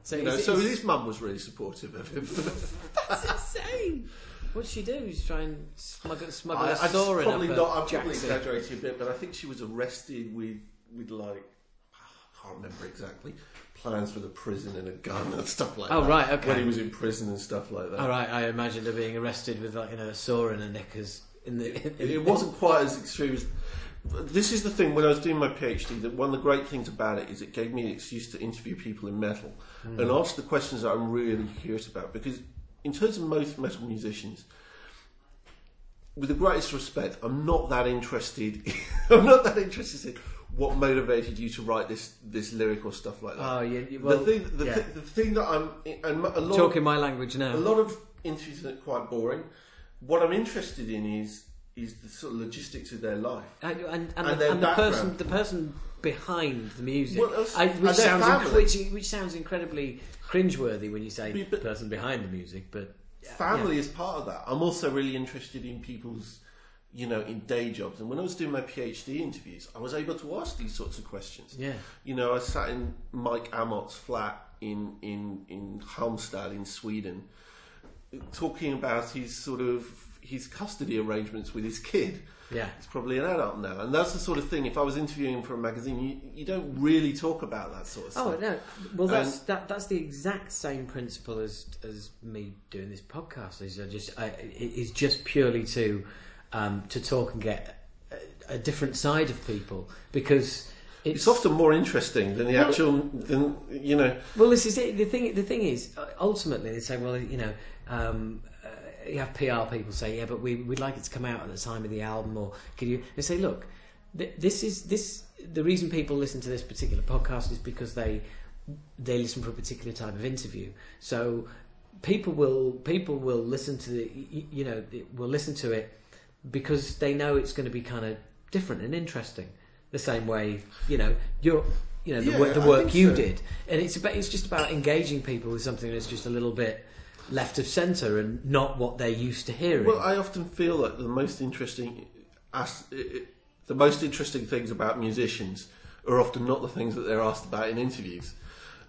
So, You know, is- so is- his mum was really supportive of him. that's insane. What'd she do? She's trying and smuggle, smuggle I, a I saw in probably not. I'm probably Jackson. exaggerating a bit, but I think she was arrested with with like I can't remember exactly plans for the prison and a gun and stuff like Oh, that. right, okay. When he was in prison and stuff like that. All right, I imagined her being arrested with like you know a saw in her knickers in the. In, It, it wasn't quite as extreme as. This is the thing when I was doing my PhD. That one of the great things about it is it gave me an excuse to interview people in metal Hmm. and ask the questions that I'm really curious about. Because in terms of most metal musicians, with the greatest respect, I'm not that interested. I'm not that interested in what motivated you to write this this lyric or stuff like that. Oh, yeah, you, well, the thing, the, yeah. thi- the thing that I'm, and a lot talking of, my language now. a lot of interviews are quite boring. What I'm interested in is is the sort of logistics of their life. And, and, and, And the, and the person, the person behind the music, Well, also- I, and which their sounds family. which, which sounds incredibly cringeworthy when you say But- but- person behind the music, but Family is part of that. I'm also really interested in people's, you know, in day jobs. And when I was doing my PhD interviews, I was able to ask these sorts of questions. yeah, You know, I sat in Mike Amott's flat in in in Halmstad in Sweden, talking about his sort of his custody arrangements with his kid. Yeah, He's probably an adult now, and that's the sort of thing. If I was interviewing for a magazine, you, you don't really talk about that sort of stuff. Oh no! Well, that's And- that, that's the exact same principle as as me doing this podcast. Is I just I, it is just purely to um, to talk and get a, a different side of people because it's, It's often more interesting than the Well- actual than you know. Well, this is it. The thing. The thing is, ultimately, they say, well, you know, um, you have PR people say, yeah, but we, we'd like it to come out at the time of the album, or can you? They say, look, th- this is this. The reason people listen to this particular podcast is because they they listen for a particular type of interview. So people will people will listen to the you know will listen to it because they know it's going to be kind of different and interesting. The same way you know you're you know the, Yeah, work, the work you so. did, and it's about it's just about engaging people with something that's just a little bit left of centre and not what they're used to hearing. Well, I often feel that the most interesting, the most interesting things about musicians are often not the things that they're asked about in interviews.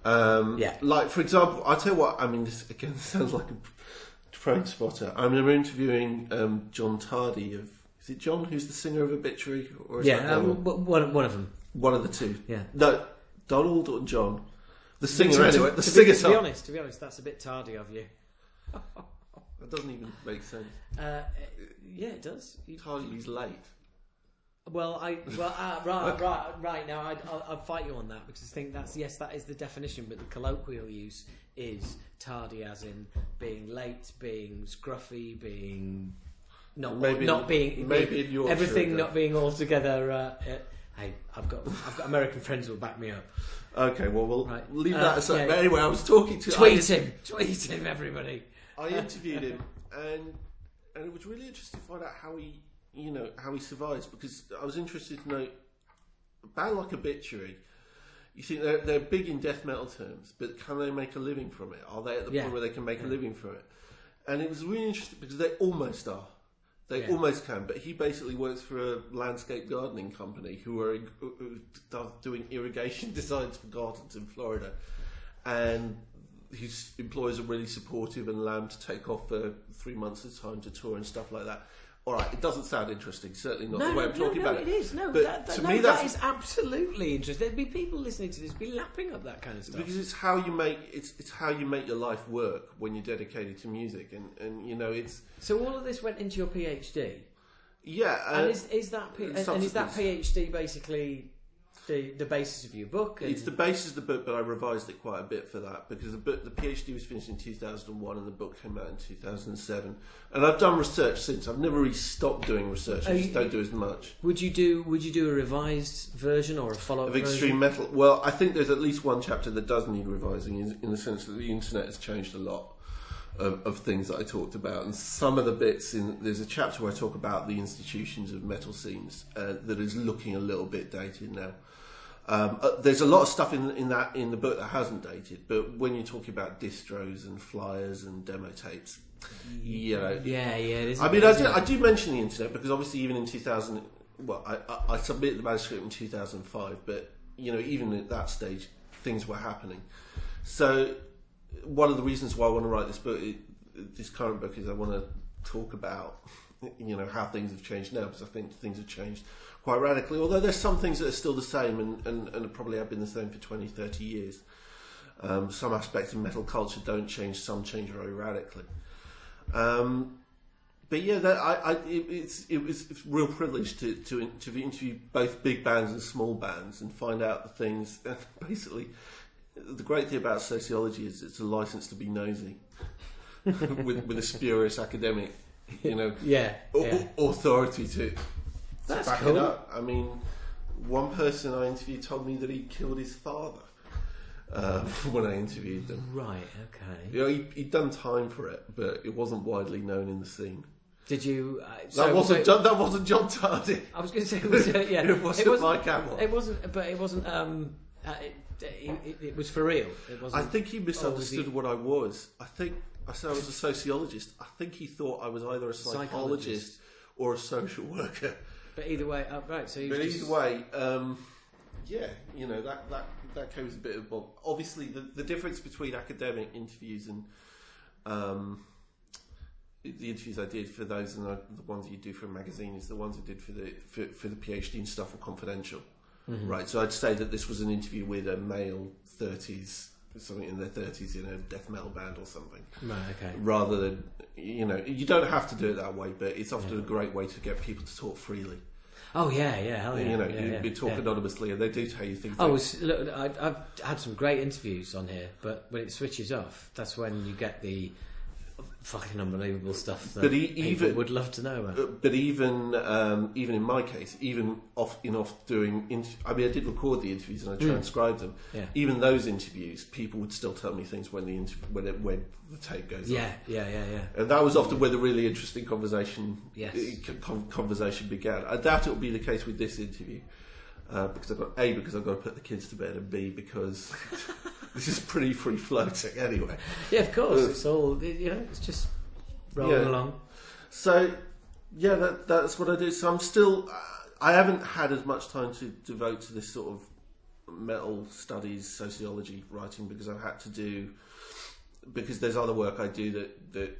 Um, Yeah. Like, for example, I tell you what. I mean, this again sounds like a train spotter. I remember interviewing um, John Tardy of. Is it John who's the singer of Obituary? Or is yeah, one? um, one one of them. one of the two. Yeah. No, Donald or John. The singer, to, anyway. The to singer. be, to be honest, to be honest, that's a bit tardy of you. That doesn't even make sense. Uh, yeah, it does. You- Tardy's late. Well, I well uh, right right right now I'd, I'll, I'll fight you on that because I think that's yes that is the definition, but the colloquial use is tardy as in being late, being scruffy, being not Maybe- not being maybe being- in Yorkshire, everything not being altogether. Uh, uh, hey, I've got I've got American friends who will back me up. Okay, well we'll Right. leave Uh, that aside. yeah. But anyway, I was talking to. Tweet him, tweet him, everybody. I interviewed him, and and it was really interesting to find out how he, you know, how he survives because I was interested to know a band like Obituary. You think they're they're big in death metal terms, but can they make a living from it? Are they at the Yeah. point where they can make a living from it? And it was really interesting because they almost are. They Yeah. almost can, but he basically works for a landscape gardening company who are who- who does doing irrigation designs for gardens in Florida, and his employers are really supportive and allow him to take off for three months at a time to tour and stuff like that. all right, it doesn't sound interesting. Certainly not No, the way no, I'm talking no, about it it. is. No, but that, that, to me, that that's absolutely interesting. There'd be people listening to this be lapping up that kind of stuff. because it's how you make it's it's how you make your life work when you're dedicated to music, and and you know it's so all of this went into your PhD, yeah. Uh, and is, is that P- and, and is that PhD basically the the basis of your book? And It's the basis of the book, but I revised it quite a bit for that because the book, the PhD was finished in 2001 and the book came out in 2007. And I've done research since. I've never really stopped doing research. I Oh, just you- don't do as much would you do would you do a revised version or a follow up of extreme metal. Well, I think there's at least one chapter that does need revising, in, in the sense that the internet has changed a lot. Of, of things that I talked about, and some of the bits in there's a chapter where I talk about the institutions of metal scenes uh, that is looking a little bit dated now. Um, uh, there's a lot of stuff in, in that in the book that hasn't dated, but when you're talking about distros and flyers and demo tapes, you know, Yeah, yeah. It is I mean, I do, I do mention the internet because obviously, even in 2000, well, I, I, I submitted the manuscript in 2005, but you know, even at that stage, things were happening. So, one of the reasons why I want to write this book, this current book, is I want to talk about, you know, how things have changed now because I think things have changed quite radically. Although there's some things that are still the same and, and, and probably have been the same for 20, 30 years. Um, some aspects of metal culture don't change, some change very radically. Um, but yeah, that, I, I, it, it's it was a real privilege to, to to interview both big bands and small bands and find out the things. Basically, the great thing about sociology is it's a license to be nosy, with with a spurious academic, you know, Yeah, yeah. authority to, to That's back cool. it up. I mean, one person I interviewed told me that he killed his father uh, when I interviewed them. Right. Okay. You know, he, he'd done time for it, but it wasn't widely known in the scene. Did you? Uh, That so, wasn't so- John, that wasn't John Tardy. I was going to say, it was, uh, yeah, It wasn't wasn't, Mike Hamill. It wasn't, but it wasn't. Um, uh, it, it, it, it was for real. It I wasn't. I think he misunderstood he- what I was. I think I said I was a sociologist. I think he thought I was either a psychologist, Psychologist. or a social worker. But either way, oh, right. So But just, either way, um, yeah, you know that that that goes a bit of bob. Obviously, the the difference between academic interviews and um, the interviews I did for those and the, the ones that you do for a magazine is the ones I did for the for, for the PhD and stuff were confidential, Mm-hmm. right? So I'd say that this was an interview with a male thirties, something in their thirties in a death metal band or something, Right. Okay. rather than you know you don't have to do it that way, but it's often a great way to get people to talk freely. Oh yeah, yeah, hell yeah. you know, yeah, you, yeah, you talk yeah. anonymously, and they do tell you things. Oh, it's, look, I, I've had some great interviews on here, but when it switches off, that's when you get the fucking unbelievable stuff that But e- even- would love to know about. Uh, but even um, even in my case, even off in off doing, inter- I mean, I did record the interviews and I Mm. transcribed them. Yeah. Even those interviews, people would still tell me things when the inter- when it, when the tape goes Yeah, on. yeah, yeah, yeah. And that was often where the really interesting conversation Yes. uh, conversation began. I doubt it will be the case with this interview. Uh, because I've got A because I've got to put the kids to bed and B because this is pretty free floating anyway. Yeah, of course. Uh, It's all you know. It's just rolling Yeah. along. So, yeah, that, that's what I do. So I'm still, I haven't had as much time to devote to this sort of metal studies, sociology writing because I've had to do, because there's other work I do that, that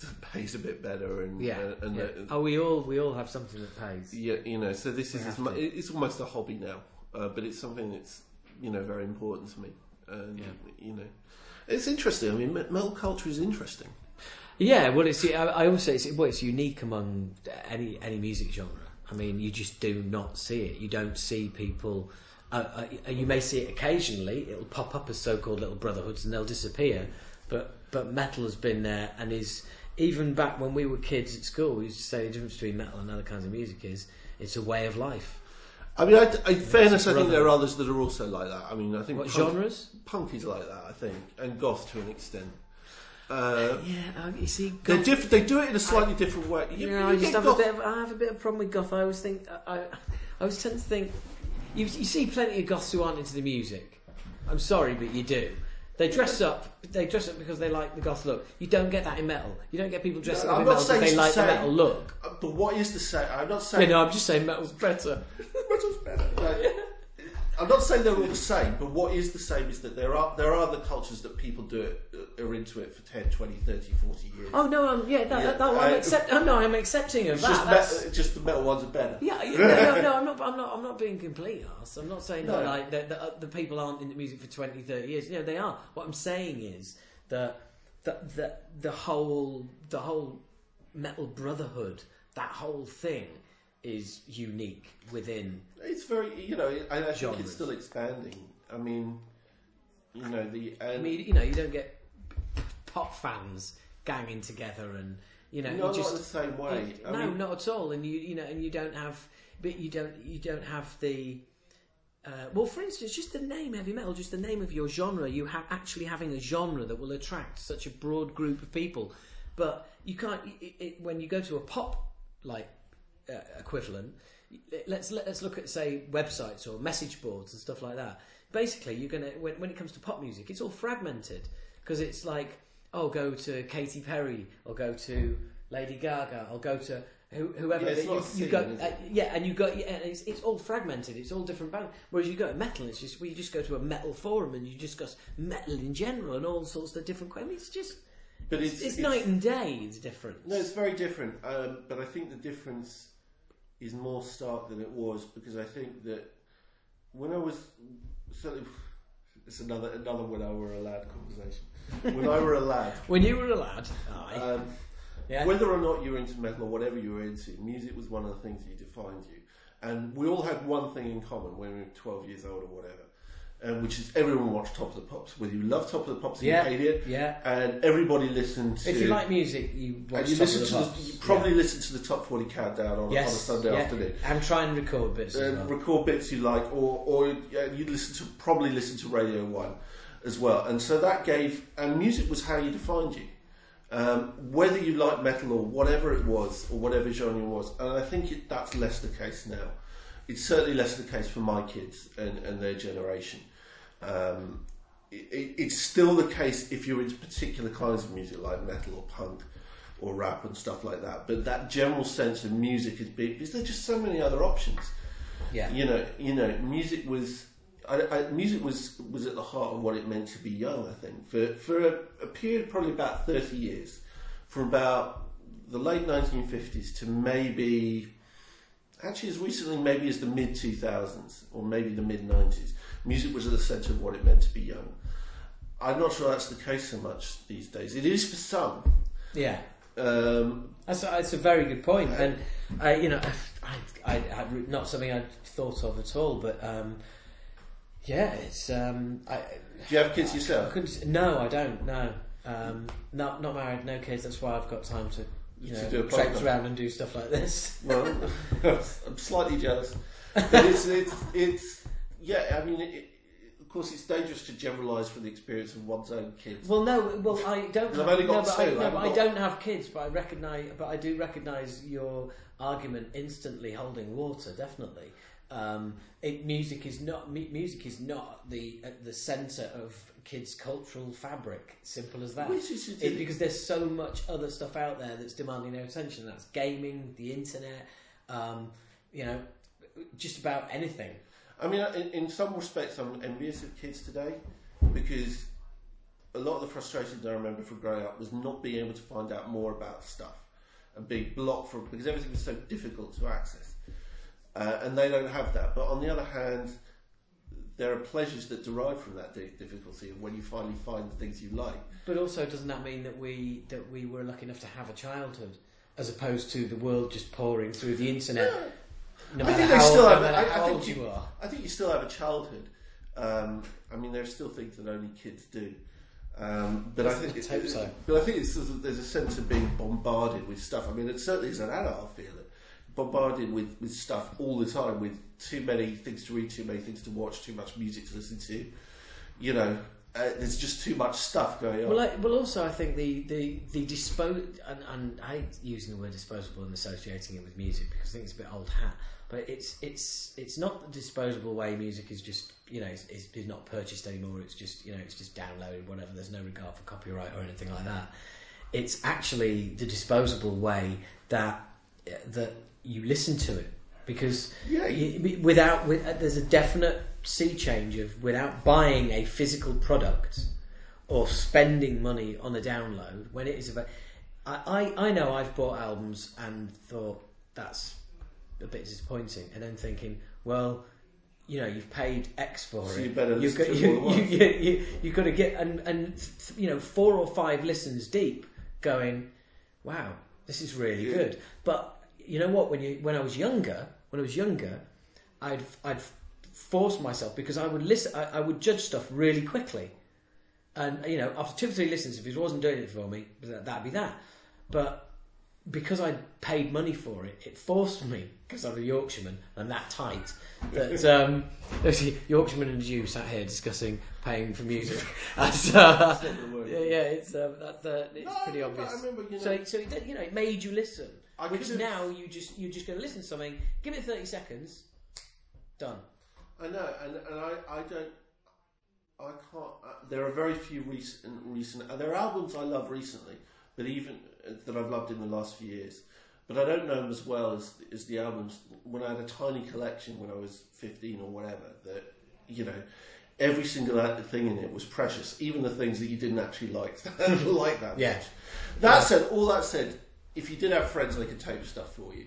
pays a bit better and, Yeah. uh, and yeah. that- oh, we all we all have something that pays. yeah, you know, so this We is, it's almost a hobby now, uh, but it's something that's, you know, very important to me. And, Yeah. you know, it's interesting. I mean, metal culture is interesting. Yeah, well, it's I, I always say it's, well, it's unique among any any music genre. I mean, you just do not see it. You don't see people. Uh, uh, you may see it occasionally. It'll pop up as so-called little brotherhoods, and they'll disappear. But but metal has been there, and is even back when we were kids at school. We used to say the difference between metal and other kinds of music is it's a way of life. I mean, I, in fairness, I think there are others that are also like that. I mean, I think What punk- genres? punk is like that, I think, and goth to an extent. Uh, Yeah, you see, goth- diff- they do it in a slightly different way. You You, know, you I just have goth- a bit. Of, I have a bit of problem with goth. I always think. I, I always tend to think. You, you see plenty of goths who aren't into the music. I'm sorry, but you do. They dress up. They dress up because they like the goth look. You don't get that in metal. You don't get people dressing No, up I'm in not metal because saying they it's like the the same. metal look. But what is to say? I'm not saying no, I'm just saying metal's better. metal's better. Like, I'm not saying they're all the same, but what is the same is that there are there are other cultures that people do it uh, are into it for 10, 20, 30, 40 years. Oh no, um, yeah, that, Yeah, that, that, I'm accept, oh, no, I'm accepting of that. just, me- just the metal ones are better. Yeah, yeah, no, no, no, I'm not. I'm not. I'm not being complete arse. I'm not saying that like that, that uh, the people aren't into music for 20, 30 years. You know, they are. What I'm saying is that that the, the whole the whole metal brotherhood, that whole thing, is unique within. It's very, you know, I, I think Genres. it's still expanding. I mean, you know, the I mean, you know, you don't get pop fans ganging together and you know, not, you not just the same way. I no, mean, not at all. And you, you know, and you don't have, but you don't, you don't have the. Uh, well, for instance, just the name heavy metal, just the name of your genre, you have actually having a genre that will attract such a broad group of people. But you can't it, it, when you go to a pop like uh, equivalent. Let's let's look at say websites or message boards and stuff like that. Basically, you're gonna when, when it comes to pop music, it's all fragmented because it's like oh, go to Katy Perry or go to Lady Gaga or go to who, whoever. Yeah, it's you, you go, uh, yeah, and you go, yeah, it's, it's all fragmented. It's all different bands. Whereas you go to metal, it's just well, you just go to a metal forum and you discuss metal in general and all sorts of different. I mean, it's just but it's, it's, it's, it's- night and day. It's different. No, it's very different. Um, but I think the difference is more stark than it was because I think that when I was certainly it's another another when I were a lad conversation. When I were a lad, When you were a lad, um, yeah, whether or not you were into metal or whatever you were into, music was one of the things that defined you. And we all had one thing in common when we were 12 years old or whatever, um, which is everyone watched Top of the Pops. Whether you love Top of the Pops or Yeah. you hate it, yeah. and everybody listened to. If you like music, you watch and you Top listen of to the the, Pops. you probably yeah. listen to the top 40 countdown on, yes, on a Sunday yeah. afternoon. and try and record bits. Um, well. record bits you like, or or yeah, you'd listen to probably listen to Radio One as well, and so that gave and music was how you defined you, um, whether you like metal or whatever it was or whatever genre it was, and I think it, that's less the case now. It's certainly less the case for my kids and, and their generation. Um, it, it, it's still the case if you're into particular kinds of music like metal or punk or rap and stuff like that. But that general sense of music is big because there's just so many other options yeah, you know, you know, music was. I, I, music was was at the heart of what it meant to be young. I think for for a, a period probably about thirty years, from about the late nineteen fifties to maybe actually as recently maybe as the mid two thousands or maybe the mid nineties, music was at the centre of what it meant to be young. I'm not sure that's the case so much these days. It is for some. yeah. Um, That's a, that's a very good point. and I, you know, I, I, I, not something I'd thought of at all, but um, yeah, it's. Um, I, do you have kids I yourself? no, I don't. No, um, not not married, no kids. That's why I've got time to, you know, do traipse around and do stuff like this. Well, I'm slightly jealous, but it's it's it's yeah. I mean, it, of course, it's dangerous to generalise from the experience of one's own kids. Well, no, well, I don't. I've only got no, but I, two, no, but I don't have kids, but I recognise, but I do recognise your argument instantly holding water. Definitely, um, it, music is not mu- music is not the at the centre of kids' cultural fabric. Simple as that. Which is- It- because there's so much other stuff out there that's demanding their attention. That's gaming, the internet, um, you know, just about anything. I mean, in, in some respects, I'm envious of kids today because a lot of the frustrations I remember from growing up was not being able to find out more about stuff and being blocked from because everything was so difficult to access, uh, and they don't have that. But on the other hand, there are pleasures that derive from that difficulty, and when you finally find the things you like. But also, doesn't that mean that we that we were lucky enough to have a childhood, as opposed to the world just pouring through the internet? No I think they still no have- matter I- I think you- you. I think you still have a childhood. Um, I mean, there are still things that only kids do. Um, but I think Let's hope so. But I think it's there's a sense of being bombarded with stuff. I mean, it certainly is an adult, I feel it bombarded with, with stuff all the time, with too many things to read, too many things to watch, too much music to listen to. You know, uh, there's just too much stuff going on. Well, I, well, also I think the the the dispose and, and I hate using the word disposable and associating it with music because I think it's a bit old hat. But it's it's it's not the disposable way music is just you know it's, is, is not purchased anymore. It's just you know it's just downloaded whatever. There's no regard for copyright or anything like that. It's actually the disposable way that that you listen to it because Yeah, you, without with, uh, there's a definite sea change of without buying a physical product or spending money on a download when it is about. I, I, I know I've bought albums and thought that's a bit disappointing, and then thinking, well, you know, you've paid X for So it. you better you've listen got, to you, you, you, you, you've got to get and and th- you know four or five listens deep, going, wow, this is really Yeah. good. But you know what? When you when I was younger, when I was younger, I'd I'd force myself because I would listen. I, I would judge stuff really quickly, and you know, after two or three listens, if it wasn't doing it for me, that, that'd be that. But because I paid money for it, it forced me because I'm a Yorkshireman and that tight that um, Yorkshireman and you sat here discussing paying for music. Uh, That's not the word. yeah, yeah, it's that's uh, it's No, pretty obvious. I remember, you know, so, so it, you know, it made you listen. I which could've- now you just you're just going to listen to something. Give it thirty seconds. Done. I know, and, and I, I don't, I can't. Uh, there are very few recent, recent. Uh, there are albums I love recently, but even uh, that I've loved in the last few years. But I don't know them as well as as the albums when I had a tiny collection when I was fifteen or whatever. That you know, every single thing in it was precious, even the things that you didn't actually like like that Yeah. much. That said, all that said, if you did have friends, they could tape stuff for you.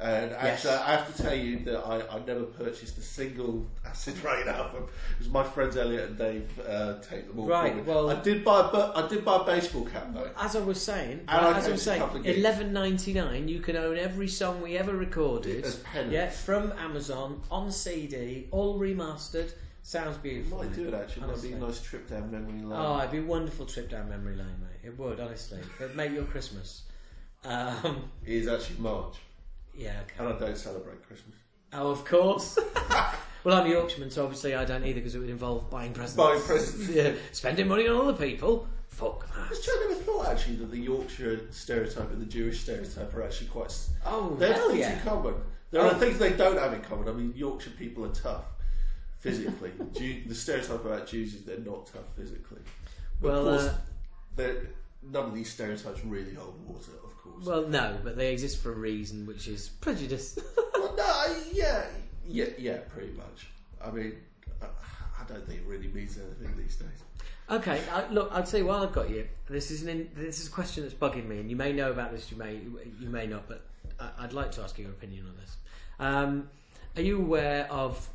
And Yes. actually, I have to tell you that I, I never purchased a single Acid Reign album. It was my friends Elliot and Dave uh, take them all. me. well- I did buy, a, I did buy a baseball cap though. As I was saying, And I as I was saying, couple of gigs. eleven ninety nine. You can own every song we ever recorded. As penance. Yeah, from Amazon on CD, all remastered. Sounds beautiful. Might do it actually. Might be a nice trip down memory lane. Oh, it'd be a wonderful trip down memory lane, mate. It would, honestly. It'd make your Christmas. Um, It is actually March, yeah, okay. and I don't celebrate Christmas. Oh, of course. well, I'm a Yorkshireman, so obviously I don't either because it would involve buying presents. Buying presents. yeah, spending money on other people. Fuck I that. was trying to thought actually that the Yorkshire stereotype and the Jewish stereotype are actually quite. s- Oh, They have hell things yeah. in common. There Oh. are things they don't have in common. I mean, Yorkshire people are tough physically. Jew, the stereotype about Jews is they're not tough physically. But Well, of course, uh, they're- none of these stereotypes really hold water. Well, no, but they exist for a reason, which is prejudice. Well, no, I- yeah, yeah, yeah, pretty much. I mean, I, I don't think it really means anything these days. okay, I, look, I'll tell you while I've got you. This is an in, this is a question that's bugging me, and you may know about this, you may you may not, but I, I'd like to ask your opinion on this. Um, are you aware of?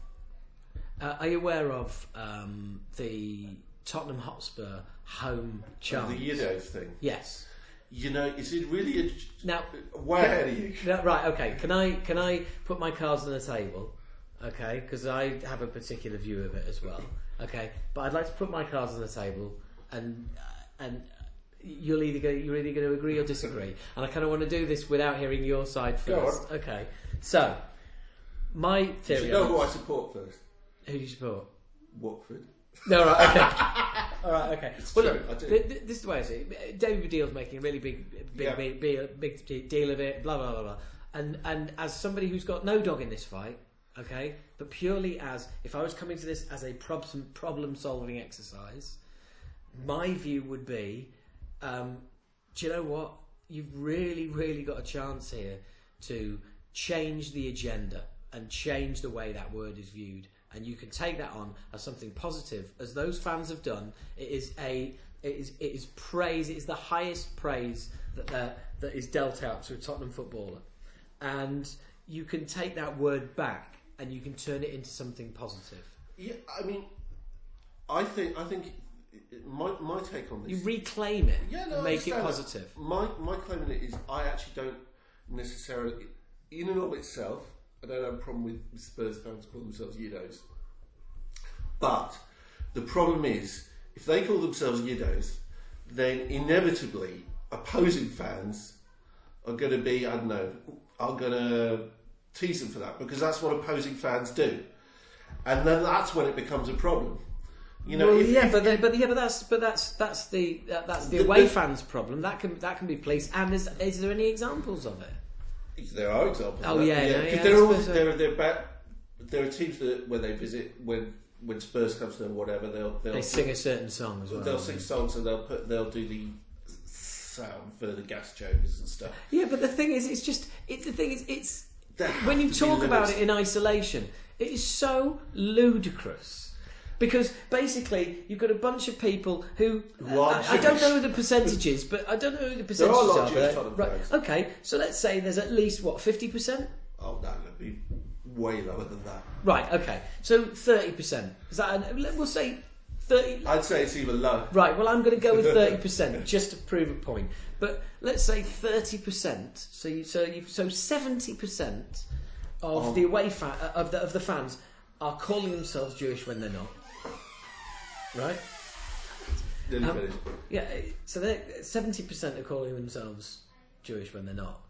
Uh, are you aware of um, the Tottenham Hotspur home chant? The Yidos thing. Yes. You know, is it really a, Now, way ahead of you? No, right, okay. Can I can I put my cards on the table? Okay, because I have a particular view of it as well. Okay, but I'd like to put my cards on the table, and and you'll either go, you're either going to agree or disagree. And I kind of want to do this without hearing your side first. Okay, so my You theory. should know who I support first. who do you support? Watford. No, right, okay. All right, okay. It's well, true, look, I do. th- th- this is the way I see it. David Baddiel's making a really big, big, Yeah. big, big, big deal of it. Blah blah blah blah. And and as somebody who's got no dog in this fight, okay, but purely as if I was coming to this as a problem problem solving exercise, my view would be, um, do you know what? You've really, really got a chance here to change the agenda and change the way that word is viewed. And you can take that on as something positive, as those fans have done. It is a, it is, it is praise. It is the highest praise that uh, that is dealt out to a Tottenham footballer, and you can take that word back and you can turn it into something positive. Yeah, I mean, I think I think my my take on this. You reclaim it, Yeah, no, make it understand that. positive. My my claim on it is I actually don't necessarily, in and of itself, I don't have a problem with Spurs fans calling themselves Yidos. But the problem is, if they call themselves Yidos, then inevitably opposing fans are going to be, I don't know, are going to tease them for that because that's what opposing fans do. And then that's when it becomes a problem. You know, well, if, yeah, if- but they, but yeah, but that's but that's that's the that, that's the The- away the- fans' problem. That can that can be policed. And is is there any examples of it? There are examples. Oh, of that. yeah, yeah, there I are all, suppose so. there are there are ba- there are teams that when they visit when when Spurs comes to them, whatever they'll they'll They sing a certain song as well. they'll sing songs and they'll put they'll do the sound for the gas chokers and stuff. Yeah, but the thing is, it's just it, the thing is, it's when you have to be talk about it in isolation, it is so ludicrous. Because basically, you've got a bunch of people who Who I, I don't know the percentages, but I don't know who the There percentages are a are. Jewish but- right, okay, so let's say there's at least what fifty percent. Oh no, it'd be way lower than that. Right. Okay. So thirty percent. Is that? An, we'll say thirty. I'd say it's even lower. Right. Well, I'm going to go with thirty percent just to prove a point. But let's say thirty percent. So you, so you, so seventy percent of Oh. the away fa- of the of the fans are calling themselves Jewish when they're not. Right. Nearly Um, finished. Yeah. So seventy percent are calling themselves Jewish when they're not,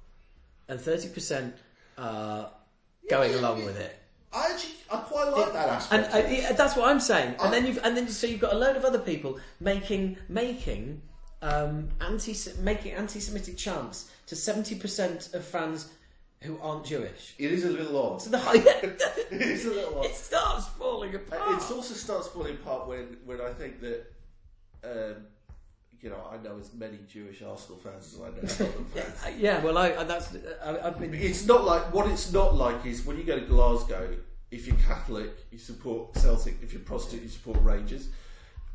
and thirty percent are going along with it. I actually, I quite like that And aspect. uh, of it. yeah, that's what I'm saying. I- And then you've and then so you've got a load of other people making making um, anti making anti-Semitic chants to seventy percent of fans who aren't Jewish. It is a little odd. So the, It is a little odd. it starts falling apart. It also starts falling apart when, when I think that, um, you know, I know as many Jewish Arsenal fans as I know Tottenham fans. Uh, yeah, well, I, that's I, I've been. It's not like what it's not like is when you go to Glasgow. If you're Catholic, you support Celtic. If you're Protestant, you support Rangers.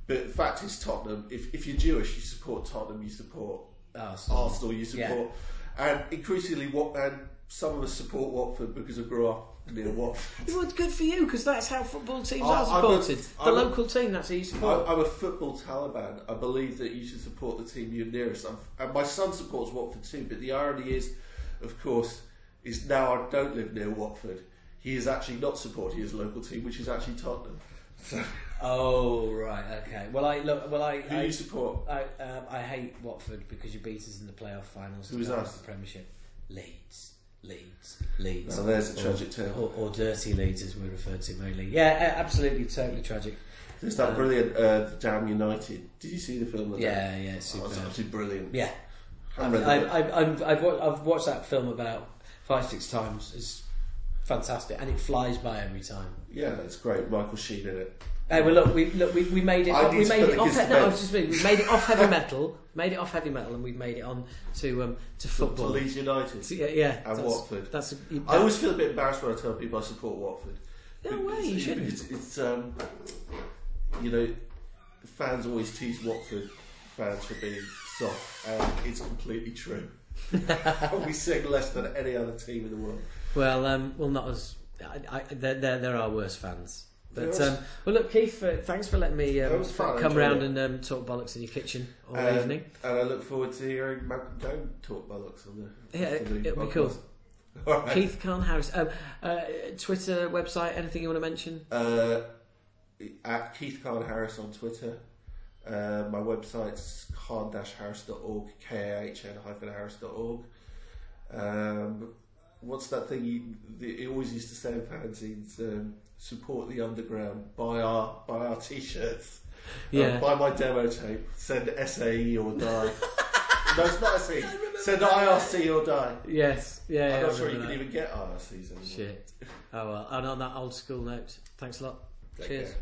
But the fact is, Tottenham. If, if you're Jewish, you support Tottenham. You support Arsenal. Arsenal. You support, and increasingly, what and some of us support Watford because I grew up near Watford. Well, it's good for you because that's how football teams I- are I'm a- supported. the I'm a- local team, that's who you support. I, I'm a football Taliban. I believe that you should support the team you're nearest. I'm, and my son supports Watford too. But the irony is, of course, is now I don't live near Watford. He is actually not supporting his local team, which is actually Tottenham. So, oh right, okay. Well, I look. Well, I. who I you support? I, um, I hate Watford because you beat us in the playoff finals. To go us? The Premiership. Leeds. Leeds. Leeds. Now there's a tragic tale. Or, or dirty Leeds, as we're referred to mainly. Yeah, absolutely, totally tragic. There's that brilliant uh, Damn United. Did you see the film? that? Yeah, yeah, it's Oh, it's absolutely brilliant. Yeah, I I've, I've. I've, I've, I've, I've watched that film about five, six times. It's fantastic, and it flies by every time. Yeah, it's great. Michael Sheen in it. Hey, well, look, we look, we, we made it. I we need to made put it the off. kids to No, I bed. was just saying, we made it off heavy metal. Made it off heavy metal, and we've made it on to um, to To football. Leeds United. So, yeah, yeah. And that's, Watford. That's. I always feel a bit embarrassed when I tell people I support Watford. No way, you It's- shouldn't. It's, it's um, you know, fans always tease Watford fans for being soft, and it's completely true. we sing less than any other team in the world. Well, um, well, not as. I, I, there, there, there are worse fans. But um, well, look, Keith, uh, thanks for letting me um, fun, come round it. and um, talk bollocks in your kitchen all evening. And I look forward to hearing Malcolm Dome talk bollocks on the. Yeah, on it'll be podcast. cool. Right. Keith Kahn Harris. Um, uh, Twitter, website, anything you want to mention? Uh, at Keith Kahn Harris on Twitter. Uh, my website's kahn-harris.org, K-A-H-N-harris.org. Um, what's that thing you, the, he always used to say in fanzines? Um, support the underground, buy our, buy our t-shirts, Yeah. uh, buy my demo tape, send SAE or die. no, it's not SAE. Send IRC or die. Yes. Yeah. I'm yeah, not I sure you remember can even get IRCs anymore. Shit. Oh well. And on that old school note, thanks a lot. Take Cheers. care.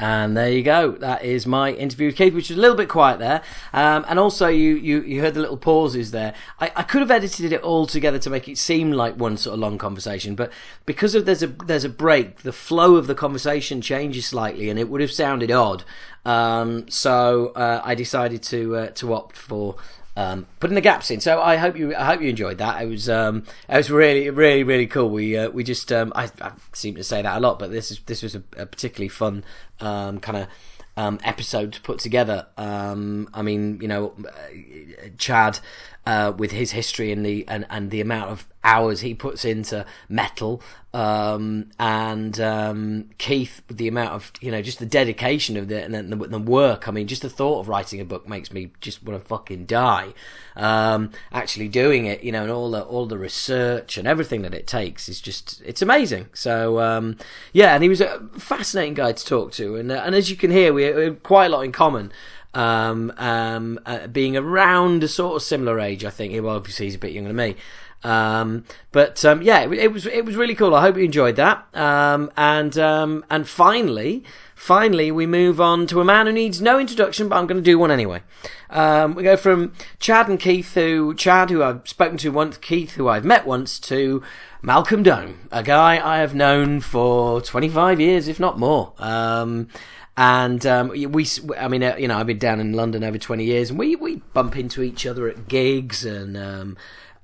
And there you go. That is my interview with Keith, which was a little bit quiet there. Um, and also, you, you, you heard the little pauses there. I, I could have edited it all together to make it seem like one sort of long conversation, but because of there's a there's a break, the flow of the conversation changes slightly, and it would have sounded odd. Um, so uh, I decided to uh, to opt for um, putting the gaps in. So I hope you I hope you enjoyed that. It was um, it was really really really cool. We uh, we just um, I, I seem to say that a lot, but this is this was a, a particularly fun um, kind of um, episode to put together. Um, I mean, you know, uh, Chad uh, with his history and the and, and the amount of hours he puts into metal, um, and um, Keith the amount of you know just the dedication of the and the, the work. I mean, just the thought of writing a book makes me just want to fucking die. Um, actually doing it, you know, and all the all the research and everything that it takes is just it's amazing. So um, yeah, and he was a fascinating guy to talk to, and uh, and as you can hear, we we have quite a lot in common. um, um, uh, being around a sort of similar age. I think. Well, obviously he's a bit younger than me. Um, but um, yeah, it, it, was it was really cool. I hope you enjoyed that. Um, and um, and finally, finally, we move on to a man who needs no introduction, but I'm going to do one anyway. Um, we go from Chad and Keith, who Chad, who I've spoken to once, Keith, who I've met once, to Malcolm Dome, a guy I have known for 25 years, if not more. Um, and um, we, I mean, uh, you know, I've been down in London over 20 years, and we, we bump into each other at gigs and um,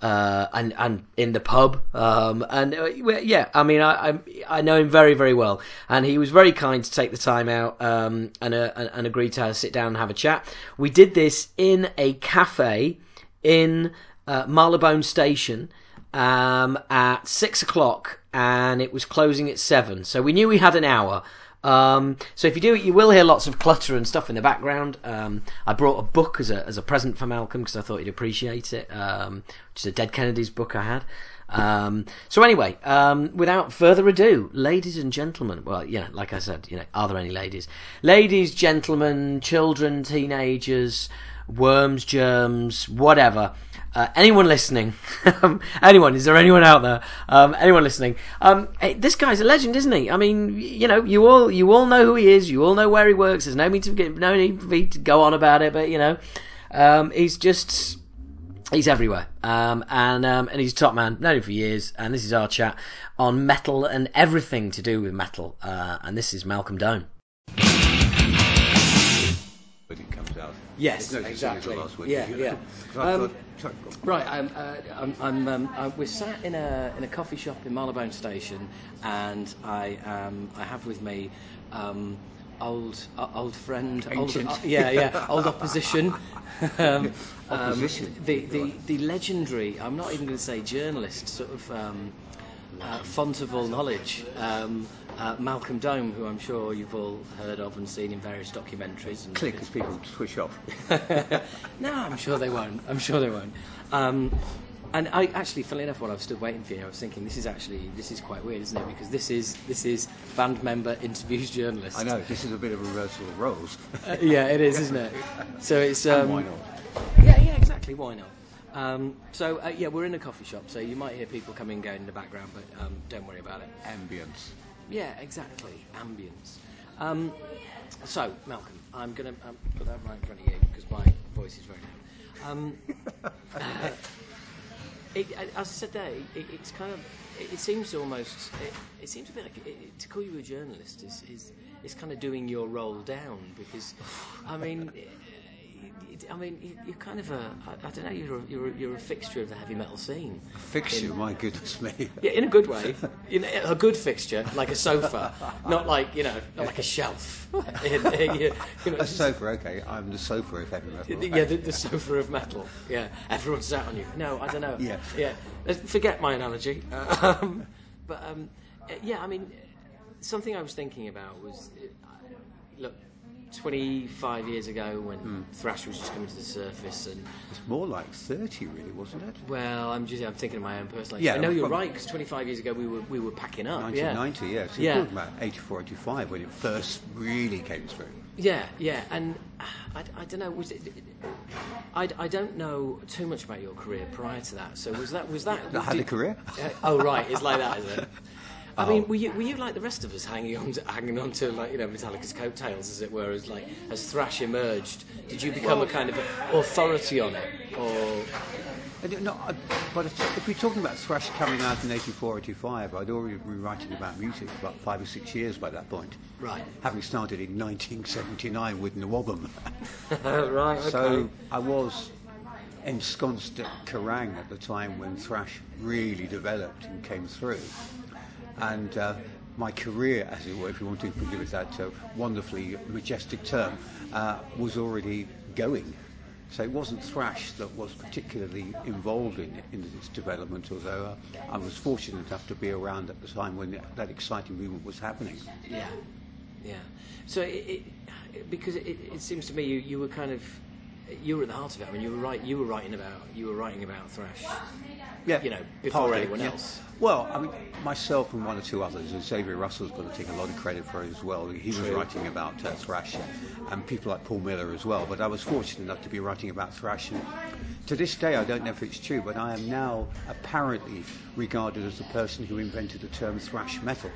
uh, and and in the pub. Um, and uh, yeah, I mean, I, I, I know him very very well, and he was very kind to take the time out um, and uh, and agreed to sit down and have a chat. We did this in a cafe in uh, Marylebone Station um, at six o'clock, and it was closing at seven. So we knew we had an hour. Um, so if you do you will hear lots of clutter and stuff in the background. Um, I brought a book as a as a present for Malcolm because I thought he'd appreciate it, um, which is a Dead Kennedys book I had. Um, so anyway, um, without further ado, ladies and gentlemen. Well, yeah, like I said, you know, are there any ladies? Ladies, gentlemen, children, teenagers, worms, germs, whatever. Uh, anyone listening? Um, anyone? Is there anyone out there? Um, anyone listening? Um, hey, this guy's a legend, isn't he? I mean, you know, you all you all know who he is. You all know where he works. There's no need to get, no need for me to go on about it. But you know, um, he's just he's everywhere. Um, and um, and he's a top man. Known him for years. And this is our chat on metal and everything to do with metal. Uh, and this is Malcolm Dome. Yes, exactly. Yeah, yeah. Um, right, I'm, uh, I'm, I'm, um, uh, we're sat in a in a coffee shop in Marylebone Station, and I um, I have with me. Um, old uh, old friend, old, uh, yeah, yeah, old opposition. um, opposition. the, the the legendary. I'm not even going to say journalist. Sort of um, uh, font of all knowledge. Um, uh, Malcolm Dome, who I'm sure you've all heard of and seen in various documentaries. And Click as people switch off. no, I'm sure they won't. I'm sure they won't. Um, and I actually, funnily enough, while I was still waiting for you, I was thinking this is actually this is quite weird, isn't it? Because this is this is band member interviews journalist. I know this is a bit of a reversal of roles. uh, yeah, it is, isn't it? So it's um, why not? Yeah, yeah, exactly. Why not? Um, so uh, yeah, we're in a coffee shop, so you might hear people coming and going in the background, but um, don't worry about it. Ambience. Yeah, exactly. Ambience. Um, so, Malcolm, I'm going to um, put that right in front of you because my voice is very loud. Um, uh, it, as I said there, it, it's kind of. It, it seems almost. It, seems a bit like to call you a journalist is, is is kind of doing your role down because, I mean. I mean, you're kind of a, I don't know, you're a, you're a, you're a fixture of the heavy metal scene. A fixture, in, my goodness me. Yeah, in a good way. You know, a good fixture, like a sofa, not like, you know, not like a shelf. you, know, a sofa, okay, I'm the sofa of heavy metal. Yeah, the, the, sofa of metal. Yeah, everyone sat on you. No, I don't know. yeah. Yeah, forget my analogy. Um, but, um, yeah, I mean, something I was thinking about was, look, 25 years ago when mm. thrash was just coming to the surface and it's more like 30 really wasn't it? Well i'm just i'm thinking of my own personal yeah i know you're right because 25 years ago we were we were packing up 1990 yeah, yeah. so yeah. about 84 85 when it first really came through. Yeah yeah and i, I don't know was it I, I don't know too much about your career prior to that. So was that was that I had did, a career? Uh, oh right it's like that, isn't it I mean, oh. were you, were you like the rest of us hanging on to, hanging on to like you know Metallica's coattails, as it were, as like as thrash emerged? Did you become a kind of authority on it, or? No, but if we're talking about thrash coming out in 84, 85, I'd already been writing about music for about five or six years by that point. Right. Having started in 1979 with NWOBHM. right, okay. So I was ensconced at Kerrang at the time when thrash really developed and came through and uh, my career, as it were, if you want to give it that uh, wonderfully majestic term, uh, was already going. So it wasn't thrash that was particularly involved in, in its development, although uh, I was fortunate enough to be around at the time when that exciting movement was happening. Yeah, yeah. So it, it because it, it, seems to me you, you were kind of you were at the heart of it. I mean, you were right. You were writing about you were writing about thrash. Yeah, you know, before partly, anyone else. Well, I mean, myself and one or two others, and Xavier Russell's got to take a lot of credit for it as well. He was writing about uh, thrash, and people like Paul Miller as well. But I was fortunate enough to be writing about thrash, and to this day, I don't know if it's true, but I am now apparently regarded as the person who invented the term thrash metal.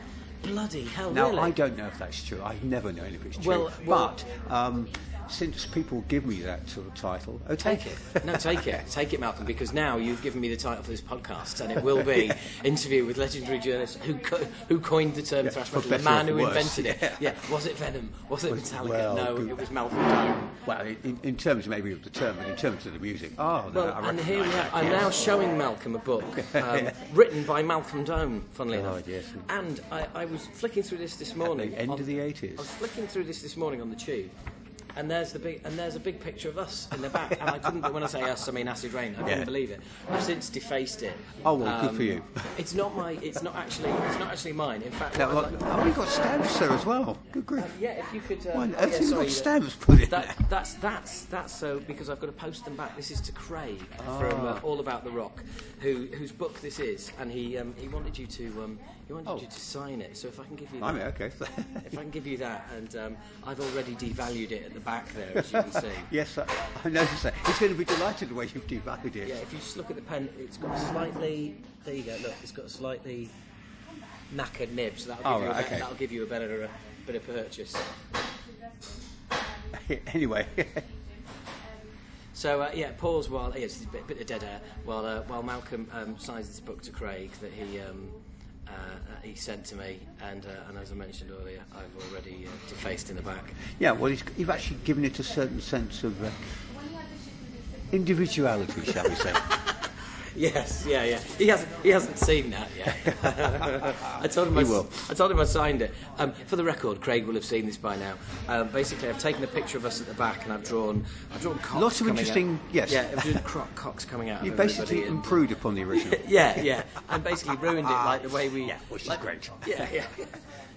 Bloody hell! Now, really? I don't know if that's true. I've never known if it's true. Well- well- but um, since people give me that sort of title, oh, Take it. No, take it. Take it, Malcolm, because now you've given me the title for this podcast, and it will be interview with legendary journalist who co- who coined the term thrash metal, the man who worse, invented it. yeah. Yeah. Was it Venom? Was it Metallica? well, no, good. it was Malcolm Dome. Well, in, in terms maybe of the term, but in terms of the music, oh, no, Well, I and here we are. I'm yes. now showing Malcolm a book um, written by Malcolm Dome, funnily enough. yes. And I, I was flicking through this this morning. the end on- of the 80s. I was flicking through this this morning on the tube. And there's the big, and there's a big picture of us in the back, and I couldn't. When I say us, I mean Acid Reign. I couldn't Yeah. believe it. I've since defaced it. Um, Oh, well, good for you. It's not my. It's not actually. It's not actually mine. In fact, Now, what like- oh, we got stamps there as well. Good grief. yeah, if you could. Um, Why oh, yeah, have you sorry, got uh, stamps put in that, there? that's that's that's so because I've got to post them back. This is to Craig Ah. from uh, All About the Rock, who whose book this is, and he um, he wanted you to um, he wanted Oh. you to sign it. So if I can give you, I that, mean, okay. if I can give you that, and um, I've already devalued it at the back there, as you can see. yes, I, I noticed that. He's going to be delighted the way you've devalued it. Yeah, if you just look at the pen, it's got a slightly. There you go. Look, it's got a slightly knackered nib, so that'll give, Oh, you, a right, bet- okay. that'll give you a better uh, bit of purchase. anyway, So uh, yeah, pause while yeah, it's a bit, bit of dead air while uh, while Malcolm um, signs this book to Craig that he um, uh, uh, he sent to me, and uh, and as I mentioned earlier, I've already uh, defaced in the back. yeah, well, he's, you've actually given it a certain sense of uh, individuality, shall we say. Yes, yeah, yeah. He hasn't he hasn't seen that yet. I told him I, He will. I told him I signed it. Um, for the record, Craig will have seen this by now. Um, basically, I've taken a picture of us at the back, and I've drawn I've drawn cocks Lots of interesting- Out. yes. Yeah, I've drawn cro- cocks coming out. You basically and- improved upon the original. yeah, yeah, and basically ruined it like the way we. Yeah, which is like- great. Yeah, yeah.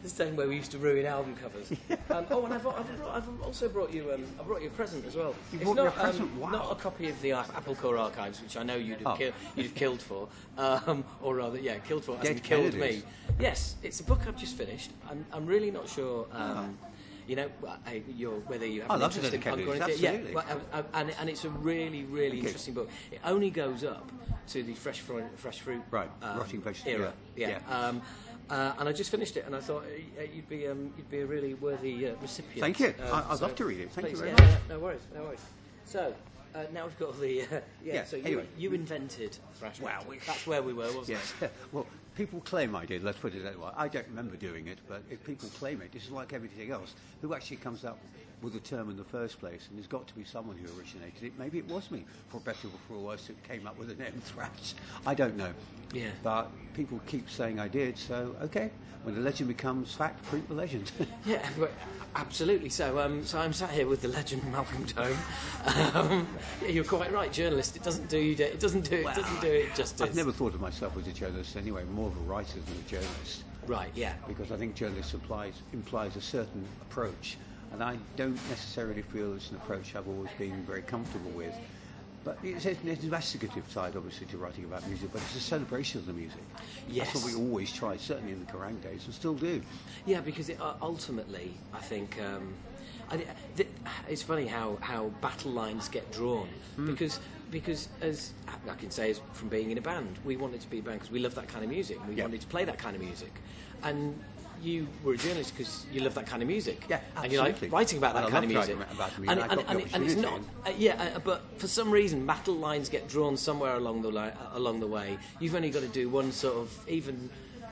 The same way we used to ruin album covers. Um, oh, and I've, I've, brought, I've also brought you. Um, I brought you a present as well. You it's not, a present? Um, Wow. Not a copy of the Apple Core archives, which I know you'd have, Oh. kill, you'd have killed for, um, or rather, yeah, killed for. Dead killed me. Yes, it's a book I've just finished. I'm, I'm really not sure. Um, You know, whether you have I an love interest in punk or anything. absolutely. Yeah, well, and, and it's a really, really interesting book. It only goes up to the fresh fruit, fresh fruit Right, um, rotting vegetable, era. yeah, Yeah. yeah. Um, uh, and I just finished it, and I thought uh, you'd be um, you'd be a really worthy uh, recipient. Thank you. Um, I- I'd love to read it. Thank you very yeah, much. yeah, no worries, no worries. So. Uh, now we've got the uh, yeah, Yeah, So you, anyway. you invented thrash metal. we- That's where we were, wasn't Yes. it? well, people claim I did. Let's put it that way. I don't remember doing it, but if people claim it, this is like everything else. Who actually comes up with the term in the first place? And there's got to be someone who originated it. Maybe it was me, for better or for worse, that came up with the name thrash. I don't know. Yeah. But people keep saying I did, so okay. When the legend becomes fact, print the legend. Yeah, well, absolutely. So, um, so I'm sat here with the legend Malcolm Dome. Um, yeah, you're quite right, journalist. It doesn't do you. It doesn't do. It doesn't do it justice. I've never thought of myself as a journalist anyway, more of a writer than a journalist. Right. Yeah. because I think journalist implies, implies a certain approach, and I don't necessarily feel it's an approach I've always been very comfortable with. But it's an investigative side, obviously, to writing about music, but it's a celebration of the music. Yes. That's what we always try, certainly in the Kerrang days, and still do. Yeah, because it, uh, ultimately, I think um, I, th- it's funny how, how battle lines get drawn because because as I can say, as from being in a band, we wanted to be a band because we love that kind of music. and We Yeah. wanted to play that kind of music, and you were a journalist because you love that kind of music. Yeah, absolutely. and you like writing about that And kind of music. about the music. And, and, the and, and it's not, uh, yeah, uh, but for some reason, battle lines get drawn somewhere along the li- uh, along the way. You've only got to do one sort of even,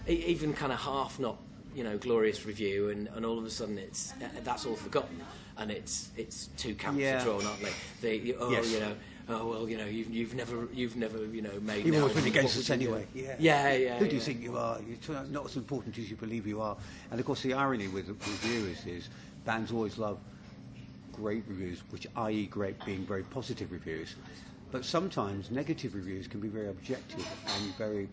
even kind of half not, you know, glorious review, and, and all of a sudden it's uh, that's all forgotten, and it's it's two camps Yeah. are drawn, aren't they? You- oh, Yes. you know. Oh well, you know you've, you've never you've never you know made. You've always been against us would you do? anyway. Yeah. yeah, yeah. Who do you think you are? You're not as important as you believe you are. And of course, the irony with the reviewers is bands always love great reviews, which i.e., great being very positive reviews. But sometimes negative reviews can be very objective and very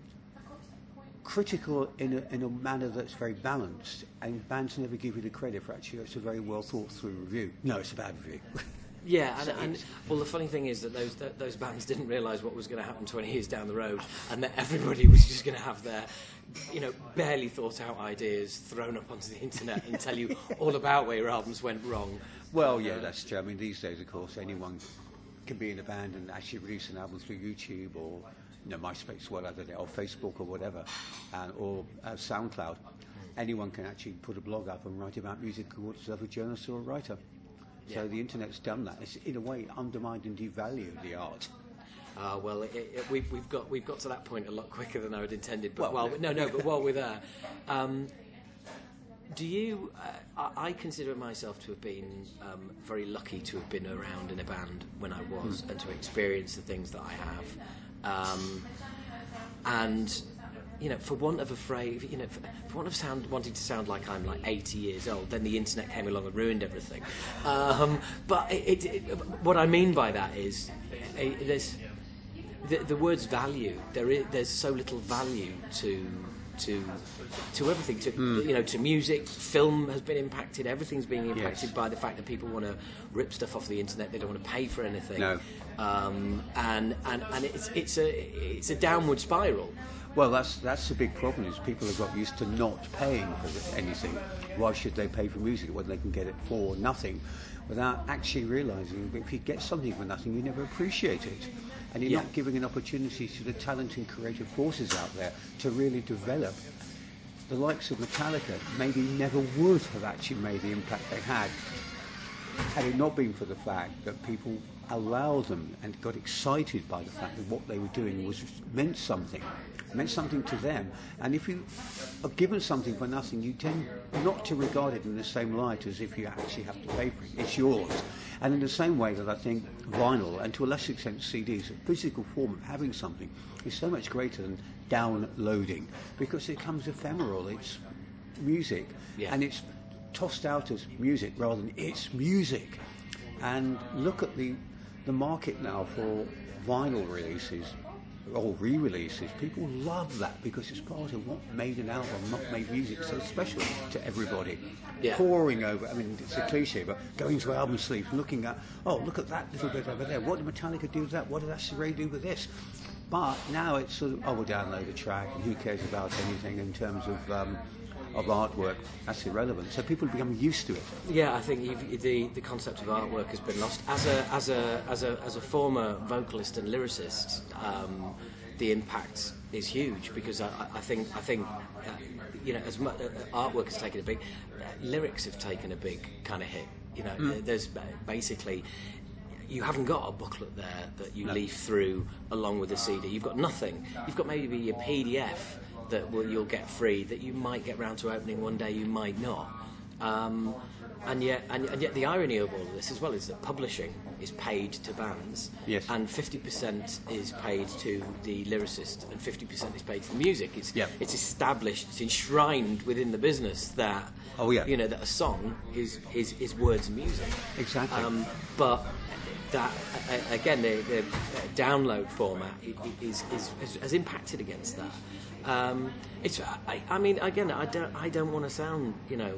critical in a, in a manner that's very balanced. And bands never give you the credit for actually it's a very well thought through review. No, it's a bad review. Yeah, and, and well, the funny thing is that those that, those bands didn't realise what was going to happen 20 years down the road, and that everybody was just going to have their, you know, barely thought out ideas thrown up onto the internet and tell you all about where your albums went wrong. Well, yeah, that's true. I mean, these days, of course, anyone can be in a band and actually release an album through YouTube or you know, MySpace, whatever, or Facebook or whatever, and, or uh, SoundCloud. Anyone can actually put a blog up and write about music towards a journalist or a writer. So the internet's done that. It's in a way undermined and devalued the art. Uh, well, it, it, we've, we've got we've got to that point a lot quicker than I had intended. But Well, while, no, no, but while we're there, um, do you? Uh, I I consider myself to have been um, very lucky to have been around in a band when I was, and to experience the things that I have. Um, and you know, for want of a phrase, you know, for, for want of sound, wanting to sound like I'm like 80 years old, then the internet came along and ruined everything. Um, but it, it, it, what I mean by that is, uh, there's the, the words value. There is there's so little value to to to everything. To you know, to music, film has been impacted. Everything's being impacted Yes. by the fact that people want to rip stuff off the internet. They don't want to pay for anything. No. Um, and and and it's it's a it's a downward spiral. Well, that's that's the big problem. Is people have got used to not paying for anything. Why should they pay for music when they can get it for nothing, without actually realizing that if you get something for nothing, you never appreciate it, and you're Yeah. not giving an opportunity to the talent and creative forces out there to really develop. The likes of Metallica maybe never would have actually made the impact they had had it not been for the fact that people allowed them and got excited by the fact that what they were doing was meant something, meant something to them. And if you are given something for nothing, you tend not to regard it in the same light as if you actually have to pay for it. It's yours. And in the same way that I think vinyl, and to a lesser extent CDs, a physical form of having something, is so much greater than downloading because it comes ephemeral. It's music, Yeah. and it's tossed out as music rather than it's music. And look at the the market now for vinyl releases or re-releases. People love that because it's part of what made an album, what made music so special to everybody. Yeah. Poring over, I mean, it's a cliche, but going to album sleeves, looking at, oh, look at that little bit over there. What did Metallica do with that? What did Ash Ray do with this? But now it's sort of, oh, we'll download a track, and who cares about anything in terms of um, of artwork? That's irrelevant. So people become used to it. Yeah, I think the the concept of artwork has been lost. As a as a as a as a former vocalist and lyricist, um, the impact is huge because I, I I think I think uh, you know as much uh, artwork has taken a big, uh, lyrics have taken a big kind of hit. You know, there's basically. You haven't got a booklet there that you leaf through along with the CD. You've got nothing. You've got maybe a PDF that will, you'll get free that you might get round to opening one day, you might not. Um, and yet, and, and yet, the irony of all of this as well is that publishing is paid to bands, Yes. and fifty percent is paid to the lyricist, and fifty percent is paid to the music. It's Yeah. it's established, it's enshrined within the business that Oh, yeah. you know that a song is is, is words and music. Exactly. Um, but that again, the, the download format is, is, is has impacted against that. Um, it's I, I mean again, I don't I don't want to sound you know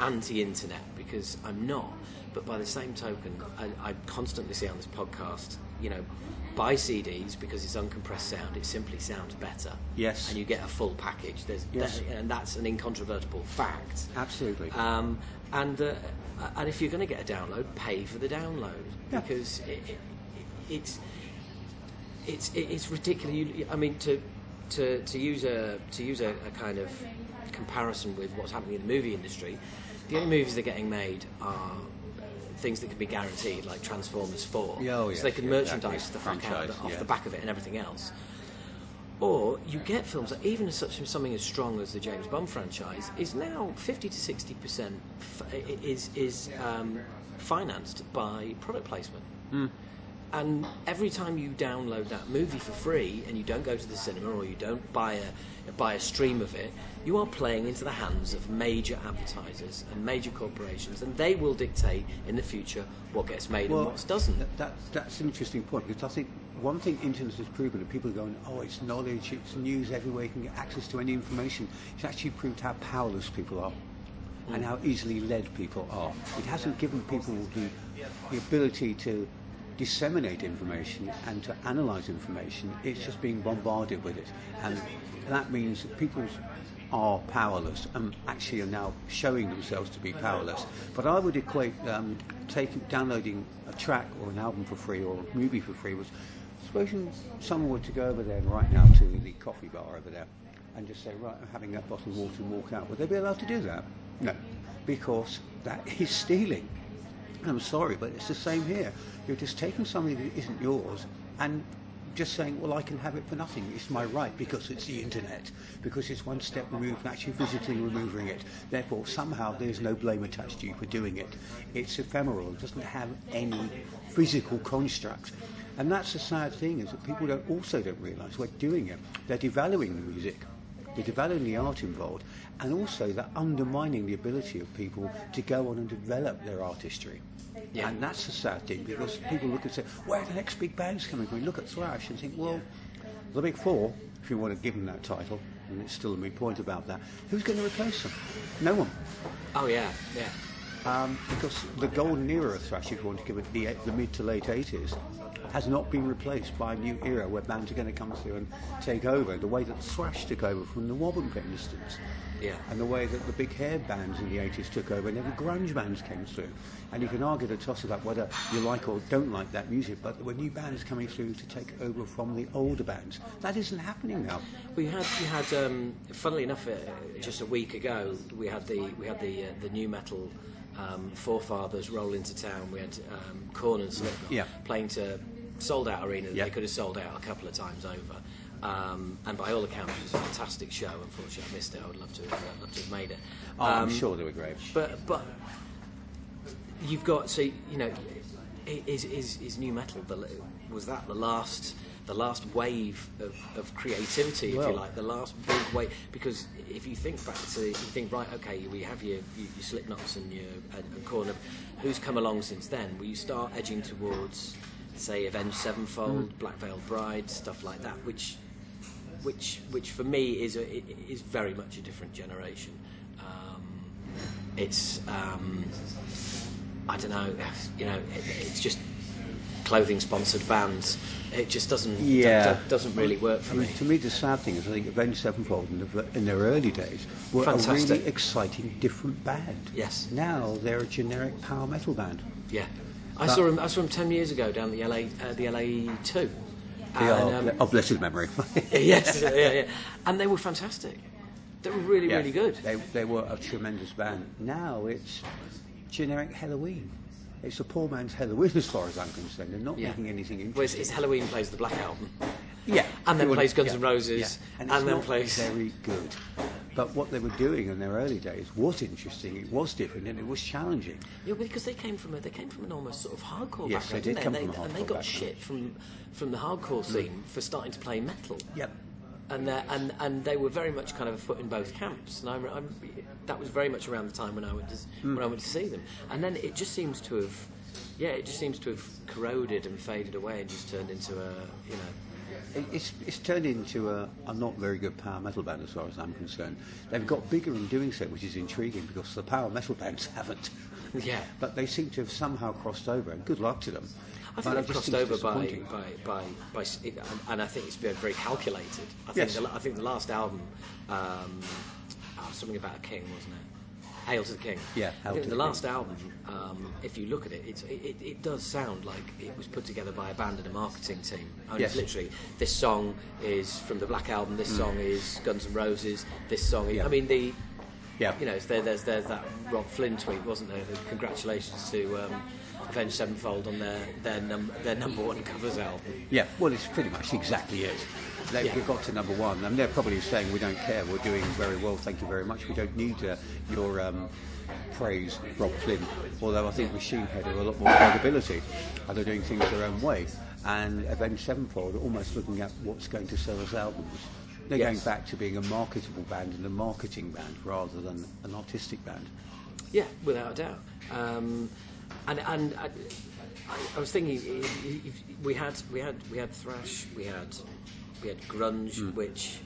anti-internet because I'm not. But by the same token, I, I constantly see on this podcast, you know, buy CDs because it's uncompressed sound. It simply sounds better. Yes. and you get a full package. There's Yes. that- and that's an incontrovertible fact. Absolutely. Um, and uh, and if you're going to get a download, pay for the download Yeah. because it, it, it's it's it's ridiculous. I mean, to to to use a to use a, a kind of comparison with what's happening in the movie industry, the only movies that are getting made are things that can be guaranteed, like Transformers Four. Yeah, oh, so they can yeah, merchandise exactly. the fuck out Franchise, off yeah. the back of it and everything else. Or you get films that even as such something as strong as the James Bond franchise is now fifty to sixty percent is is um, financed by product placement. And every time you download that movie for free and you don't go to the cinema or you don't buy a buy a stream of it, you are playing into the hands of major advertisers and major corporations, and they will dictate in the future what gets made and what doesn't. That, that, that's an interesting point because I think one thing internet has proven that people are going, oh, it's knowledge, it's news everywhere, you can get access to any information. It's actually proved how powerless people are. and mm. how easily led people are. It hasn't given people the, the ability to disseminate information and to analyse information. It's just being bombarded with it, and that means that people are powerless and actually are now showing themselves to be powerless. But I would equate um, taking, downloading a track or an album for free or a movie for free was supposing someone were to go over there right now to the coffee bar over there and just say, right, I'm having that bottle of water and walk out. Would they be allowed to do that? No, because that is stealing. I'm sorry, but it's the same here. You're just taking something that isn't yours and just saying, well, I can have it for nothing. It's my right because it's the internet, because it's one step removed from actually physically removing it. Therefore, somehow there's no blame attached to you for doing it. It's ephemeral. It doesn't have any physical construct. And that's the sad thing is that people don't also don't realise we're doing it. They're devaluing the music. They're devaluing the art involved, and also they're undermining the ability of people to go on and develop their artistry. Yeah. And that's the sad thing because people look and say, where are the next big bands coming from? look at Thrash and think, well, the big four, if you want to give them that title, and it's still a main point about that, who's going to replace them? No one. Oh, yeah, yeah. Um, because the golden era of thrash, if you want to give it the, the mid to late 80s, has not been replaced by a new era where bands are going to come through and take over. The way that thrash took over from the NWOBHM, for instance. Yeah. And the way that the big hair bands in the 80s took over and then the grunge bands came through. And you can argue the toss about whether you like or don't like that music, but there were new bands coming through to take over from the older bands. That isn't happening now. We had, we had um, funnily enough, uh, just a week ago, we had the, we had the, uh, the new metal um, forefathers roll into town. We had um, Corners yeah. playing to sold out arena that yeah. they could have sold out a couple of times over. Um, and by all accounts, it was a fantastic show. Unfortunately, I missed it. I would love to have, uh, love to have made it. Oh, um, I'm sure they were great. But but you've got so you know is is, is new metal the, was that the last the last wave of, of creativity, well, if you like, the last big wave. Because if you think back to, you think, right, okay, we have your, your, your Slipknots and your and, and Korn. Who's come along since then? Will you start edging towards, say, Avenged Sevenfold, mm. Black Veil Brides, stuff like that, which, which, which for me is a, is very much a different generation. Um, it's, um, I don't know, you know, it, it's just clothing sponsored bands. It just doesn't yeah. d- doesn't really work for I mean, me. To me, the sad thing is I think Avenged Sevenfold in, the, in their early days were Fantastic. a really exciting, different band. Yes. Now they're a generic power metal band. Yeah. I saw him. I saw him ten years ago down the LA, uh, the LA two. And, um, of blessed memory. yes, yeah, yeah, and they were fantastic. They were really, yeah, really good. They, they were a tremendous band. Now it's generic Helloween. It's a poor man's Helloween, as far as I'm concerned. They're not yeah. making anything interesting. Well, it's, Helloween. plays the Black Album. Yeah. And then plays Guns yeah. N' Roses. Yeah. And, and then plays. Very good. But what they were doing in their early days was interesting. It was different, and it was challenging. Yeah, because they came from a, they came from an almost sort of hardcore yes, background, they did come they? From and they got background. shit from from the hardcore scene mm. for starting to play metal. Yep and and and they were very much kind of a foot in both camps. And I, I, that was very much around the time when I went to mm. when I went to see them. And then it just seems to have, yeah, it just seems to have corroded and faded away and just turned into a, you know. It's, it's turned into a, a not very good power metal band as far as I'm concerned. They've got bigger in doing so, which is intriguing because the power metal bands haven't. Yeah. But they seem to have somehow crossed over, and good luck to them. I think they've crossed over by, by, by, by, and I think it's been very calculated. I think, yes. the, I think the last album, um, oh, something about a king, wasn't it? Hail to the King. Yeah, I think the, the last album, um, if you look at it, it, it, it, does sound like it was put together by a band and a marketing team. And yes. literally, this song is from the Black Album, this mm. song is Guns N' Roses, this song is. Yeah. I mean, the. Yeah. You know, there, there's, there's that Robb Flynn tweet, wasn't there? The congratulations to. Um, Avenged Sevenfold on their their, num- their number one covers album. Yeah, well, it's pretty much exactly it. They've yeah. got to number one, and they're probably saying, "We don't care. We're doing very well. Thank you very much. We don't need uh, your um, praise, Robb Flynn." Although I think Machine Head have a lot more credibility, and they're doing things their own way. And Avenged Sevenfold are almost looking at what's going to sell us albums. They're yes. going back to being a marketable band and a marketing band rather than an artistic band. Yeah, without a doubt. Um, and and I, I was thinking we had we had we had thrash, we had we had grunge, mm. which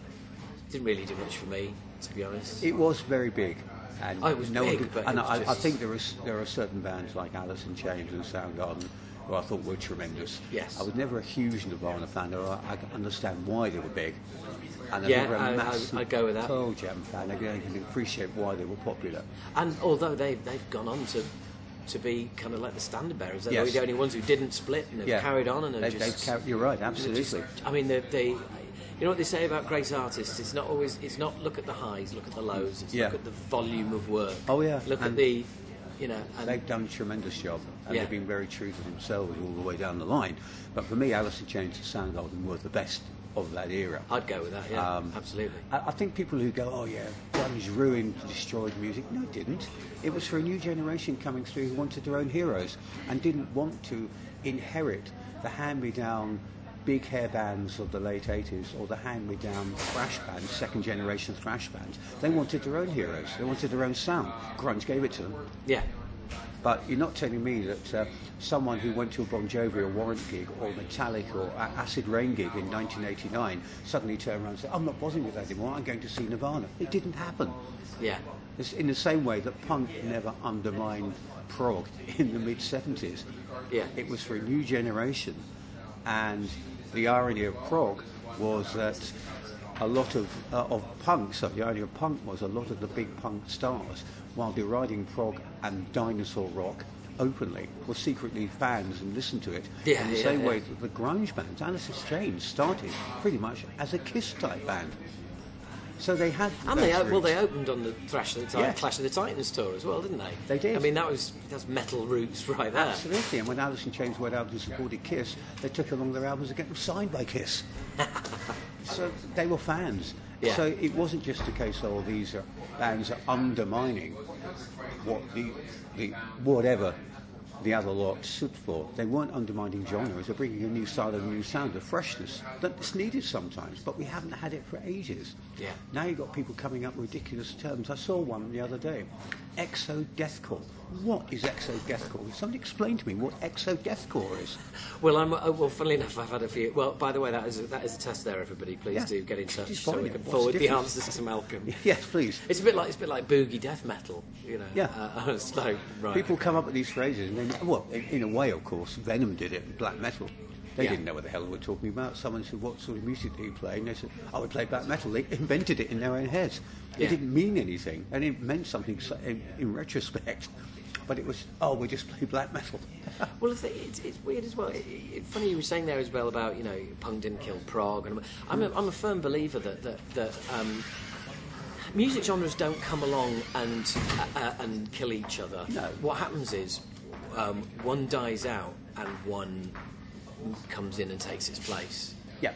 didn't really do much for me, to be honest. It was very big. And Oh, was no one big, could- it and I, I just- think there is there are certain bands like Alice in Chains and Soundgarden who I thought were tremendous. Yes. I was never a huge Nirvana fan, or I, I can understand why they were big. And I'm Yeah, never a I- I- massive I'd go with that. Pearl Jam fan. I can I can appreciate why they were popular. And although they they've gone on to to be kind of like the standard bearers, they're Yes. the only ones who didn't split and have Yeah. carried on and have They- just. they've car- you're right, absolutely. just- I mean, they, they. You know what they say about great artists? It's not always. It's not look at the highs, look at the lows. It's Yeah. look at the volume of work. Oh, yeah, Look at the. You know, and They've done a tremendous job, and Yeah. they've been very true to themselves all the way down the line. But for me, Alice in Chains and Soundgarden were the best of that era. I'd go with that. Yeah, Um, absolutely. I, I think people who go, oh yeah, grunge ruined, destroyed music. No, it didn't. It was for a new generation coming through who wanted their own heroes and didn't want to inherit the hand-me-down big hair bands of the late 80s or the hand-me-down thrash bands, second generation thrash bands. They wanted their own heroes. They wanted their own sound. Grunge gave it to them. Yeah. But you're not telling me that uh, someone who went to a Bon Jovi or Warrant gig or Metallica or Acid Reign gig in 1989 suddenly turned around and said, I'm not bothering with that anymore, I'm going to see Nirvana. It didn't happen. Yeah. It's in the same way that punk never undermined prog in the mid 70s. Yeah. It was for a new generation. And the irony of prog was that a lot of, uh, of punk, so the irony of punk was a lot of the big punk stars, while deriding prog and dinosaur rock openly, were secretly fans and listened to it. Yeah, in the yeah, same yeah. way that the grunge bands, Alice in Chains, started pretty much as a Kiss type band. So they had. And they o- well, they opened on the Thrash of the Titan, Yeah. Clash of the Titans tour as well, didn't they? They did. I mean, that was that's metal roots right there. Absolutely, and when Alice in Chains went out and supported Kiss, they took along their albums and get them signed by Kiss. so they were fans. Yeah. So it wasn't just a case of oh, these are bands are undermining what the, the whatever the other lot stood for. They weren't undermining genres. They're bringing a new style a new sound, a freshness that's needed sometimes, but we haven't had it for ages. Yeah. Now you've got people coming up with ridiculous terms. I saw one the other day. Exo deathcore. What is exo deathcore? Somebody explain to me what exo deathcore is. Well, I'm uh, well. Funnily enough, I've had a few. Well, by the way, that is a, that is a test there. Everybody, please Yeah. do get in touch so we can What's forward the the answers to Malcolm. Yes, please. It's a bit like it's a bit like boogie death metal, you know. Yeah. Uh, right. People come up with these phrases, and then, well, in, in a way, of course, Venom did it in black metal. They Yeah. didn't know what the hell they were talking about. Someone said, What sort of music do you play? And they said, I would play black metal. They invented it in their own heads. It Yeah. didn't mean anything, and it meant something in, in retrospect. But it was, oh, we just play black metal. Well, it's, it's, it's weird as well. It, it, funny you were saying there as well about you know punk didn't kill prog, and I'm a, I'm a firm believer that that, that um, music genres don't come along and uh, uh, and kill each other. No. What happens is um, one dies out and one comes in and takes its place. yeah.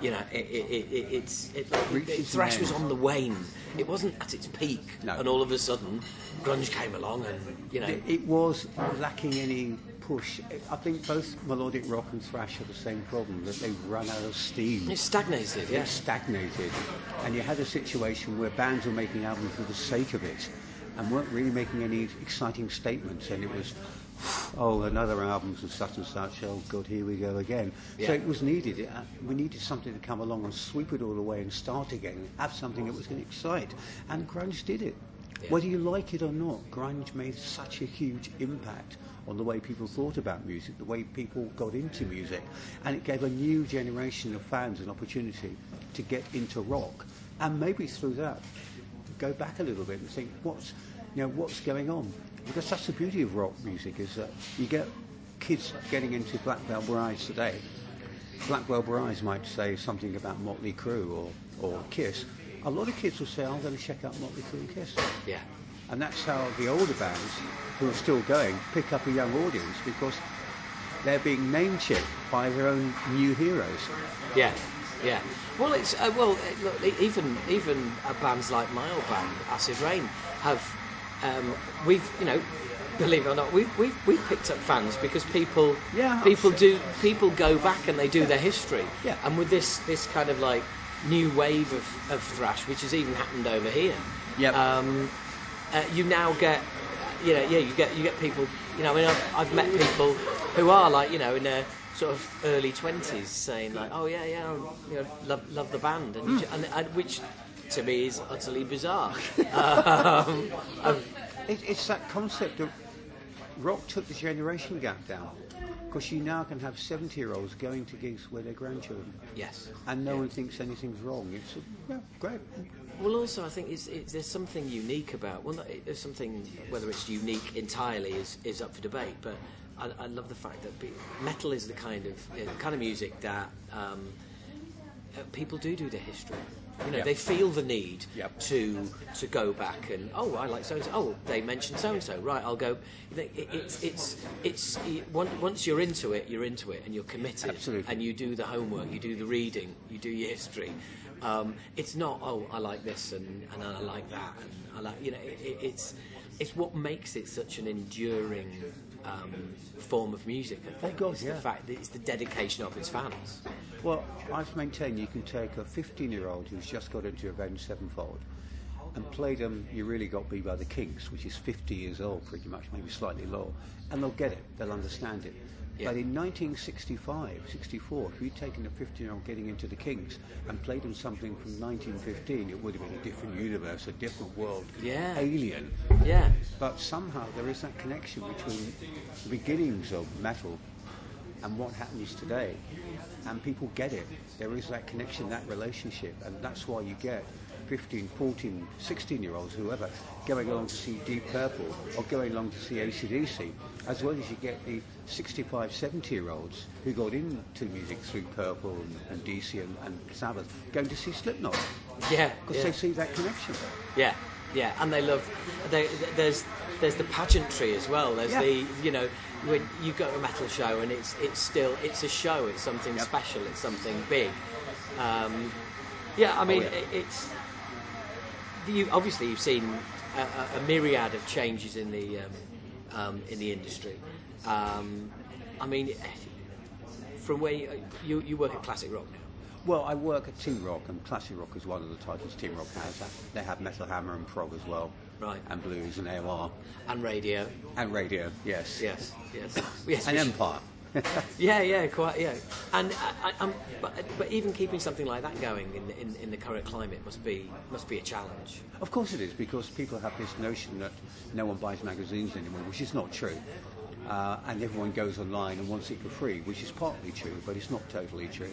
You know, it, it, it, it, it's it, like, thrash was on the wane. It wasn't at its peak, No. and all of a sudden, grunge came along, and you know, It, it was lacking any push. I think both melodic rock and thrash have the same problem that they've run out of steam. it stagnated. Yeah. It stagnated, and you had a situation where bands were making albums for the sake of it, and weren't really making any exciting statements. And it was, oh, another album and such and such. Oh God, here we go again. So it was needed. It, uh, we needed something to come along and sweep it all away and start again. Have something that was going to excite, and grunge did it. Yeah. Whether you like it or not, grunge made such a huge impact on the way people thought about music, the way people got into music, and it gave a new generation of fans an opportunity to get into rock, and maybe through that go back a little bit and think what's you know what's going on because that's the beauty of rock music is that you get kids getting into Black Blackwell Brides today. Black Blackwell Brides might say something about Motley Crue or, or Kiss. A lot of kids will say, I'm going to check out Motley Crue and Kiss. yeah. And that's how the older bands, who are still going, pick up a young audience because they're being name checked by their own new heroes. Yeah, yeah. Well, it's uh, well, uh, look, even even uh, bands like my old band, Acid Reign, have um, we've you know, believe it or not, we've we've, we've picked up fans because people Yeah, people do people go back and they do their history. Yeah. And with this this kind of like new wave of, of thrash, which has even happened over here. Yep. Um, uh, you now get, you know, yeah, you get you get people. You know, I mean, I've, I've met people who are like, you know, in their sort of early twenties, saying like, "Oh yeah, yeah, you know, love love the band," and, and, and which to me is utterly bizarre. um, it, it's that concept of rock took the generation gap down. Because you now can have 70 year olds going to gigs with their grandchildren. Yes. And no one thinks anything's wrong. It's, yeah, great. Well, also, I think it's, it's, there's something unique about. Well, there's something whether it's unique entirely is, is up for debate. But I, I love the fact that be, metal is the kind of uh, the kind of music that um, uh, people do do the history. You know, Yep. they feel the need Yep. to to go back and oh, I like so and so. Oh, they mentioned so and so. Right, I'll go. Know, it, it's it's it's it, once you're into it, you're into it, and you're committed, Absolutely. and you do the homework, you do the reading, you do your history. Um, it's not oh, I like this and, and I like that, and I like you know, it, it, it's it's what makes it such an enduring. Um, form of music, I think. God, it's yeah. the fact that it's the dedication of its fans. Well, I've maintained you can take a 15 year old who's just got into Avenged Sevenfold and play them You Really Got Me by the Kinks, which is 50 years old pretty much, maybe slightly lower, and they'll get it, they'll understand it. Yeah. But in 1965, 64, if you'd taken a 15 year old getting into the Kinks and played them something from 1915, it would have been a different universe, a different world, Yeah. alien. Yeah, But somehow there is that connection between the beginnings of metal and what happens today. And people get it. There is that connection, that relationship. And that's why you get 15, 14, 16 year olds, whoever, going along to see Deep Purple or going along to see ACDC, as well as you get the 65, 70 year olds who got into music through Purple and, and DC and, and Sabbath, going to see Slipknot yeah, because yeah. they see that connection. Yeah, yeah, and they love. They, there's there's the pageantry as well. There's Yeah. the you know when you go to a metal show and it's it's still it's a show. It's something Yep. special. It's something big. Um, yeah, I mean Oh, yeah. it, it's. You obviously you've seen a, a, a myriad of changes in the um, um, in the industry. Um, I mean, from where you, you you work at Classic Rock now. Well, I work at Team Rock, and Classic Rock is one of the titles Team Rock has. They have Metal Hammer and prog as well, Right. And blues and AOR And radio, and radio, yes, yes, yes, yes. and Empire. Yeah, yeah, quite, yeah. And I, I, I'm, but, but even keeping something like that going in, in, in the current climate must be must be a challenge. Of course it is, because people have this notion that no one buys magazines anymore, which is not true. Uh, and everyone goes online and wants it for free, which is partly true, but it's not totally true.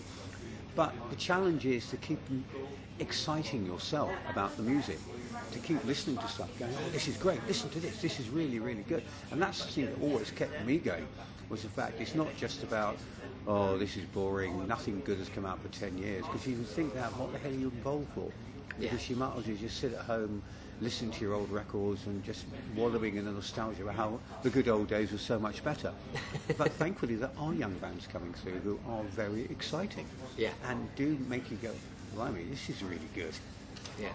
But the challenge is to keep exciting yourself about the music, to keep listening to stuff, going, oh, this is great, listen to this, this is really, really good. And that's the thing that always kept me going, was the fact it's not just about, oh, this is boring, nothing good has come out for 10 years, because you can think that, what the hell are you involved for? Yeah. Because you might as well just sit at home, listen to your old records and just wallowing in the nostalgia of how the good old days were so much better. but thankfully there are young bands coming through who are very exciting. Yeah. And do make you go, blimey, this is really good. Yeah,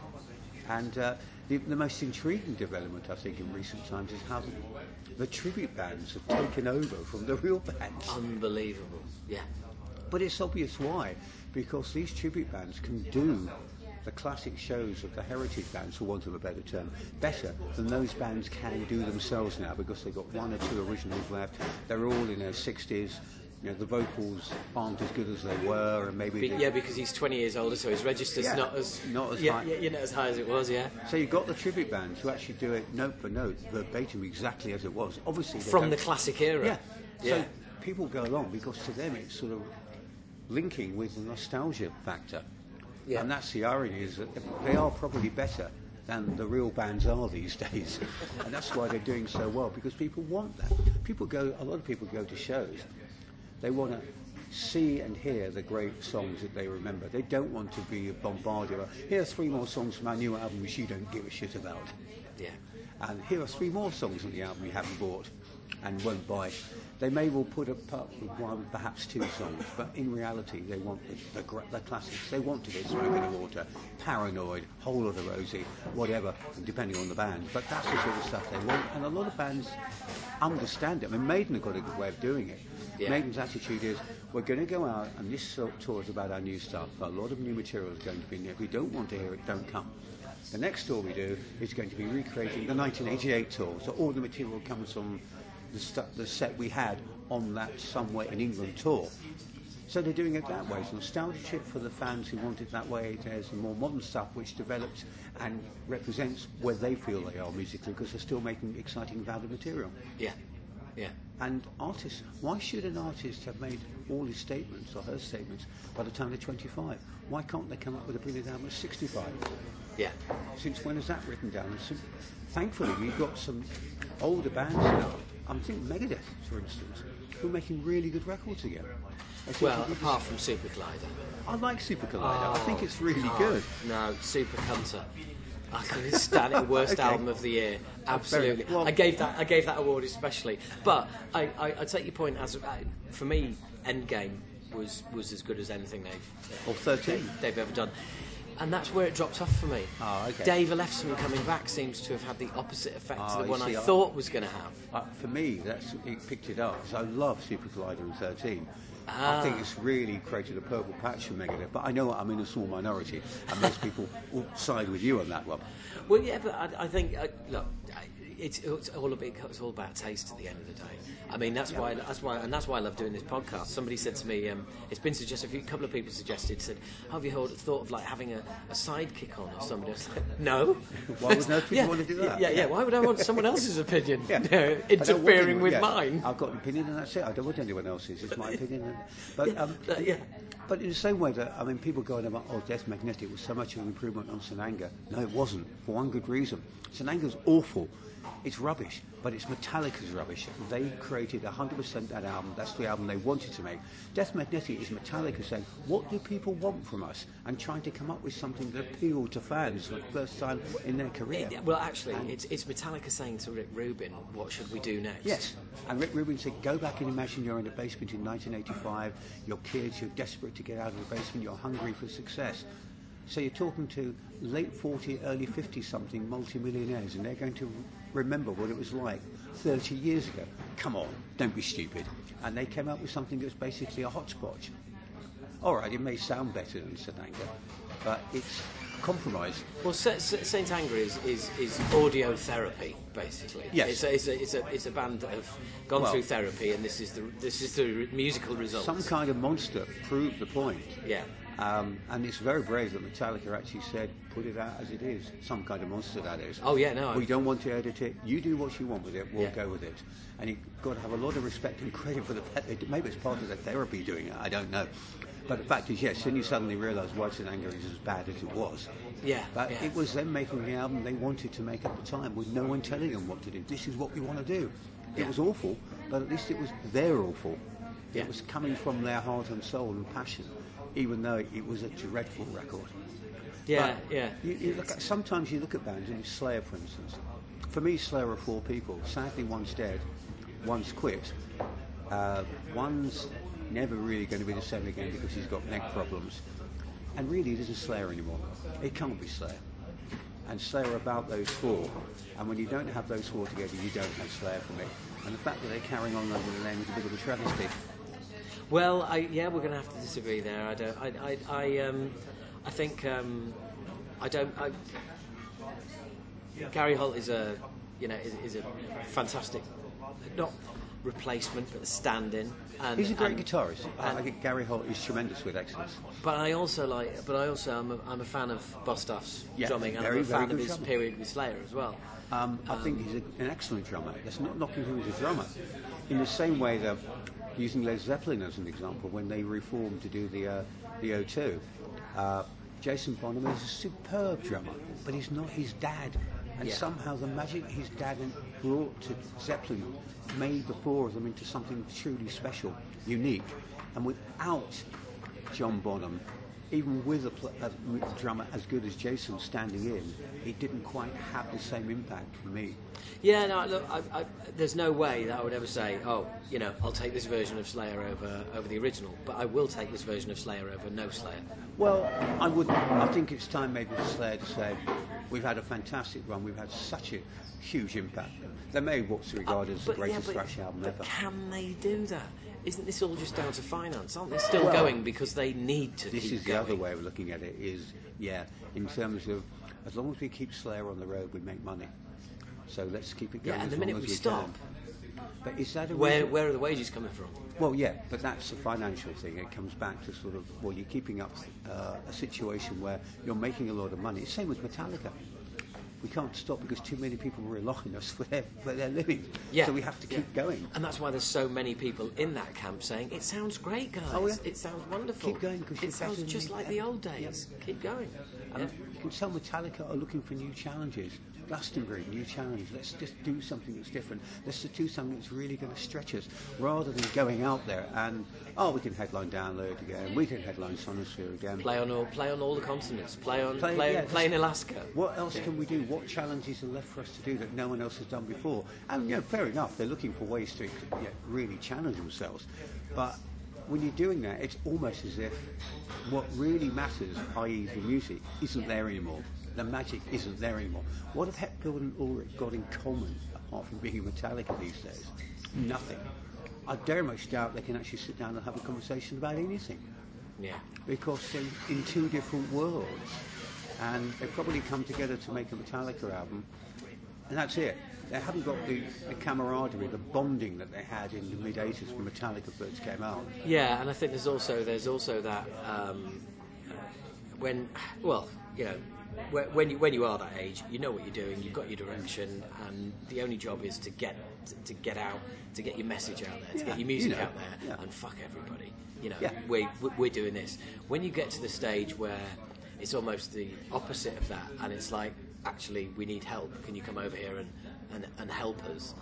And uh, the, the most intriguing development, I think, in recent times is how the, tribute bands have taken over from the real bands. unbelievable. Yeah, But it's obvious why, because these tribute bands can do the classic shows of the heritage bands, for want of a better term, better than those bands can do themselves now, because they've got one or two originals left. They're all in their 60s. You know, the vocals aren't as good as they were, and maybe Be- yeah, because he's 20 years older, so his register's Yeah, not as not as yeah, high. Yeah, not as high as it was. Yeah, So you've got the tribute bands who actually do it note for note, verbatim, exactly as it was. Obviously, from the classic era. Yeah. yeah. So people go along because to them it's sort of linking with the nostalgia factor. Yeah. And that's the irony is that they are probably better than the real bands are these days. and that's why they're doing so well because people want that. People go a lot of people go to shows. They want to see and hear the great songs that they remember. They don't want to be bombarded. with, Here are three more songs from our new album which you don't give a shit about yeah. and here are three more songs on the album you haven't bought and won't buy. They may well put up with one, perhaps two songs, but in reality, they want the, the, the classics. They want to get Smoke in the Water, Paranoid, Whole Lotta Rosie, whatever, depending on the band. But that's the sort of stuff they want, and a lot of bands understand it. I mean, Maiden have got a good way of doing it. Yeah. Maiden's attitude is, we're going to go out, and this tour is about our new stuff. A lot of new material is going to be in there. If you don't want to hear it, don't come. The next tour we do is going to be recreating the 1988 tour. So all the material comes from the, stu- the set we had on that Somewhere in England tour. So they're doing it that way. It's nostalgia for the fans who want it that way. There's the more modern stuff which develops and represents where they feel they are musically because they're still making exciting, valid material. Yeah, yeah. And artists, why should an artist have made all his statements or her statements by the time they're 25? Why can't they come up with a brilliant album at 65? Yeah. Since when is that written down? So, thankfully, we've got some older bands now. I'm thinking Megadeth, for instance, who are making really good records again. Well, apart from Super Collider. I like Super Collider. I think oh, it's really Oh, good. No, Super Cunter. I couldn't stand it. Worst Okay. album of the year. Absolutely. well- I gave that. I gave that award especially. But I, I, I take your point. As I, for me, Endgame was was as good as anything they've Or 13. they've ever done. And that's where it dropped off for me. Ah, okay. Dave Ellefson coming back seems to have had the opposite effect Ah, to the one I see, I- thought was going to have. Uh, for me, that's it picked it up. I love Super Collider in 13. Ah. I think it's really created a purple patch for Megadeth, but I know I'm in a small minority, and most people will side with you on that one. Well, yeah, but I, I think uh, look, it's, it's all a bit, it's all about taste at the end of the day. I mean, that's why that's why and that's why I love doing this podcast. Somebody said to me, um, it's been suggested. A few, couple of people suggested said, "Have you heard, thought of like having a, a sidekick on or somebody?" Was like, "No." Why would nobody yeah, want to do that? Yeah, yeah. Why would I want someone else's opinion Yeah. you know, I don't want interfering anyone- with yeah. mine? I've got an opinion, and that's it. I don't want anyone else's. It's my opinion. But um, Uh, yeah. But in the same way that I mean, people go going about, "Oh, Death Magnetic was so much of an improvement on St. Anger." No, it wasn't. For one good reason, St. Anger's awful. It's rubbish, but it's Metallica's rubbish. They created 100% that album. That's the album they wanted to make. Death Magnetic is Metallica saying, "What do people want from us?" and trying to come up with something that appealed to fans for the first time in their career. Yeah, well, actually, it's, it's Metallica saying to Rick Rubin, "What should we do next?" Yes, and Rick Rubin said, go back and imagine you're in a basement in 1985, your kids, you're desperate to get out of the basement, you're hungry for success. So you're talking to late 40, early 50 something multimillionaires, and they're going to remember what it was like 30 years ago. Come on, don't be stupid. And they came up with something that's basically a hotspot. All right, it may sound better than St. Anger, but it's compromise. Well, Sa- Sa- Saint Anger is, is, is audio therapy, basically. Yes. It's a, it's, a, it's, a, it's a band that have gone Well- through therapy, and this is the this is the musical result. Some kind of monster proved the point. Yeah. Um, and it's very brave that Metallica actually said, put it out as it is. Some kind of monster, that is. Oh, yeah, no, We don't want to edit it. You do what you want with it. We'll Yeah. go with it. And you've got to have a lot of respect and credit for the fact that maybe it's part of their therapy doing it. I don't know. But the fact is, yes, then you suddenly realise Whites and Anger is as bad as it was. Yeah, But yeah. it was them making the album they wanted to make at the time with no one telling them what to do. This is what we want to do. It Yeah. was awful, but at least it was their awful. Yeah. It was coming from their heart and soul and passion, even though it was a dreadful record. yeah, But yeah. You, you look at, sometimes you look at bands, and Slayer, for instance. For me, Slayer are four people. Sadly, one's dead, one's quit, uh, one's never really going to be the same again because he's got neck problems. And really, it isn't Slayer anymore. It can't be Slayer. And Slayer are about those four. And when you don't have those four together, you don't have Slayer for me. And the fact that they're carrying on under the name is a bit of a travesty. Well, I, yeah, we're going to have to disagree there. I don't. I, I, I, um, I think um, I don't. I, Gary Holt is a, you know, is, is a fantastic, not replacement, but a stand-in. And, He's a great and- guitarist. I, I think Gary Holt is tremendous with excellence. But I also like. But I also am a, I'm a fan of Bostaph's Yeah, drumming, and very, I'm a fan of his drummer. period with Slayer as well. Um, I think he's a, an excellent drummer. That's not knocking him as a drummer. In the same way that, using Led Zeppelin as an example, when they reformed to do the uh, the O2, uh, Jason Bonham is a superb drummer, but he's not his dad. And Yeah. somehow the magic his dad brought to Zeppelin made the four of them into something truly special, unique. And without John Bonham, even with a, pl- a m- drummer as good as Jason standing in, it didn't quite have the same impact for me. Yeah, no, look, I, I, there's no way that I would ever say, oh, you know, I'll take this version of Slayer over over the original, but I will take this version of Slayer over no Slayer. Well, I would. I think it's time maybe for Slayer to say, we've had a fantastic run. We've had such a huge impact. They may what's regarded as the But, yeah, greatest but- thrash album but ever. can they do that? Isn't this all just down to finance? Aren't they still Well, going because they need to This keep is the going? other way of looking at it. Is yeah, in terms of as long as we keep Slayer on the road, we make money. So let's keep it going. Yeah, and as the minute as we stop, But is that a Where where are the wages coming from? Well, yeah, but that's a financial thing. It comes back to sort of, well, you're keeping up uh, a situation where you're making a lot of money. Same with Metallica. We can't stop because too many people are relying on us for their, for their living. Yeah. So we have to keep Yeah. going. And that's why there's so many people in that camp saying, "It sounds great, guys. Oh, yeah. It sounds wonderful. Keep going, 'cause it sounds just like ever." the old days. Keep going." And Yeah. you can tell Metallica are looking for new challenges. Glastonbury, new challenge. Let's just do something that's different. Let's just do something that's really going to stretch us, rather than going out there and oh, we can headline Download again, we can headline Sonisphere again. Play on all play on all the continents. Play on play, Play- play, in Alaska. What else can we do? What challenges are left for us to do that no one else has done before? And you know, fair enough, they're looking for ways to you know, really challenge themselves. But when you're doing that, it's almost as if what really matters, i.e., the music, isn't there anymore. The magic isn't there anymore. What have Hepburn and Ulrich got in common apart from being Metallica these days? Nothing. I very much doubt they can actually sit down and have a conversation about anything Yeah. because they're in two different worlds. And they probably come together to make a Metallica album, and that's it. They haven't got the, the camaraderie, the bonding that they had in the mid 80s when Metallica first came out. Yeah, and I think there's also there's also that um, when well you know when you when you are that age, you know what you're doing, you've got your direction, and the only job is to get to, to get out, to get your message out there, to Yeah, get your music you know, out there, yeah. and fuck everybody. You know, Yeah. we we- we're doing this. When you get to the stage where it's almost the opposite of that, and it's like actually we need help. Can you come over here and and, and help us?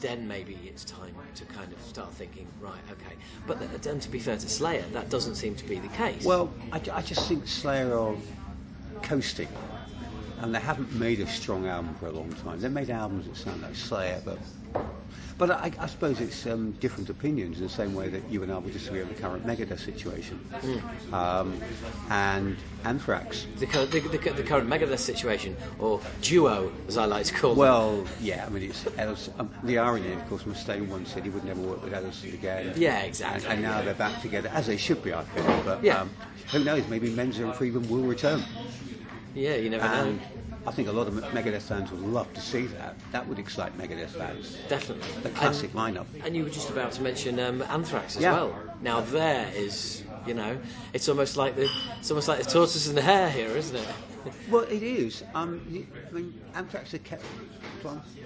then maybe it's time to kind of start thinking, right, okay. But th- then to be fair to Slayer, that doesn't seem to be the case. Well, I, I just think Slayer are coasting, and they haven't made a strong album for a long time. They made albums that sound like Slayer, but but I, I suppose it's um, different opinions in the same way that you and I would disagree on the current Megadeth situation, um, and Anthrax. the, the, the, the current Megadeth situation, or duo, as I like to call them. Well, yeah, I mean, it's Ellefson, um, the irony, of course, Mustaine once said he would never work with Ellefson again. Yeah, exactly. and now they're back together, as they should be, I think. But Yeah. um, who knows? Maybe Menza and Friedman will return. Yeah, you never And know. I think a lot of Megadeth fans would love to see that. That would excite Megadeth fans. Definitely. The classic And, lineup. and you were just about to mention um, Anthrax as Yeah. well. Now there is, you know, it's almost like the it's almost like the tortoise and the hare here, isn't it? Well, it is. Um, I mean, Anthrax have kept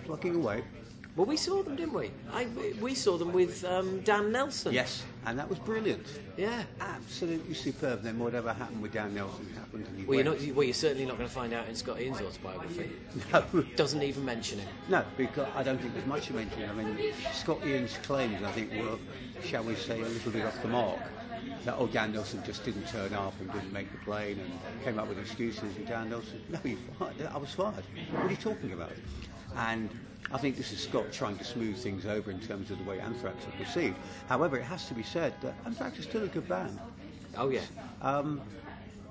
plugging away. Well, we saw them, didn't we? I, we saw them with um, Dan Nelson. Yes, and that was brilliant. Yeah. Absolutely superb. Then whatever happened with Dan Nelson happened. And Well, you're, not, well, you're certainly not going to find out in Scott Ian's autobiography. No. Doesn't even mention it. No, because I don't think there's much to mention. I mean, Scott Ian's claims, I think, were, shall we say, a little bit off the mark. That, oh, Dan Nelson just didn't turn up and didn't make the plane and came up with excuses. And Dan Nelson, no, you fired. I was fired. What are you talking about? And I think this is Scott trying to smooth things over in terms of the way Anthrax are perceived. However, it has to be said that Anthrax is still a good band. Oh yeah. Um,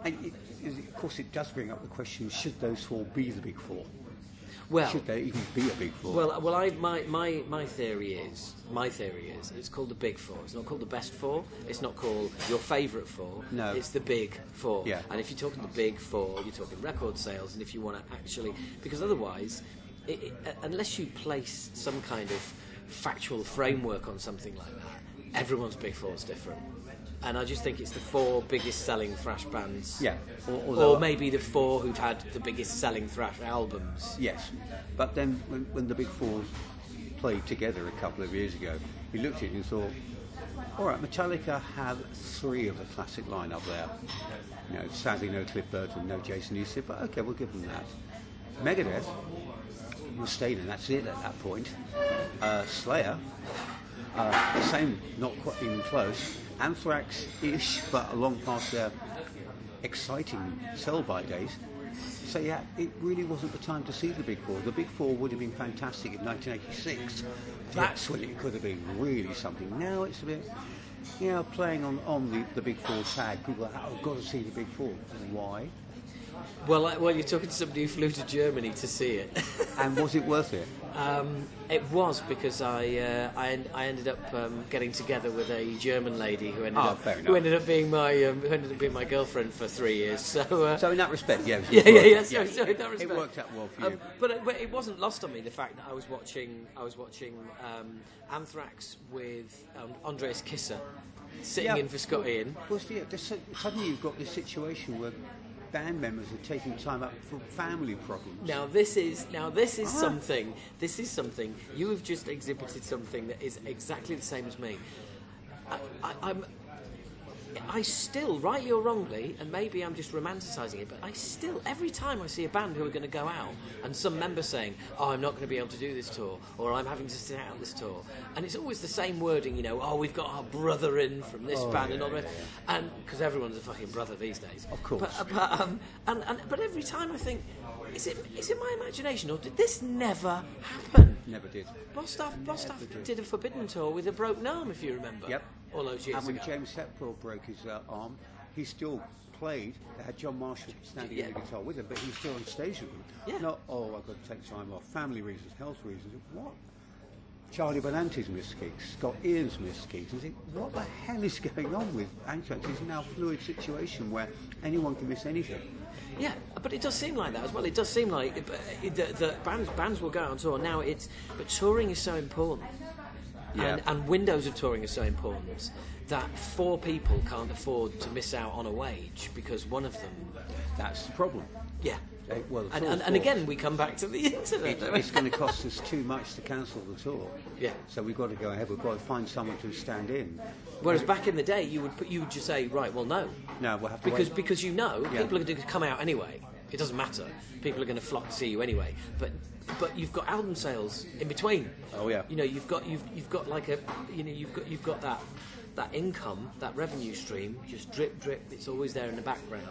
and it, it- of course, it does bring up the question: Should those four be the big four? Well, Should they even be a big four? well, well. I my, my my theory is my theory is it's called the Big Four. It's not called the best four. It's not called your favourite four. No. It's the Big Four. Yeah. And if you're talking the Big Four, you're talking record sales. And if you want to actually, because otherwise, it, it, unless you place some kind of factual framework on something like that, everyone's Big Four is different. And I just think it's the four biggest selling thrash bands. Yeah, or- or maybe the four who've had the biggest selling thrash albums. Yes, but then when, when the Big Four played together a couple of years ago, we looked at it and thought, all right, Metallica have three of the classic lineup there. You know, sadly no Cliff Burton, no Jason Newsted, but okay, we'll give them that. Megadeth, Mustaine, and that's it at that point. Uh, Slayer, uh, same, not quite even close. Anthrax-ish, but along past their exciting sell-by days. So yeah, it really wasn't the time to see the Big Four. The Big Four would have been fantastic in 1986. That's when it could have been really something. Now it's a bit, you know, playing on, on the, the Big Four tag. People are, oh, I've got to see the Big Four. Why? Well, I, well, you're talking to somebody who flew to Germany to see it. And was it worth it? Um, it was because I uh, I, I ended up um, getting together with a German lady who ended Oh, up who ended up being my um, who ended up being my girlfriend for three years. So, uh, So in that respect, yeah, yeah, yeah, worth yeah. So, so in that respect, It worked out well for Um, you. but, it, but it wasn't lost on me the fact that I was watching I was watching um, Anthrax with um, Andreas Kisser sitting in for Scott Ian. Well, yeah, suddenly you've got this situation where band members are taking time up for family problems. Now this is now this is Ah. something. This is something you have just exhibited something that is exactly the same as me. I, I, I'm. I still, rightly or wrongly, and maybe I'm just romanticising it, but I still, every time I see a band who are going to go out and some member saying, "Oh, I'm not going to be able to do this tour," or "I'm having to sit out this tour," and it's always the same wording, you know, "Oh, we've got our brother in from this band and all that," and because everyone's a fucking brother these days, Of course. But, but, um, and, and, but every time I think, is it is it my imagination or did this never happen? Never did. Bostaph, Bostaph did a Forbidden tour with a broken arm, if you remember. Yep. All those years And when ago. James Hetfield broke his uh, arm, he still played. They had John Marshall standing Yeah. on the guitar with him, but he was still on stage with them. Yeah. Not, oh, I've got to take time off. Family reasons, health reasons. What? Charlie Benante's missed gigs, Scott Ian's missed gigs. And think, what the hell is going on with Anthrax? It's now a fluid situation where anyone can miss anything. Yeah, but it does seem like that as well. It does seem like uh, the, the bands bands will go on tour now. It's but touring is so important, Yeah. and, and windows of touring are so important that four people can't afford to miss out on a wage because one of them. That's the problem. Yeah, Eh, well, and, and, and again we come back to the internet. It, it's going to cost us too much to cancel the tour. Yeah. So we've got to go ahead. We've got to find someone to stand in. Whereas back in the day, you would put, you would just say, right, well, no, No, we'll have to because wait. because you know Yeah. people are going to come out anyway. It doesn't matter. People are going to flock to see you anyway. But but you've got album sales in between. Oh, yeah. You know you've got you've you've got like a you know you've got you've got that that income that revenue stream just drip drip. It's always there in the background.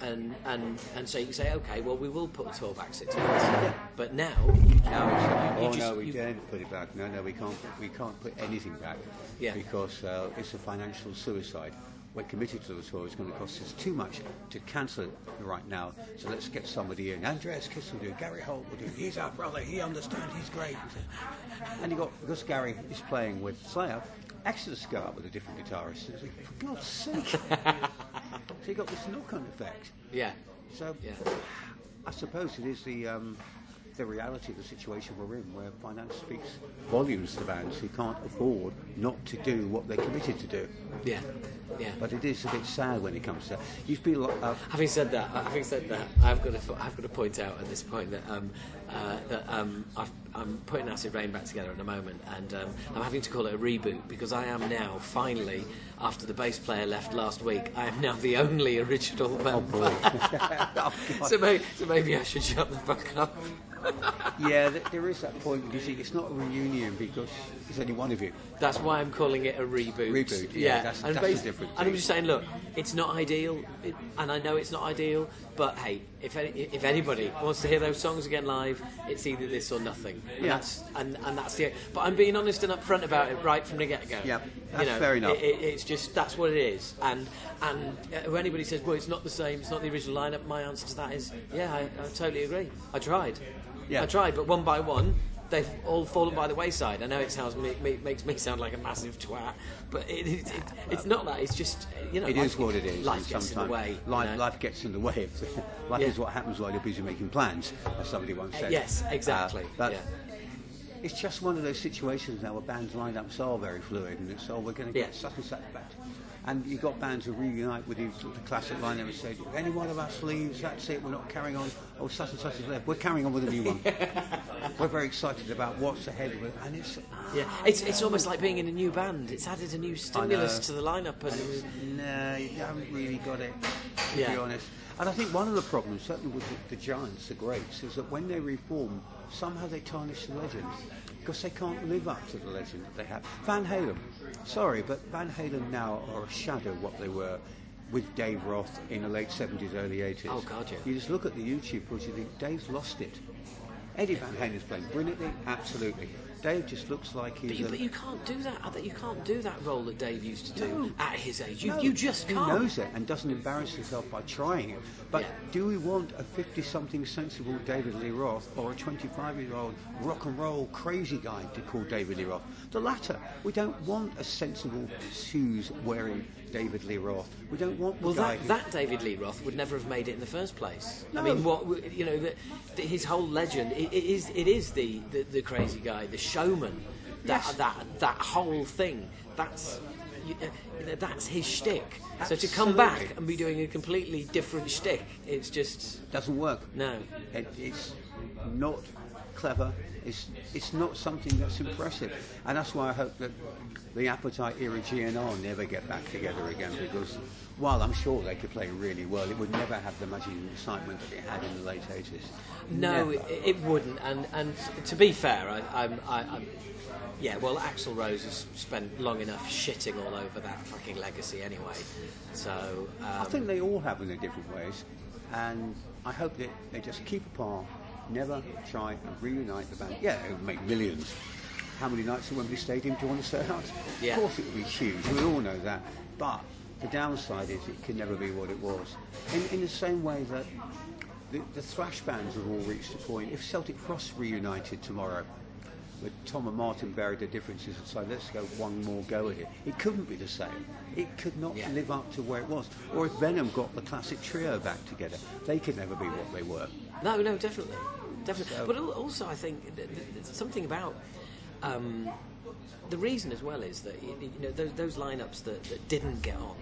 And, and and so you can say okay well we will put the tour back six months but now No, it's, oh You no, just- we you- don't put it back. No, no, we can't. We can't put anything back. Yeah. Because uh, it's a financial suicide. We're committed to the tour. It's going to cost us too much to cancel it right now. So let's get somebody in. Andreas Kiss will do. Gary Holt will do. He's our brother. He understands. He's great. And you got because Gary is playing with Slayer. Exodus go up with a different guitarist. It's like, for God's sake! so you got this knock-on effect. yeah So yeah I suppose it is the um, the reality of the situation we're in, where finance speaks volumes to bands who can't afford not to do what they're committed to do. yeah yeah But it is a bit sad when it comes to that. You feel like, uh, Having said that, having said that, I've got to I've got to point out at this point that um, uh, that um, I've, I'm putting Acid Reign back together at the moment, and um, I'm having to call it a reboot because I am now finally, after the bass player left last week, I am now the only original member. oh, God. so, maybe, so maybe I should shut the fuck up. Yeah, th- there is that point. You see, it's not a reunion because there's only one of you. That's why I'm calling it a reboot. Reboot, yeah, that's- and that's difference. And I'm just saying, look, it's not ideal, it, and I know it's not ideal, but hey, if any, if anybody wants to hear those songs again live, it's either this or nothing. And Yeah. that's and, and that's the. But I'm being honest and upfront about it right from the get go. Yeah, that's fair enough. It, it, it's just that's what it is, and and uh, anybody says, well, it's not the same, it's not the original lineup, my answer to that is, yeah, I, I totally agree. I tried. Yeah. I tried, but one by one, they've all fallen by the wayside. I know it sounds me, me, makes me sound like a massive twat, but it, it, it, it's not that. It's just you know, It life, is what it is. Life gets in the way. you Life, know. life gets in the way. Of life Yeah. is what happens while you're busy making plans, as somebody once said. Yes, exactly. Uh, but yeah. It's just one of those situations now where bands lineups are very fluid, and it's oh we're going to get Yeah. such and such back. And you've got bands who reunite with you, the classic lineup and say, if any one of us leaves, that's it, we're not carrying on. Oh, such and such is left. We're carrying on with a new one. we're very excited about what's ahead of it, and it's Yeah, it's, it's almost like being in a new band. It's added a new stimulus to the lineup, and no, you haven't really got it. To Yeah. be honest. And I think one of the problems, certainly with the, the Giants, the greats, is that when they reform, somehow they tarnish the legend because they can't live up to the legend that they have. Van Halen, sorry, but Van Halen now are a shadow of what they were with Dave Roth in the late 70s, early 80s. Oh, God, yeah. You just look at the YouTube footage, you think Dave's lost it. Eddie Van Halen is playing brilliantly, absolutely. Dave just looks like he's. But you, a- but you can't do that. You can't do that role that Dave used to do No. at his age. You, No, you just can't. He knows it and doesn't embarrass himself by trying it. But Yeah. do we want a 50-something sensible David Lee Roth or a 25-year-old rock and roll crazy guy to call David Lee Roth? The latter. We don't want a sensible shoes-wearing David Lee Roth. We don't want Well, that, who- that David Lee Roth would never have made it in the first place. I mean, what you know, the, the, his whole legend it, it is it is the, the, the crazy guy, the showman. That Yes. that that whole thing. That's you uh, you know, that's his shtick. So to come back and be doing a completely different shtick, it's just doesn't work. no. It, it's not clever. It's it's not something that's impressive, and that's why I hope that the Appetite era GNR never get back together again. Because while I'm sure they could play really well, it would never have the magic and excitement that it had in the late 80s. No, it, it wouldn't. And and to be fair, I, I'm, I, I'm yeah. Well, Axl Rose has spent long enough shitting all over that fucking legacy anyway. So um, I think they all have in their different ways, and I hope that they just keep apart, never try and reunite the band. Yeah, it would make millions. How many nights at Wembley Stadium do you want to sell out? Yeah. Of course it would be huge, we all know that. But the downside is it can never be what it was. In, in the same way that the, the thrash bands have all reached a point, if Celtic Frost reunited tomorrow, with Tom and Martin buried their differences aside, let's go one more go at it. It couldn't be the same. It could not Yeah. live up to where it was. Or if Venom got the classic trio back together, they could never be what they were. No, no, definitely, definitely. So- But also, I think th- th- there's something about um, the reason as well is that you know those, those lineups that, that didn't get on,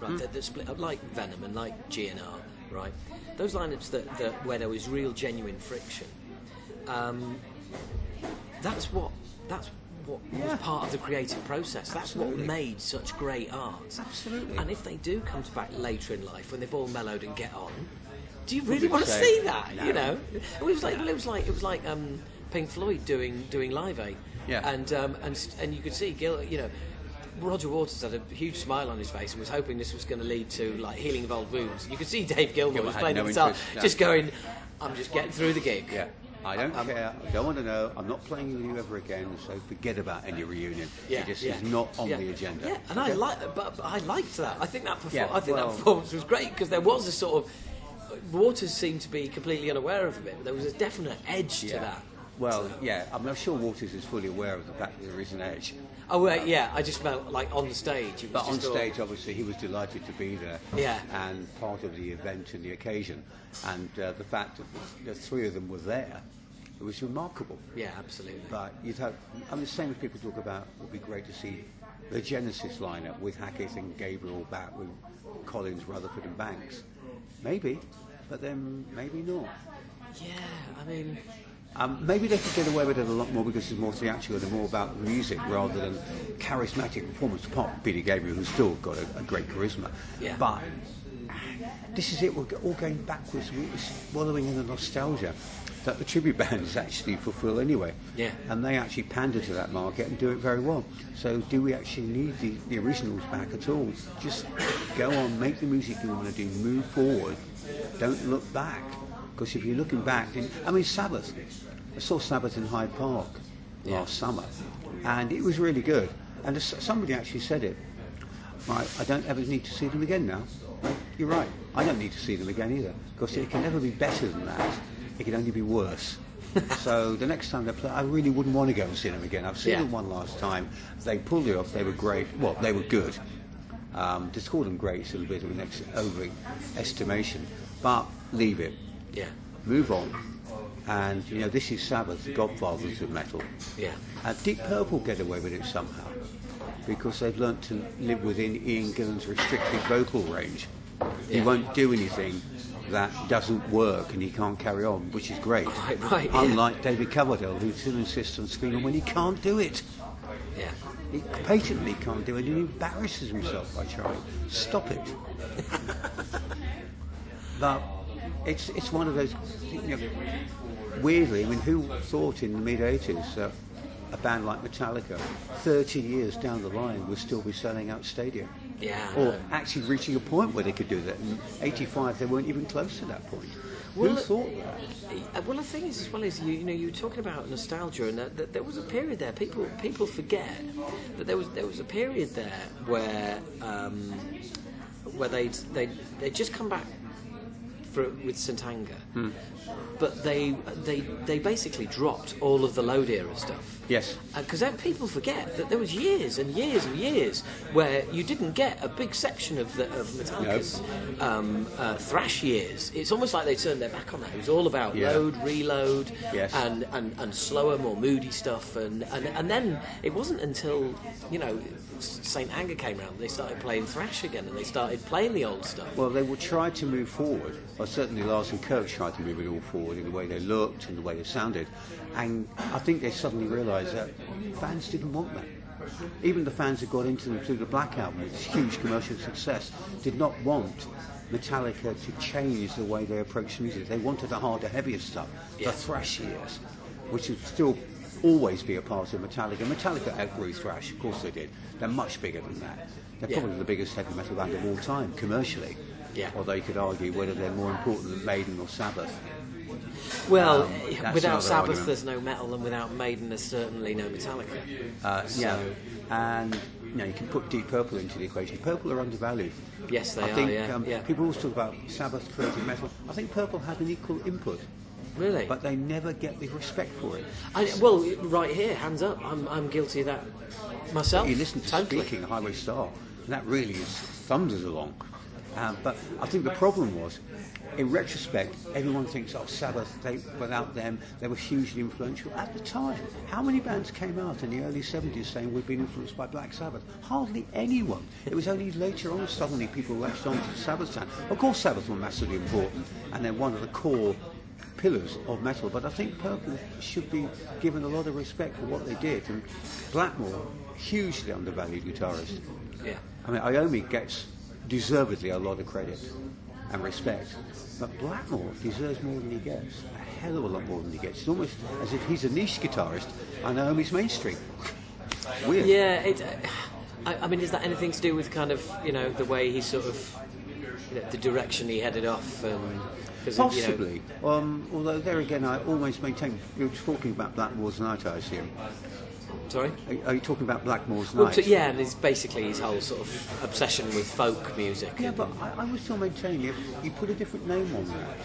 right? That, that split up, like Venom and like GNR, right? Those lineups that, that where there was real, genuine friction. Um, that's what that's what Yeah. was part of the creative process. That's what made such great art. Absolutely. And if they do come back later in life when they've all mellowed and get on, do you really want to see that? No. You know, it was like it was like it was like um, Pink Floyd doing doing Live Aid. Yeah. And um, and and you could see Gil, you know. Roger Waters had a huge smile on his face and was hoping this was going to lead to like healing of old wounds. You could see Dave Gilmour was playing no the guitar, interest, no. just going, "I'm just getting through the gig." Yeah. I don't care. I don't want to know. I'm not playing with you ever again. So forget about any reunion. Yeah, it just is not on yeah. the agenda. Yeah, and I like, but, but I liked that. I think that Yeah, I think well- that performance was great because there was a sort of Waters seemed to be completely unaware of it. But there was a definite edge to that. Well, yeah. I'm not sure Waters is fully aware of the fact that there is an edge. Oh well, yeah. I just felt like on the stage. But on just all- stage, obviously, he was delighted to be there. Yeah. And part of the event and the occasion. And uh, the fact that the, the three of them were there, it was remarkable. Yeah, absolutely. But you'd have, I mean, the same as people talk about, it would be great to see the Genesis lineup with Hackett and Gabriel back with Collins, Rutherford, and Banks. Maybe, but then maybe not. yeah, I mean, Um, maybe they could get away with it a lot more because it's more theatrical and more about music rather than charismatic performance. Apart from Peter Gabriel, who's still got a, a great charisma. Yeah. But this is it. We're all going backwards. We're wallowing in the nostalgia that the tribute bands actually fulfil anyway. Yeah. And they actually pander to that market and do it very well. So do we actually need the, the originals back at all? Just go on, make the music you want to do, move forward. Don't look back. Because if you're looking back, then, I mean, Sabbath. I saw Sabbath in Hyde Park last summer, and it was really good. And somebody actually said it. Right, I don't ever need to see them again now. You're right. I don't need to see them again either because it can never be better than that. It can only be worse. so the next time they play, I really wouldn't want to go and see them again. I've seen Yeah. them one last time. They pulled it off. They were great. Well, they were good. Um, to call them great is a little bit of an ex- overestimation, but leave it. Yeah, Move on. And you know, this is Sabbath, the godfathers of metal. yeah, Uh, Deep Purple get away with it somehow because they've learnt to live within Ian Gillan's restricted vocal range. He won't do anything that doesn't work and he can't carry on, which is great. Right, right, yeah. Unlike David Coverdale, who still insists on screaming when he can't do it. yeah. He patently can't do it and he embarrasses himself by trying. Stop it. but it's, it's one of those, you know, weirdly, I mean, who thought in the mid 80s that a band like Metallica, 30 years down the line, would still be selling out stadium? Yeah. Or actually reaching a point where they could do that. In 85, they weren't even close to that point. Well, Who thought that? Uh, Well, the thing is, as well, is you, you know you were talking about nostalgia, and that, that there was a period there. People people forget that there was there was a period there where um, where they'd they they just come back for, with St Anger, but they they they basically dropped all of the load era stuff. Yes. Because then people forget that there was years and years and years where you didn't get a big section of the of Metallica's um, uh, thrash years. It's almost like they turned their back on that. It was all about Yeah. load, reload, Yes. and, and, and slower, more moody stuff. And, and and then it wasn't until you know Saint Anger came around they started playing thrash again and they started playing the old stuff. Well, they would try to move forward, or certainly Lars and Kirk tried to move it all forward in the way they looked and the way they sounded. And I think they suddenly realised that fans didn't want that. Even the fans who got into them through the Black Album, its huge commercial success, did not want Metallica to change the way they approached music. They wanted the harder, heavier stuff, Yeah. the thrash years, which would still always be a part of Metallica. Metallica outgrew thrash, of course they did. They're much bigger than that. They're Yeah. probably the biggest heavy metal band of all time, commercially. Yeah. Although you could argue whether they're more important than Maiden or Sabbath. Well, Um, without Sabbath, argument. there's no metal, and without Maiden, there's certainly no Metallica. Uh, yeah. And you know, you can put Deep Purple into the equation. Purple are undervalued. Yes, they I are. think yeah, um, yeah. people always talk about Sabbath creating metal. I think Purple had an equal input, really. but they never get the respect for it. I, well, right here, hands up. I'm, I'm guilty of that myself. You listen to totally. Speed King, Highway Star, and that really is thunders along. Um, but I think the problem was, in retrospect, everyone thinks, oh, Sabbath, they, without them, they were hugely influential. At the time, how many bands came out in the early 70s saying we've been influenced by Black Sabbath? Hardly anyone. It was only later on suddenly people latched on to Sabbath sound. Of course, Sabbath were massively important, and they're one of the core pillars of metal, but I think Purple should be given a lot of respect for what they did. And Blackmore, hugely undervalued guitarist. Yeah. I mean, Iommi gets deservedly a lot of credit and respect, but Blackmore deserves more than he gets. A hell of a lot more than he gets. It's almost as if he's a niche guitarist and Iommi's mainstream. Weird. Yeah, it, uh, I, I mean, is that anything to do with kind of, you know, the way he sort of, the direction he headed off? Um, 'cause of, you know- Possibly. Um, although there again, I always maintain you're talking about Blackmore's Night, I assume. sorry? Are, are you talking about Blackmore's Well, Night? yeah, and it's basically his whole sort of obsession with folk music. Yeah, but I, I would still maintain if you put a different name on that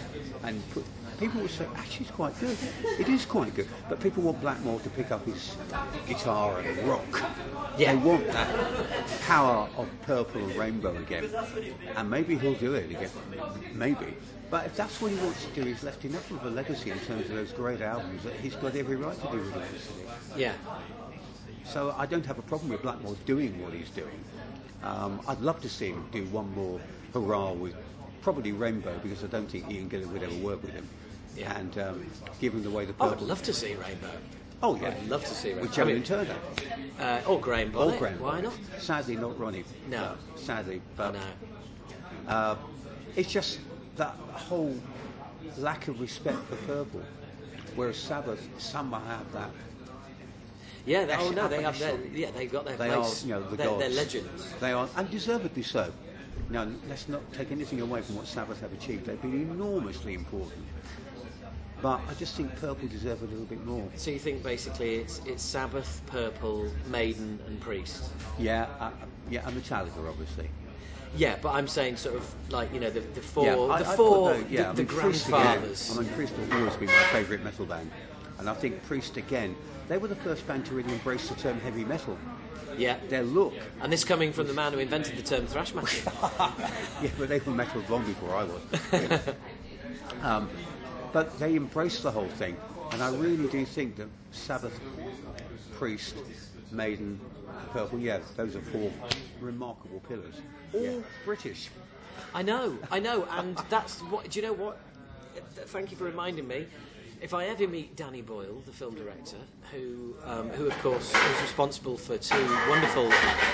and put people would say actually it's quite good. It is quite good, but people want Blackmore to pick up his guitar and rock. Yeah. They want that power of purple and rainbow again, and maybe he'll do it again. Maybe. But if that's what he wants to do, he's left enough of a legacy in terms of those great albums that he's got every right to do what he wants to do. Yeah. So I don't have a problem with Blackmore doing what he's doing. Um, I'd love to see him do one more hurrah with probably Rainbow because I don't think Ian Gillan would ever work with him. Yeah. And um, given the way the I would love to see Rainbow. oh yeah, I'd love to see Rainbow. with Joe I mean, Turner, uh, or Graham or Graham. Why Bonnet. not? Sadly, not Ronnie. No. Sadly, but know. uh, it's just that whole lack of respect for purple. Whereas Sabbath somehow have that. Yeah, they, oh no, they have their, yeah, they've got their They place. are, you know, the they're, gods. they're legends. They are, and deservedly so. Now, let's not take anything away from what Sabbath have achieved. They've been enormously important. But I just think Purple deserve a little bit more. So you think basically it's it's Sabbath, Purple, Maiden, and Priest. Yeah, uh, yeah, and Metallica, obviously. Yeah, but I'm saying sort of like you know the, the four, yeah, I- the I four, those- yeah, the, I the mean, Priest again. I mean, Priest has always been my favourite metal band. And I think Priest, again, they were the first band to really embrace the term heavy metal. yeah, Their look, and this coming from the man who invented the term thrash metal. yeah, but they were metal long before I was. um, but they embraced the whole thing, and I really do think that Sabbath, Priest, Maiden, Purple, yeah, those are four remarkable pillars. All British. I know, I know, and that's what. Do you know what? Thank you for reminding me. If I ever meet Danny Boyle, the film director, who, um, who of course was responsible for two wonderful,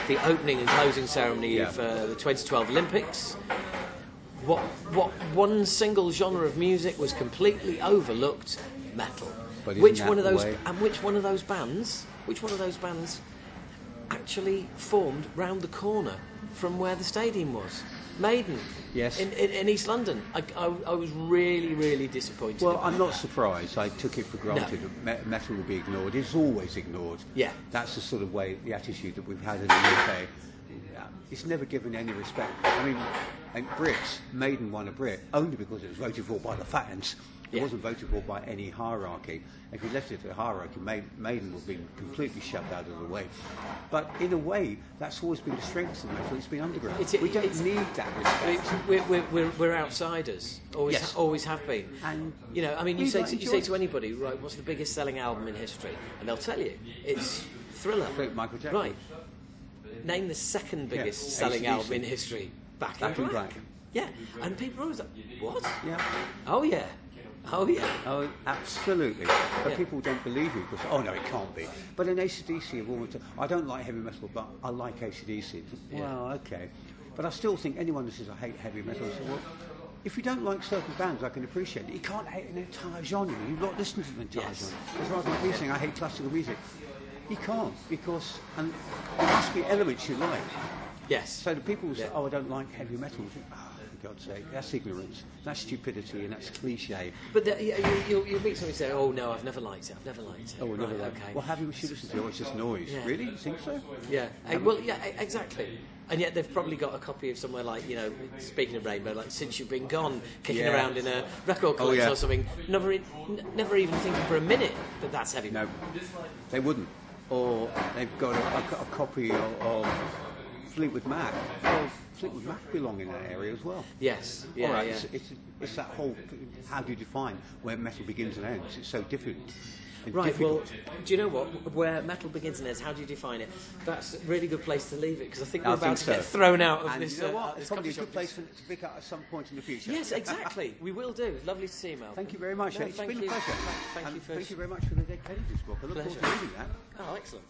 the opening and closing ceremony of uh, the 2012 Olympics, what what one single genre of music was completely overlooked? Metal. Which one of those? way- And which one of those bands? Which one of those bands actually formed round the corner from where the stadium was. Maiden. Yes. In, in, in East London. I, I, I was really, really disappointed. Well, I'm not that. surprised. I took it for granted that metal would be ignored. It's always ignored. Yeah. That's the sort of way, the attitude that we've had in the UK. It's never given any respect. I mean, and Brits, Maiden won a Brit only because it was voted for by the fans. It Yeah. wasn't voted for by any hierarchy. If you left it to the hierarchy, Ma- Maiden would have been completely shoved out of the way. But in a way, that's always been the strength of metal. It's been underground. It's- we don't need that respect. We're, we're, we're, we're outsiders. Always, Yes. always have been. And you know, I mean, you say to, you say to anybody, right? What's the biggest selling album in history? And they'll tell you it's Thriller. Michael Jackson. Right. Name the second biggest Yeah, selling AC/DC. album in history. Back, Back in in Black. Black. Yeah, and people are always like, what? Yeah. Oh yeah, oh yeah. Oh, absolutely. But Yeah. people don't believe you because, oh no, it can't be. But in ACDC, have always, I don't like heavy metal, but I like ACDC. Well, okay. But I still think anyone who says I hate heavy metal, I say, well, if you don't like certain bands, I can appreciate it. You can't hate an entire genre. You've not listened to the entire Yes. genre. As rather like me saying I hate classical music. You can't because and there must be elements you like. Yes. So the people who say, Yeah. "Oh, I don't like heavy metal," think, "Oh, God's sake, that's ignorance, that's stupidity, and that's cliche." But the, you, you, you'll, meet somebody and say, oh no, I've never liked it. I've never liked it. Oh, well, never right, like- okay. Well, have you should listen to it? Oh, it's just noise. Yeah. Really? You think so? Yeah. Eh, well, yeah, exactly. And yet they've probably got a copy of somewhere like, you know, speaking of Rainbow, like Since You've Been Gone, kicking Yeah. around in a record Oh, yeah. or something, never, in, n- never even thinking for a minute that that's heavy No, they wouldn't. Or they've got a, a a copy of, of Fleetwood Mac. Well, Fleetwood Mac belong in that area as well. Yes. Yeah, All right, yeah. it's, it's, it's that whole. How do you define where metal begins and ends? It's so different. Right, well, do you know what? Where metal begins and ends, how do you define it? That's a really good place to leave it because I think we're I about think to so. get thrown out of and this. you know uh, what? this It's probably a good place to, pick up at some point in the future. Yes, exactly. we will do. Lovely to see you, Mel. Thank you very much. No, it's thank been you. a pleasure. Thank And you for- thank you very much for the dedicated this book. I look forward to reading that. Oh, excellent.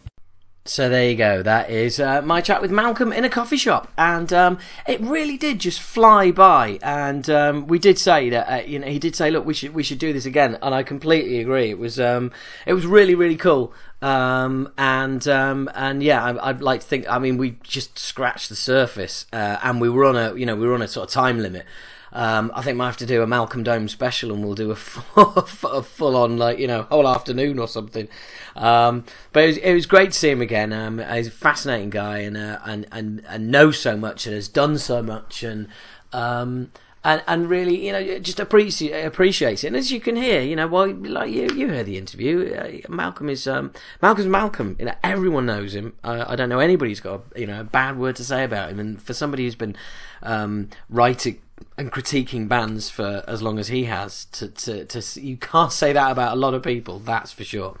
So there you go. That is uh, my chat with Malcolm in a coffee shop, and um, it really did just fly by. And um, we did say that uh, you know he did say, "Look, we should we should do this again," and I completely agree. It was um, it was really really cool. Um, and um, and yeah, I, I'd like to think. I mean, we just scratched the surface, uh, and we were on a you know we were on a sort of time limit. Um, I think I have to do a Malcolm Dome special, and we'll do a full, a full on like you know whole afternoon or something. Um, but it was, it was great to see him again. Um, he's a fascinating guy, and uh, and and and knows so much, and has done so much, and um, and and really you know just appreciate appreciates it. And as you can hear, you know, well, like you you heard the interview. Uh, Malcolm is um, Malcolm's Malcolm. You know, everyone knows him. Uh, I don't know anybody who's got a, you know a bad word to say about him. And for somebody who's been um, writing and critiquing bands for as long as he has, to, to, to you can't say that about a lot of people. That's for sure.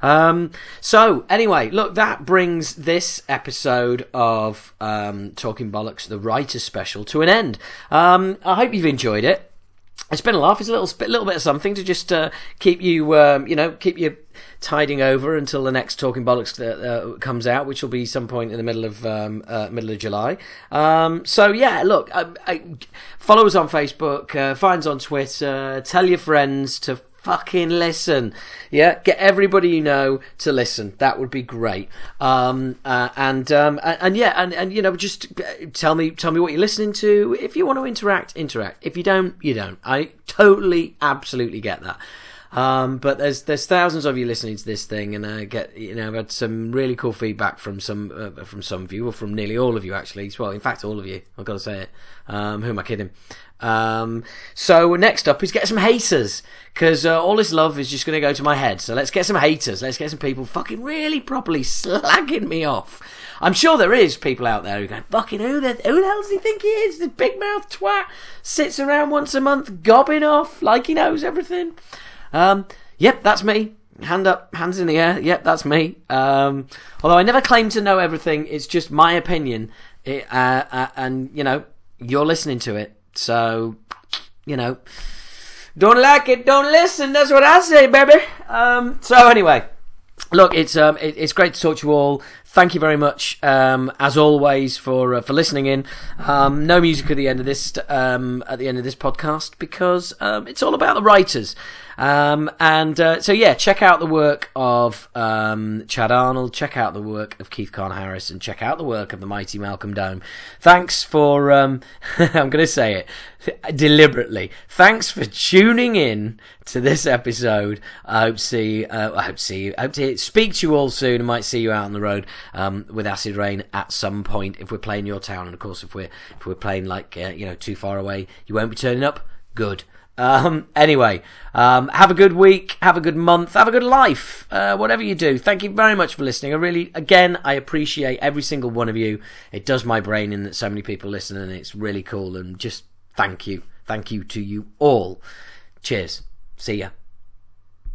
Um, so anyway, look, that brings this episode of um, Talking Bollocks, the writer's special, to an end. Um, I hope you've enjoyed it. It's been a laugh. It's a little, bit- little bit of something to just uh, keep you, um, you know, keep you tiding over until the next Talking Bollocks uh, uh, comes out, which will be some point in the middle of um, uh, middle of July. Um, so yeah, look, I, I, follow us on Facebook, uh, find us on Twitter, tell your friends to fucking listen. Yeah, get everybody you know to listen. That would be great. Um, uh, and, um, and and yeah, and, and you know, just uh, tell me tell me what you're listening to. If you want to interact, interact. If you don't, you don't. I totally, absolutely get that. Um, but there's there's thousands of you listening to this thing, and I get you know I've had some really cool feedback from some uh, from some of you, or from nearly all of you actually. Well, in fact, all of you. I've got to say it. Um, who am I kidding? Um, so next up is get some haters because uh, all this love is just going to go to my head. So let's get some haters. Let's get some people fucking really properly slagging me off. I'm sure there is people out there who go, fucking who the, who the hell does he think he is? The big mouth twat sits around once a month gobbing off like he knows everything. Um, yep, that's me. Hand up, hands in the air. Yep, that's me. Um, although I never claim to know everything, it's just my opinion. It, uh, uh, and, you know, you're listening to it. So, you know, don't like it, don't listen. That's what I say, baby. Um, so anyway, look, it's um, it, it's great to talk to you all. thank you very much, um, as always, for uh, for listening in. Um, no music at the end of this um, at the end of this podcast because um, it's all about the writers. Um, and uh, so yeah, check out the work of um, Chad Arnold, check out the work of Keith Kahn Harris, and check out the work of the mighty Malcolm Dome. Thanks for um, I'm going to say it deliberately. Thanks for tuning in to this episode. I hope to see. Uh, I hope to see you. I hope to speak to you all soon. I might see you out on the road um, with Acid Reign at some point if we're playing your town, and of course if we're if we're playing like uh, you know too far away, you won't be turning up. Good. Um, anyway, um, have a good week, have a good month, have a good life, uh, whatever you do. Thank you very much for listening. I really, again, I appreciate every single one of you. It does my brain in that so many people listen and it's really cool and just thank you. Thank you to you all. Cheers. See ya.